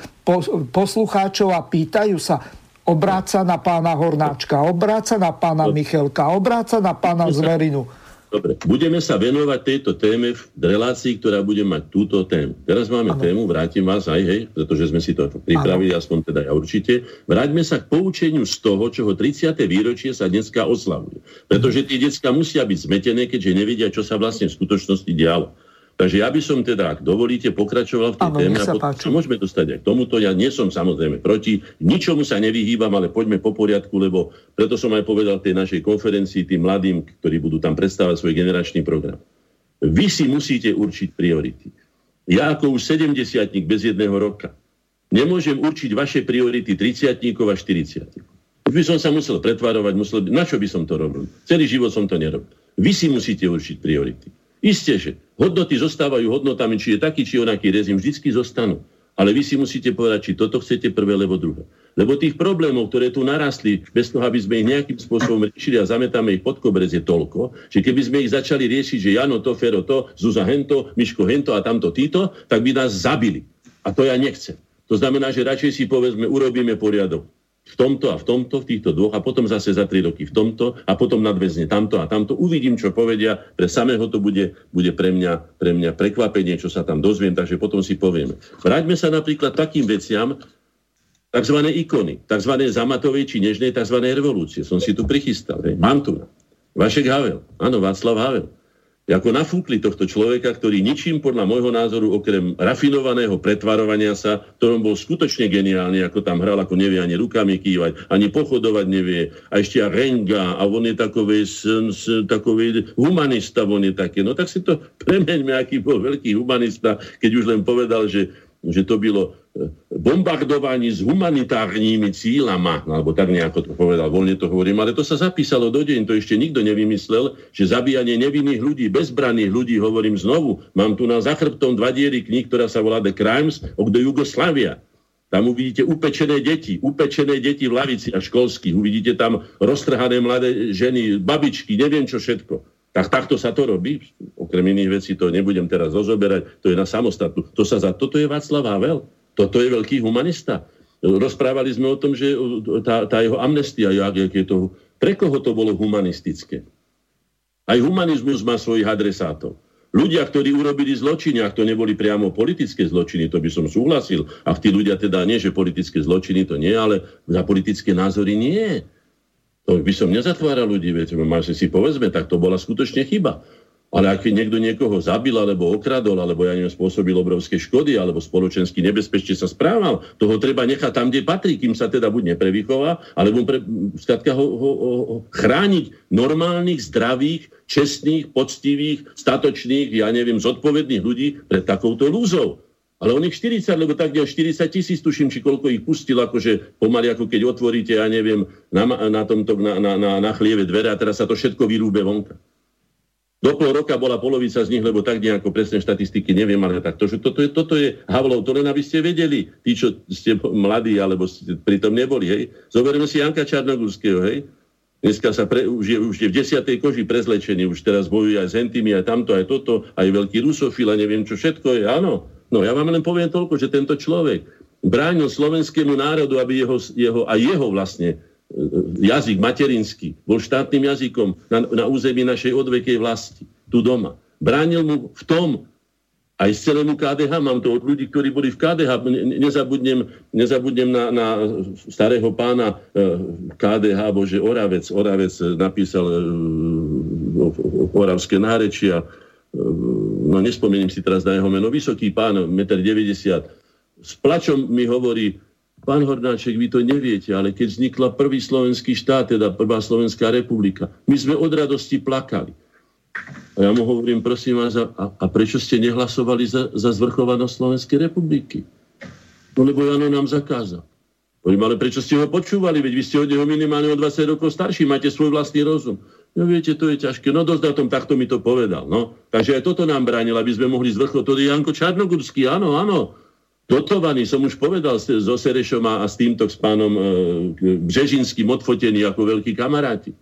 poslucháčov a pýtajú sa, obráca na pána Hornáčka, obráca na pána Michelka, obráca na pána Zverinu. Dobre, budeme sa venovať tejto téme v relácii, ktorá bude mať túto tému. Teraz máme ano. tému, vrátim vás aj, hej, pretože sme si to pripravili, ano. aspoň teda ja určite. Vráťme sa k poučeniu z toho, čoho 30. výročie sa dneska oslavuje. Pretože tie detská musia byť zmetené, keďže nevedia, čo sa vlastne v skutočnosti dialo. Takže ja by som teda, ak dovolíte, pokračoval v tej ano, téme a potom môžeme dostať aj k tomuto. Ja nie som samozrejme proti, ničomu sa nevyhýbam, ale poďme po poriadku, lebo preto som aj povedal tej našej konferencii tým mladým, ktorí budú tam predstavať svoj generačný program. Vy si musíte určiť priority. Ja ako už 70 bez jedného roka Nemôžem určiť vaše priority 30 a 40 Už by som sa musel pretvarovať, musel na čo by som to robil? Celý život som to nerobil. Vy si musíte určiť priority. Isté, že hodnoty zostávajú hodnotami, či je taký, či onaký rezim, vždycky zostanú. Ale vy si musíte povedať, či toto chcete prvé, alebo druhé. Lebo tých problémov, ktoré tu narastli, bez toho, aby sme ich nejakým spôsobom riešili a zametáme ich pod koberec, je toľko, že keby sme ich začali riešiť, že Jano to, Fero to, Zuza hento, Miško hento a tamto títo, tak by nás zabili. A to ja nechcem. To znamená, že radšej si povedzme, urobíme poriadok v tomto a v tomto, v týchto dvoch a potom zase za tri roky v tomto a potom nadväzne tamto a tamto. Uvidím, čo povedia. Pre samého to bude, bude pre, mňa, pre mňa prekvapenie, čo sa tam dozviem, takže potom si povieme. Vráťme sa napríklad takým veciam, tzv. ikony, tzv. zamatovej či nežnej tzv. revolúcie. Som si tu prichystal. Hej. Mám tu. Vašek Havel. Áno, Václav Havel ako nafúkli tohto človeka, ktorý ničím podľa môjho názoru, okrem rafinovaného pretvarovania sa, ktorom bol skutočne geniálny, ako tam hral, ako nevie ani rukami kývať, ani pochodovať nevie. A ešte a renga, a on je takový, takový humanista, on je také. No tak si to premeňme, aký bol veľký humanista, keď už len povedal, že že to bylo bombardovanie s humanitárnymi cílama, alebo tak nejako to povedal, voľne to hovorím, ale to sa zapísalo do deň, to ešte nikto nevymyslel, že zabíjanie nevinných ľudí, bezbranných ľudí, hovorím znovu, mám tu na zachrbtom dva diery kníh, ktorá sa volá The Crimes of the Yugoslavia. Tam uvidíte upečené deti, upečené deti v lavici a školských, uvidíte tam roztrhané mladé ženy, babičky, neviem čo všetko. Tak takto sa to robí. Okrem iných vecí to nebudem teraz rozoberať, to je na samostatnú. To sa za, toto je Václav Havel. Toto je veľký humanista. Rozprávali sme o tom, že tá, tá jeho amnestia, jak, je to, pre koho to bolo humanistické. Aj humanizmus má svojich adresátov. Ľudia, ktorí urobili zločiny, ak to neboli priamo politické zločiny, to by som súhlasil. A tí ľudia teda nie, že politické zločiny to nie, ale za politické názory nie. To by som nezatváral ľudí, viete, si povedzme, tak to bola skutočne chyba. Ale ak niekto niekoho zabil, alebo okradol, alebo ja neviem, spôsobil obrovské škody, alebo spoločensky nebezpečne sa správal, toho treba nechať tam, kde patrí, kým sa teda buď neprevýchová, alebo pre, skratka ho, ho, ho, chrániť normálnych, zdravých, čestných, poctivých, statočných, ja neviem, zodpovedných ľudí pred takouto lúzou. Ale on ich 40, lebo tak 40 tisíc, tuším, či koľko ich pustil, akože pomaly, ako keď otvoríte, ja neviem, na, na, tomto, na, na, na, na chlieve dvere a teraz sa to všetko vyrúbe vonka. Do pol roka bola polovica z nich, lebo tak nejako presné štatistiky neviem, ale tak to, že toto je, toto je Havlov, to len aby ste vedeli, tí, čo ste mladí, alebo ste pritom neboli, hej. Zoberme si Janka Čarnogurského, hej. Dneska sa pre, už, je, už je v desiatej koži prezlečený, už teraz bojuje aj s Hentými, aj tamto, aj toto, aj veľký rusofil a neviem čo všetko je, áno. No ja vám len poviem toľko, že tento človek bránil slovenskému národu, aby jeho, jeho, aj jeho vlastne jazyk materinský bol štátnym jazykom na, na území našej odvekej vlasti, tu doma. Bránil mu v tom, aj z celému KDH, mám to od ľudí, ktorí boli v KDH, nezabudnem, nezabudnem na, na starého pána e, KDH, bože Oravec, Oravec napísal e, Oravské nárečia, no nespomeniem si teraz na jeho meno, vysoký pán, 1,90 m, s plačom mi hovorí, pán Hornáček, vy to neviete, ale keď vznikla prvý slovenský štát, teda prvá Slovenská republika, my sme od radosti plakali. A ja mu hovorím, prosím vás, a, a prečo ste nehlasovali za, za zvrchovanosť Slovenskej republiky? No lebo Jano nám zakázal. Hovorím, ale prečo ste ho počúvali? Veď vy ste od neho minimálne o 20 rokov starší, máte svoj vlastný rozum. No viete, to je ťažké. No dosť na tom, takto mi to povedal. No. Takže aj toto nám bránil, aby sme mohli zvrchovať. To je Janko Čarnogurský, áno, áno. Dotovaný, som už povedal so Serešom a, s týmto s pánom e, Břežinským odfotení ako veľkí kamaráti.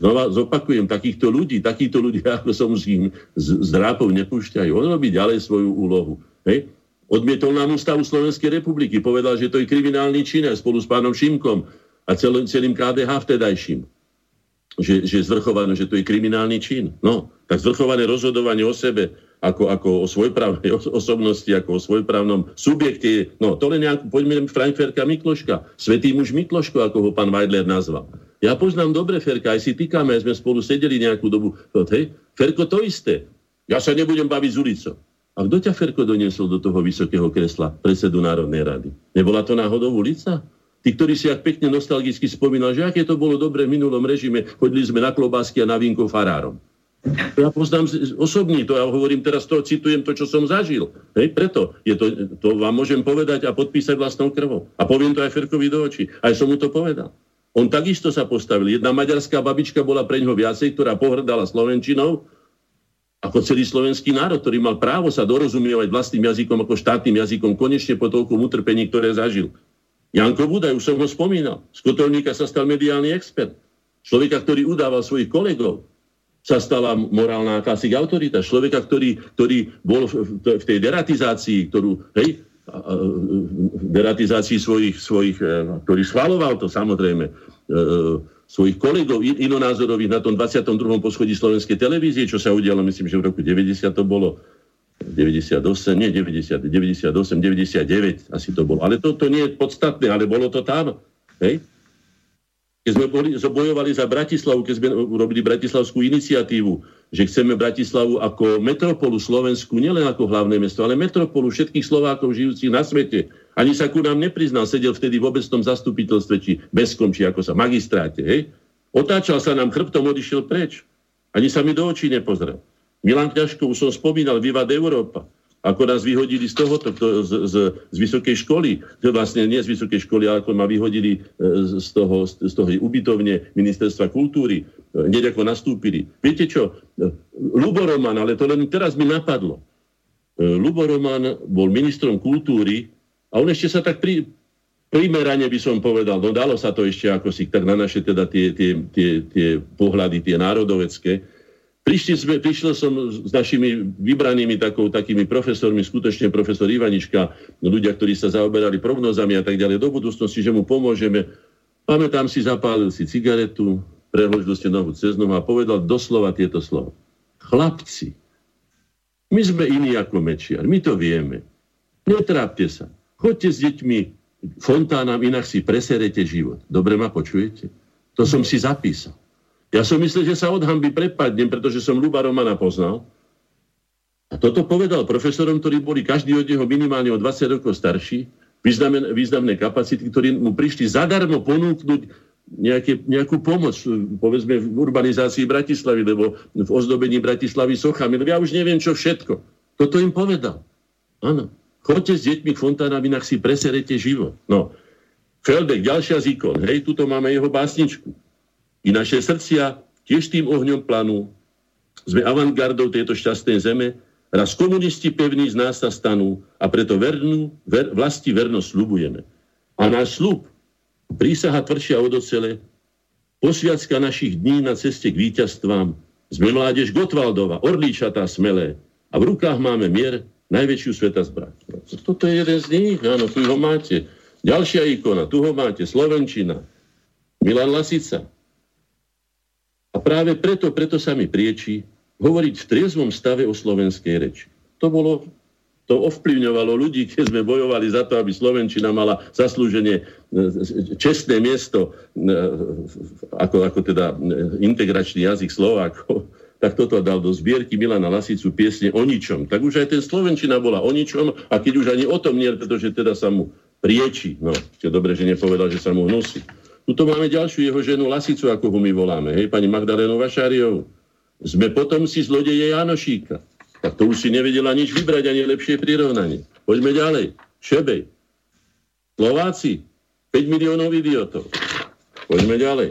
Znova zopakujem, takýchto ľudí, takýchto ľudí, ako som ním z, z drápov nepúšťajú. On robí ďalej svoju úlohu. Hej? Odmietol nám ústavu Slovenskej republiky. Povedal, že to je kriminálny čin spolu s pánom Šimkom a celým, celým KDH vtedajším že, že zvrchované, že to je kriminálny čin. No, tak zvrchované rozhodovanie o sebe, ako, ako o svojprávnej osobnosti, ako o svojprávnom subjekte. No, to len nejakú, poďme Frankferka Mikloška, svetý muž Mikloško, ako ho pán Weidler nazval. Ja poznám dobre Ferka, aj si týkame, aj sme spolu sedeli nejakú dobu. No, hej, Ferko to isté. Ja sa nebudem baviť s ulicou. A kto ťa Ferko doniesol do toho vysokého kresla, predsedu Národnej rady? Nebola to náhodou ulica? Tí, ktorí si ak pekne nostalgicky spomínali, že aké to bolo dobre v minulom režime, chodili sme na klobásky a na vínko farárom. Ja poznám osobný, to ja hovorím teraz, to citujem to, čo som zažil. Hej, preto je to, to vám môžem povedať a podpísať vlastnou krvou. A poviem to aj Ferkovi do očí. Aj som mu to povedal. On takisto sa postavil. Jedna maďarská babička bola pre ňoho viacej, ktorá pohrdala Slovenčinou, ako celý slovenský národ, ktorý mal právo sa dorozumievať vlastným jazykom ako štátnym jazykom, konečne po toľkom utrpení, ktoré zažil. Janko Budaj, už som ho spomínal, z kotolníka sa stal mediálny expert. Človeka, ktorý udával svojich kolegov, sa stala morálna akási autorita. Človeka, ktorý, ktorý bol v, v tej deratizácii, ktorú, hej, deratizácii svojich, svojich, e, ktorý schvaloval to samozrejme, e, svojich kolegov inonázorových na tom 22. poschodí slovenskej televízie, čo sa udialo, myslím, že v roku 90 to bolo, 98, nie 90, 98, 99 asi to bolo. Ale to, to nie je podstatné, ale bolo to tam. Hej? Keď sme boli, bojovali za Bratislavu, keď sme urobili Bratislavskú iniciatívu, že chceme Bratislavu ako metropolu Slovensku, nielen ako hlavné mesto, ale metropolu všetkých Slovákov žijúcich na svete. Ani sa ku nám nepriznal, sedel vtedy v obecnom zastupiteľstve, či beskom, či ako sa, magistráte. Hej? Otáčal sa nám chrbtom, odišiel preč. Ani sa mi do očí nepozrel. Milan Kňažko, už som spomínal, Vivad Európa ako nás vyhodili z tohoto, z, z, z vysokej školy, vlastne nie z vysokej školy, ale ako ma vyhodili e, z toho, z toho ubytovne ministerstva kultúry, e, hneď ako nastúpili. Viete čo, e, Lubo Roman, ale to len teraz mi napadlo. Lubo Roman bol ministrom kultúry a on ešte sa tak pri, primerane by som povedal, no dalo sa to ešte ako si tak na naše teda tie, tie, tie, tie pohľady, tie národovecké, Prišli sme, prišiel som s našimi vybranými takou, takými profesormi, skutočne profesor Ivanička, ľudia, ktorí sa zaoberali prognozami a tak ďalej do budúcnosti, že mu pomôžeme. Pamätám si, zapálil si cigaretu, preložil ste nohu cez nohu a povedal doslova tieto slova. Chlapci, my sme iní ako Mečiar, my to vieme. Netrápte sa. Choďte s deťmi fontánam, inak si preserete život. Dobre ma počujete? To som si zapísal. Ja som myslel, že sa od hamby prepadnem, pretože som Luba Romana poznal. A toto povedal profesorom, ktorí boli každý od neho minimálne o 20 rokov starší, významné, významné kapacity, ktorí mu prišli zadarmo ponúknuť nejaké, nejakú pomoc, povedzme v urbanizácii Bratislavy, lebo v ozdobení Bratislavy sochami. Ja už neviem, čo všetko. Toto im povedal. Áno. Choďte s deťmi k fontánam, inak si preserete život. No. Feldek, ďalšia z ikon. Hej, tuto máme jeho básničku. I naše srdcia tiež tým ohňom planú. Sme avantgardou tejto šťastnej zeme, raz komunisti pevní z nás sa stanú a preto vernú, ver, vlasti vernosť slubujeme. A náš slub, prísaha tvrdšia od ocele, posviacka našich dní na ceste k víťazstvám, sme mládež Gotwaldova, orlíčatá smelé a v rukách máme mier, najväčšiu sveta zbrať. Toto je jeden z nich, áno, tu ho máte. Ďalšia ikona, tu ho máte, Slovenčina, Milan Lasica, a práve preto, preto sa mi prieči hovoriť v triezvom stave o slovenskej reči. To bolo to ovplyvňovalo ľudí, keď sme bojovali za to, aby Slovenčina mala zaslúženie e, čestné miesto, e, ako, ako teda e, integračný jazyk Slovákov, tak toto dal do zbierky Milana Lasicu piesne o ničom. Tak už aj ten Slovenčina bola o ničom a keď už ani o tom nie, pretože teda sa mu prieči, no, je dobre, že nepovedal, že sa mu hnusí. Tuto máme ďalšiu jeho ženu Lasicu, ako ho my voláme, hej, pani Magdalénu Vašáriovú. Sme potom si zlodeje Janošíka. Tak to už si nevedela nič vybrať, ani lepšie prirovnanie. Poďme ďalej. Šebej. Slováci. 5 miliónov idiotov. Poďme ďalej.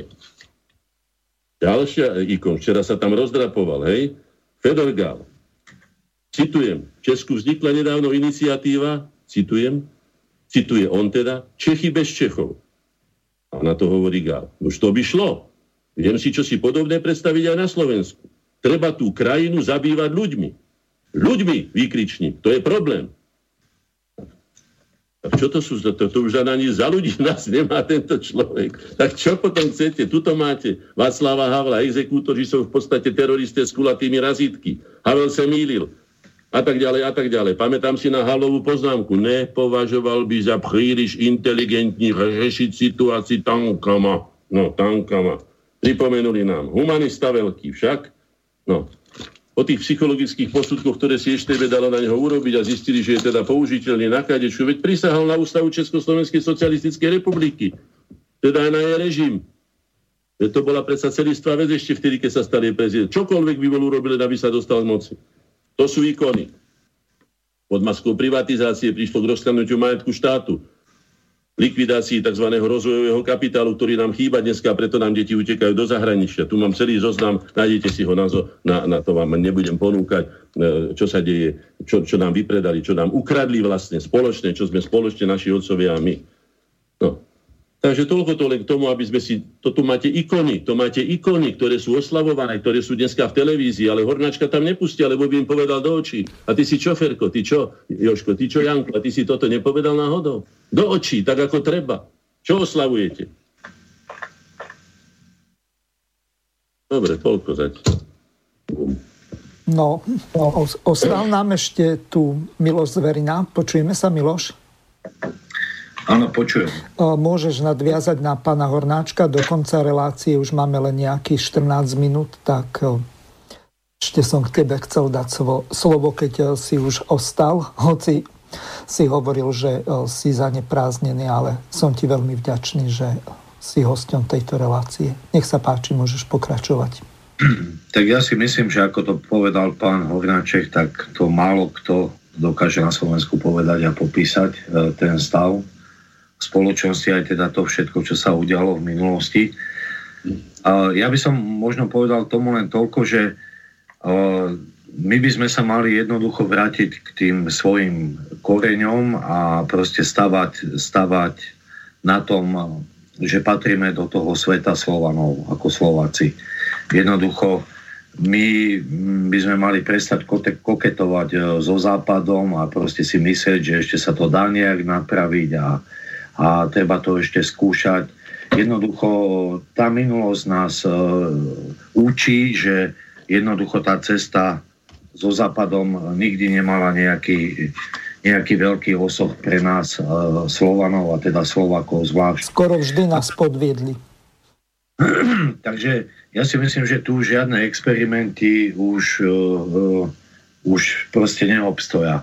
Ďalšia ikon. Včera sa tam rozdrapoval, hej. Fedor Gál. Citujem. V Česku vznikla nedávno iniciatíva, citujem, cituje on teda, Čechy bez Čechov. A na to hovorí Gál. Už to by šlo. Viem si čo si podobné predstaviť aj na Slovensku. Treba tú krajinu zabývať ľuďmi. Ľuďmi, výkričník. To je problém. A čo to sú? To, to už ani za ľudí nás nemá tento človek. Tak čo potom chcete? Tuto máte Václava Havla, exekútori sú v podstate teroristé s kulatými razítky. Havel sa mýlil a tak ďalej a tak ďalej. Pamätám si na Halovú poznámku. Nepovažoval by za príliš inteligentní riešiť situácii tankama. No, tankama. Pripomenuli nám. Humanista veľký však. No, o tých psychologických posudkoch, ktoré si ešte dala na neho urobiť a zistili, že je teda použiteľný na kadeču. Veď prisahal na ústavu Československej socialistickej republiky. Teda aj na jej režim. Že to bola predsa celistvá vec ešte vtedy, keď sa stali prezident. Čokoľvek by bol urobil, aby sa dostal z moci. To sú výkony. Pod maskou privatizácie prišlo k rozkladnutiu majetku štátu likvidácii tzv. rozvojového kapitálu, ktorý nám chýba dneska, preto nám deti utekajú do zahraničia. Tu mám celý zoznam, nájdete si ho na, na, na to vám nebudem ponúkať, e, čo sa deje, čo, čo nám vypredali, čo nám ukradli vlastne spoločne, čo sme spoločne naši otcovia a my. No. Takže toľko to len k tomu, aby sme si... To tu máte ikony, to máte ikony, ktoré sú oslavované, ktoré sú dneska v televízii, ale Hornáčka tam nepustia, lebo by im povedal do očí. A ty si čoferko, ty čo, Joško, ty čo, Janko, a ty si toto nepovedal náhodou? Do očí, tak ako treba. Čo oslavujete? Dobre, toľko zatiaľ. No, ostal nám ešte tu Miloš Zverina. Počujeme sa, Miloš? Áno, počujem. Môžeš nadviazať na pána Hornáčka. Do konca relácie už máme len nejakých 14 minút, tak ešte som k tebe chcel dať slovo, keď si už ostal, hoci si hovoril, že si zaneprázdnený, ale som ti veľmi vďačný, že si hosťom tejto relácie. Nech sa páči, môžeš pokračovať. Tak ja si myslím, že ako to povedal pán Hornáček, tak to málo kto dokáže na Slovensku povedať a popísať e, ten stav spoločnosti, aj teda to všetko, čo sa udialo v minulosti. Ja by som možno povedal tomu len toľko, že my by sme sa mali jednoducho vrátiť k tým svojim koreňom a proste stavať, stavať na tom, že patríme do toho sveta Slovanov ako Slováci. Jednoducho my by sme mali prestať koketovať e, so Západom a proste si myslieť, že ešte sa to dá nejak napraviť a, a treba to ešte skúšať. Jednoducho tá minulosť nás e, učí, že jednoducho tá cesta so Západom nikdy nemala nejaký, nejaký veľký osoch pre nás e, Slovanov a teda Slovakov zvlášť. Skoro vždy nás podviedli. Takže ja si myslím, že tu žiadne experimenty už, uh, už proste neobstoja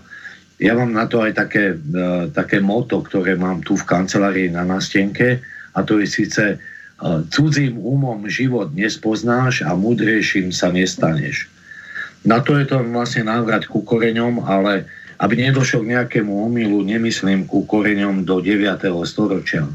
ja mám na to aj také, uh, také moto, ktoré mám tu v kancelárii na nástenke a to je síce uh, cudzím umom život nespoznáš a múdrejším sa nestaneš. Na to je to vlastne návrat ku koreňom, ale aby nedošlo k nejakému omylu, nemyslím ku koreňom do 9. storočia.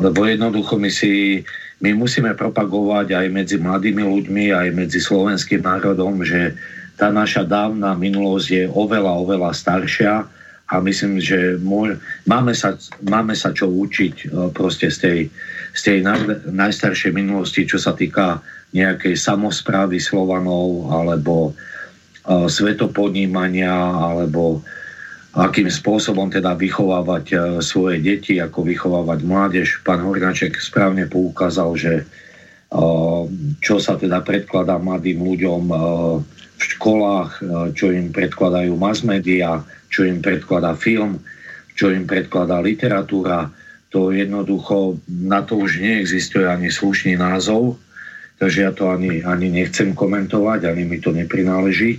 Lebo jednoducho my si my musíme propagovať aj medzi mladými ľuďmi, aj medzi slovenským národom, že tá naša dávna minulosť je oveľa, oveľa staršia a myslím, že môj, máme, sa, máme sa čo učiť e, proste z tej, z tej naj, najstaršej minulosti, čo sa týka nejakej samozprávy Slovanov alebo uh, svetopodnímania alebo akým spôsobom teda vychovávať uh, svoje deti, ako vychovávať mládež. Pán Hornáček správne poukázal, že uh, čo sa teda predkladá mladým ľuďom v školách, e, čo im predkladajú mass media, čo im predkladá film, čo im predkladá literatúra. To jednoducho, na to už neexistuje ani slušný názov, takže ja to ani, ani nechcem komentovať, ani mi to neprináleží.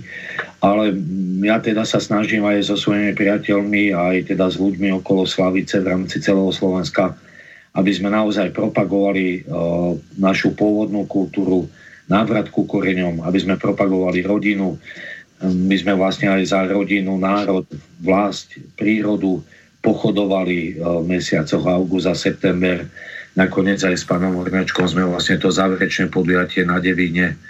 Ale ja teda sa snažím aj so svojimi priateľmi, aj teda s ľuďmi okolo Slavice v rámci celého Slovenska, aby sme naozaj propagovali uh, našu pôvodnú kultúru, návrat ku koreňom, aby sme propagovali rodinu. My sme vlastne aj za rodinu, národ, vlast, prírodu pochodovali v mesiacoch august a september. Nakoniec aj s pánom Hornačkom sme vlastne to záverečné podujatie na Devine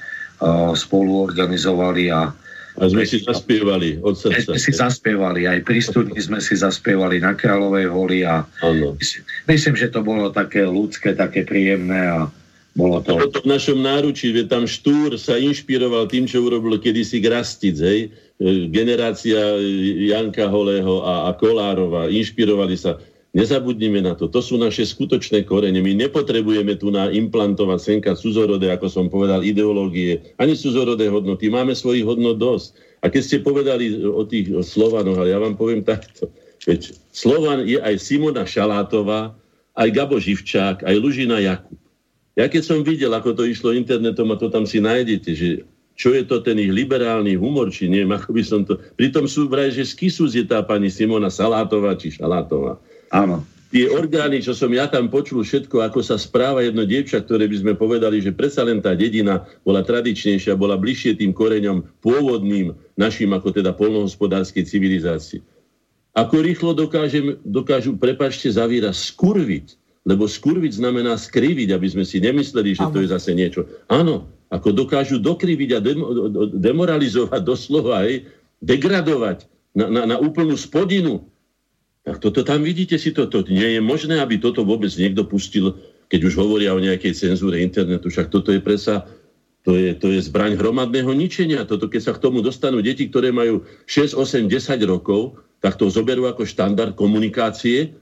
spolu organizovali a a sme si zaspievali od srdca. Sme si zaspievali, aj pri studni sme si zaspievali na Kráľovej holi a myslím, myslím, že to bolo také ľudské, také príjemné a bolo to... Bolo to v našom náručí, že tam Štúr sa inšpiroval tým, čo urobil kedysi Grastic, hej? E, generácia Janka Holého a, a Kolárova, inšpirovali sa. Nezabudnime na to. To sú naše skutočné korene. My nepotrebujeme tu na implantovať senka cudzorodé, ako som povedal, ideológie, ani cudzorodé hodnoty. Máme svojich hodnot dosť. A keď ste povedali o tých Slovanoch, ale ja vám poviem takto. Veď Slovan je aj Simona Šalátová, aj Gabo Živčák, aj Lužina Jakub. Ja keď som videl, ako to išlo internetom a to tam si nájdete, že čo je to ten ich liberálny humor, či neviem, ako by som to... Pritom sú vraj, že z Kisus je tá pani Simona Salátová či Šalátová. Áno. tie orgány, čo som ja tam počul, všetko, ako sa správa jedno dievča, ktoré by sme povedali, že predsa len tá dedina bola tradičnejšia, bola bližšie tým koreňom pôvodným našim, ako teda polnohospodárskej civilizácii. Ako rýchlo dokážem, dokážu, prepačte, zavíra skurviť, lebo skurviť znamená skriviť, aby sme si nemysleli, že to je zase niečo. Áno, ako dokážu dokriviť a demoralizovať doslova, aj, degradovať na, na, na úplnú spodinu tak toto tam vidíte si toto. Nie je možné, aby toto vôbec niekto pustil, keď už hovoria o nejakej cenzúre internetu. Však toto je presa, to je, to je zbraň hromadného ničenia. Toto, keď sa k tomu dostanú deti, ktoré majú 6, 8, 10 rokov, tak to zoberú ako štandard komunikácie.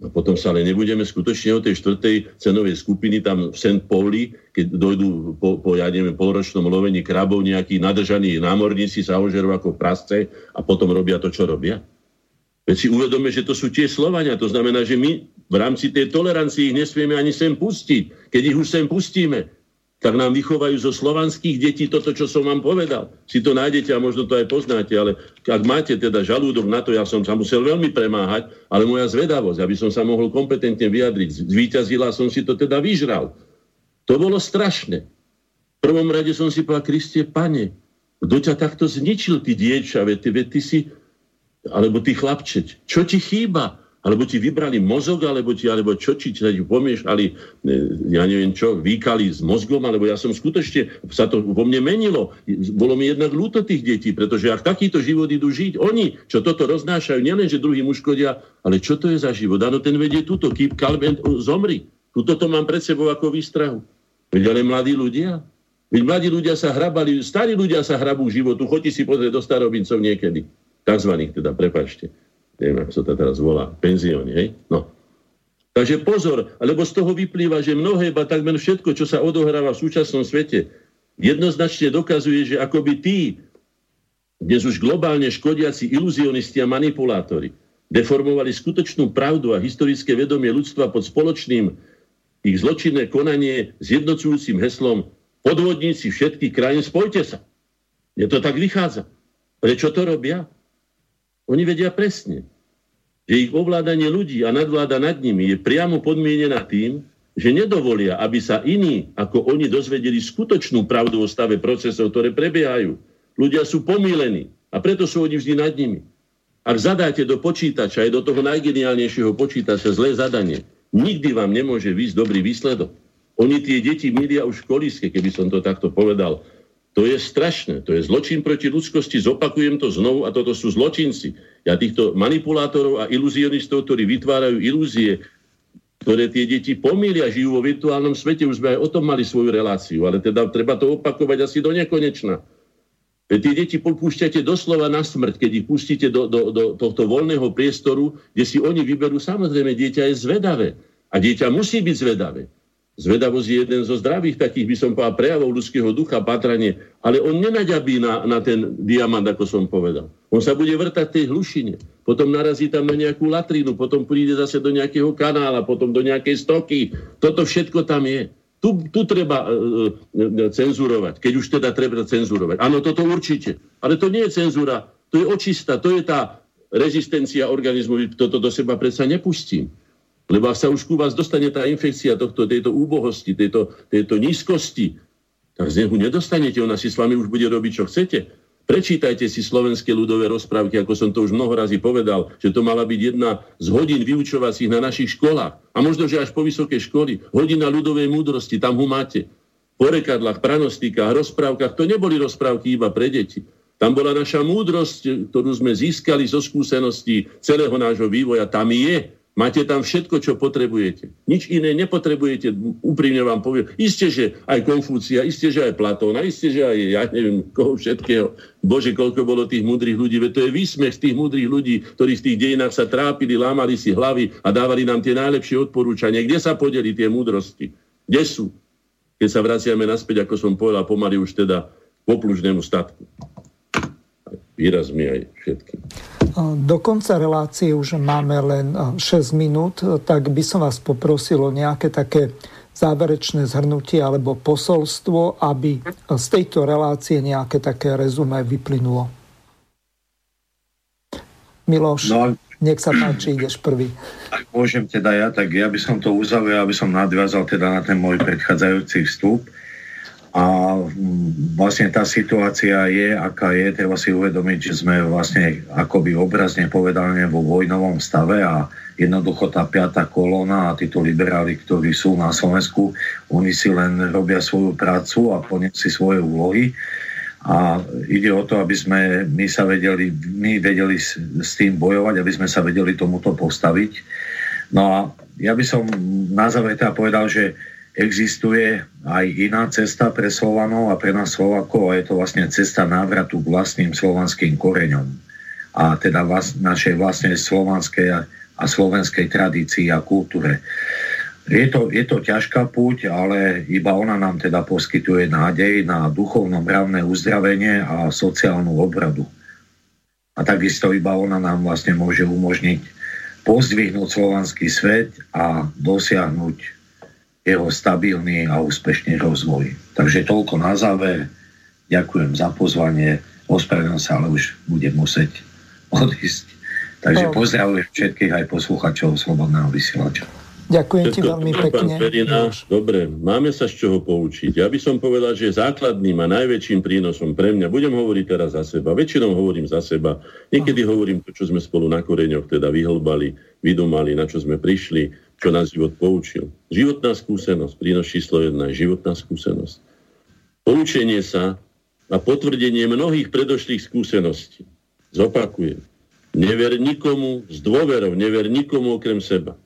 A potom sa ale nebudeme skutočne o tej štvrtej cenovej skupiny tam v St. Pauli, keď dojdú po, po ja neviem, polročnom lovení krabov nejakí nadržaní námorníci sa ožerú ako prasce a potom robia to, čo robia. Veď si uvedome, že to sú tie Slovania. To znamená, že my v rámci tej tolerancie ich nesmieme ani sem pustiť. Keď ich už sem pustíme, tak nám vychovajú zo slovanských detí toto, čo som vám povedal. Si to nájdete a možno to aj poznáte, ale ak máte teda žalúdok na to, ja som sa musel veľmi premáhať, ale moja zvedavosť, aby som sa mohol kompetentne vyjadriť, zvýťazila som si to teda vyžral. To bolo strašné. V prvom rade som si povedal, Kristie, pane, kto ťa takto zničil, ty dieča, veď ty, veď ty si alebo ty chlapče, čo ti chýba? Alebo ti vybrali mozog, alebo ti, alebo čo, či ti pomiešali, e, ja neviem čo, výkali s mozgom, alebo ja som skutočne, sa to vo mne menilo. Bolo mi jednak ľúto tých detí, pretože ak takýto život idú žiť, oni, čo toto roznášajú, nielen, že druhým uškodia, ale čo to je za život? Áno, ten vedie túto, keep calm and zomri. Tuto to mám pred sebou ako výstrahu. Veď ale mladí ľudia, Veď mladí ľudia sa hrabali, starí ľudia sa hrabú životu, chodí si pozrieť do starobincov niekedy takzvaných teda, prepačte, neviem, ako sa to teraz volá, penzióny, hej? No. Takže pozor, lebo z toho vyplýva, že mnohé, ba takmer všetko, čo sa odohráva v súčasnom svete, jednoznačne dokazuje, že akoby tí, dnes už globálne škodiaci iluzionisti a manipulátori, deformovali skutočnú pravdu a historické vedomie ľudstva pod spoločným ich zločinné konanie s jednocujúcim heslom podvodníci všetkých krajín, spojte sa. Je to tak vychádza. Prečo to robia? Oni vedia presne, že ich ovládanie ľudí a nadvláda nad nimi je priamo podmienená tým, že nedovolia, aby sa iní ako oni dozvedeli skutočnú pravdu o stave procesov, ktoré prebiehajú. Ľudia sú pomílení a preto sú oni vždy nad nimi. Ak zadáte do počítača, aj do toho najgeniálnejšieho počítača zlé zadanie, nikdy vám nemôže výsť dobrý výsledok. Oni tie deti milia už školíske, keby som to takto povedal. To je strašné, to je zločin proti ľudskosti, zopakujem to znovu a toto sú zločinci. Ja týchto manipulátorov a iluzionistov, ktorí vytvárajú ilúzie, ktoré tie deti pomýlia, žijú vo virtuálnom svete, už sme aj o tom mali svoju reláciu, ale teda treba to opakovať asi do nekonečna. Tie deti popúšťate doslova na smrť, keď ich pustíte do, do, do tohto voľného priestoru, kde si oni vyberú. Samozrejme, dieťa je zvedavé. A dieťa musí byť zvedavé. Zvedavosť je jeden zo zdravých takých, by som povedal, prejavov ľudského ducha, patranie. Ale on nenaďabí na, na ten diamant, ako som povedal. On sa bude vrtať tej hlušine. Potom narazí tam na nejakú latrínu, potom príde zase do nejakého kanála, potom do nejakej stoky. Toto všetko tam je. Tu, tu treba uh, cenzurovať, keď už teda treba cenzurovať. Áno, toto určite. Ale to nie je cenzúra, to je očista, to je tá rezistencia organizmu, toto do seba predsa nepustím. Lebo ak sa už ku vás dostane tá infekcia tohto, tejto úbohosti, tejto, tejto nízkosti, tak z nehu nedostanete, ona si s vami už bude robiť, čo chcete. Prečítajte si slovenské ľudové rozprávky, ako som to už mnoho razy povedal, že to mala byť jedna z hodín vyučovacích na našich školách. A možno, že až po vysoké školy. Hodina ľudovej múdrosti, tam ho máte. Po rekadlách, pranostikách, rozprávkach, to neboli rozprávky iba pre deti. Tam bola naša múdrosť, ktorú sme získali zo skúseností celého nášho vývoja. Tam je. Máte tam všetko, čo potrebujete. Nič iné nepotrebujete, úprimne vám poviem. Isté, že aj Konfúcia, isté, že aj Platón, a isté, že aj ja neviem koho všetkého. Bože, koľko bolo tých múdrych ľudí. Veď to je výsmech tých múdrych ľudí, ktorí v tých dejinách sa trápili, lámali si hlavy a dávali nám tie najlepšie odporúčania. Kde sa podeli tie múdrosti? Kde sú? Keď sa vraciame naspäť, ako som povedal, pomaly už teda poplužnému statku. Výrazmi aj všetkým. Do konca relácie už máme len 6 minút, tak by som vás poprosil o nejaké také záverečné zhrnutie alebo posolstvo, aby z tejto relácie nejaké také rezumé vyplynulo. Miloš. No, Nech sa páči, ideš prvý. Ak môžem teda ja, tak ja by som to uzavrel, aby som nadviazal teda na ten môj predchádzajúci vstup. A mm, vlastne tá situácia je, aká je, treba si uvedomiť, že sme vlastne akoby obrazne povedané vo vojnovom stave a jednoducho tá piata kolóna a títo liberáli, ktorí sú na Slovensku, oni si len robia svoju prácu a plnia si svoje úlohy. A ide o to, aby sme my sa vedeli, my vedeli s, tým bojovať, aby sme sa vedeli tomuto postaviť. No a ja by som na záver teda povedal, že existuje aj iná cesta pre Slovanov a pre nás Slovakov a je to vlastne cesta návratu k vlastným slovanským koreňom a teda vlast, našej vlastnej slovanskej a, a slovenskej tradícii a kultúre. Je to, je to ťažká púť, ale iba ona nám teda poskytuje nádej na duchovno mravné uzdravenie a sociálnu obradu. A takisto iba ona nám vlastne môže umožniť pozdvihnúť slovanský svet a dosiahnuť jeho stabilný a úspešný rozvoj. Takže toľko na záver. Ďakujem za pozvanie. Ospravedlňujem sa, ale už budem musieť odísť. Takže no. pozdravujem všetkých aj posluchačov Slobodného vysielača. Ďakujem ti veľmi pekne. Perina, dobre, máme sa z čoho poučiť. Ja by som povedal, že základným a najväčším prínosom pre mňa, budem hovoriť teraz za seba, väčšinou hovorím za seba, niekedy hovorím to, čo sme spolu na koreňoch teda vyhlbali, vydomali, na čo sme prišli, čo nás život poučil. Životná skúsenosť, prínos číslo jedna je životná skúsenosť. Poučenie sa a potvrdenie mnohých predošlých skúseností. Zopakujem. Never nikomu s dôverou, never nikomu okrem seba.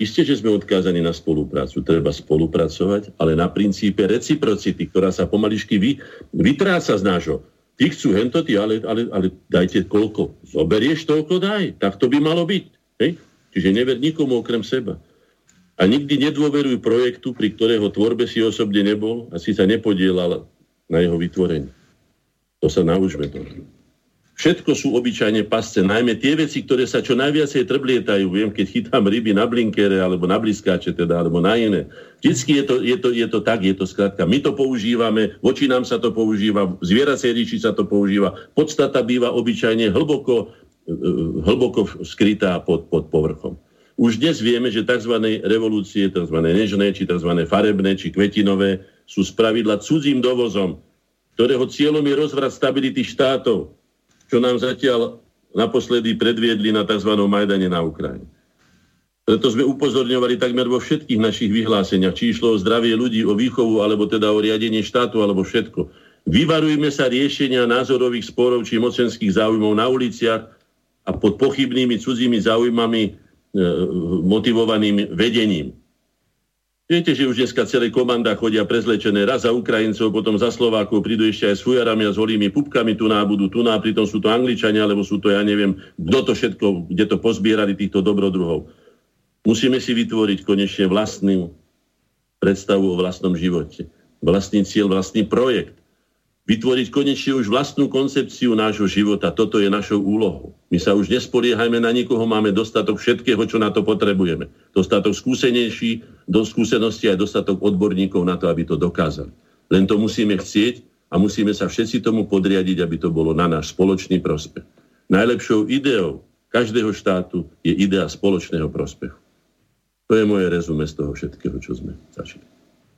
Isté, že sme odkázaní na spoluprácu. Treba spolupracovať, ale na princípe reciprocity, ktorá sa pomališky vy, vytráca z nášho. Ty chcú hento, ty, ale, ale, ale dajte koľko. Zoberieš toľko, daj. Tak to by malo byť. Hej? Čiže never nikomu okrem seba. A nikdy nedôveruj projektu, pri ktorého tvorbe si osobne nebol a si sa nepodielal na jeho vytvorení. To sa naučme to. Všetko sú obyčajne pasce, najmä tie veci, ktoré sa čo najviacej trblietajú. Viem, keď chytám ryby na blinkere, alebo na bliskáče teda, alebo na iné. Vždycky je to, je to, je to tak, je to skrátka. My to používame, voči nám sa to používa, v zvieracej sa to používa. Podstata býva obyčajne hlboko hlboko skrytá pod, pod povrchom. Už dnes vieme, že tzv. revolúcie, tzv. nežné, či tzv. farebné, či kvetinové, sú spravidla cudzím dovozom, ktorého cieľom je rozvrat stability štátov, čo nám zatiaľ naposledy predviedli na tzv. Majdane na Ukrajine. Preto sme upozorňovali takmer vo všetkých našich vyhláseniach, či išlo o zdravie ľudí, o výchovu, alebo teda o riadenie štátu, alebo všetko. Vyvarujme sa riešenia názorových sporov či mocenských záujmov na uliciach, a pod pochybnými cudzími záujmami e, motivovaným vedením. Viete, že už dneska celé komanda chodia prezlečené raz za Ukrajincov, potom za Slovákov, prídu ešte aj s fujarami a s holými pupkami, tu nábudu, tu ná, pritom sú to Angličania, alebo sú to, ja neviem, kto to všetko, kde to pozbierali týchto dobrodruhov. Musíme si vytvoriť konečne vlastnú predstavu o vlastnom živote. Vlastný cieľ, vlastný projekt vytvoriť konečne už vlastnú koncepciu nášho života. Toto je našou úlohou. My sa už nespoliehajme na nikoho, máme dostatok všetkého, čo na to potrebujeme. Dostatok skúsenejší, do skúsenosti aj dostatok odborníkov na to, aby to dokázali. Len to musíme chcieť a musíme sa všetci tomu podriadiť, aby to bolo na náš spoločný prospech. Najlepšou ideou každého štátu je idea spoločného prospechu. To je moje rezume z toho všetkého, čo sme začali.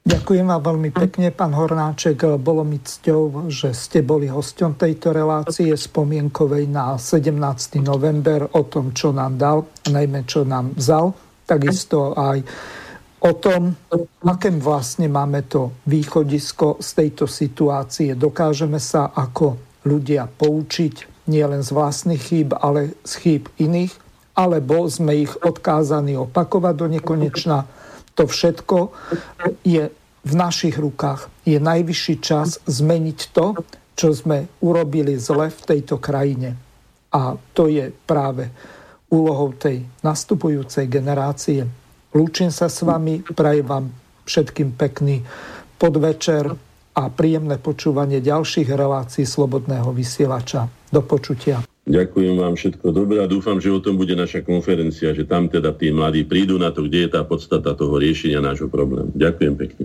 Ďakujem vám veľmi pekne, pán Hornáček. Bolo mi cťou, že ste boli hosťom tejto relácie spomienkovej na 17. november o tom, čo nám dal, najmä čo nám vzal. Takisto aj o tom, akém vlastne máme to východisko z tejto situácie. Dokážeme sa ako ľudia poučiť nielen z vlastných chýb, ale z chýb iných, alebo sme ich odkázaní opakovať do nekonečna to všetko je v našich rukách. Je najvyšší čas zmeniť to, čo sme urobili zle v tejto krajine. A to je práve úlohou tej nastupujúcej generácie. Lúčim sa s vami, prajem vám všetkým pekný podvečer a príjemné počúvanie ďalších relácií Slobodného vysielača. Do počutia. Ďakujem vám všetko dobré a dúfam, že o tom bude naša konferencia, že tam teda tí mladí prídu na to, kde je tá podstata toho riešenia nášho problému. Ďakujem pekne.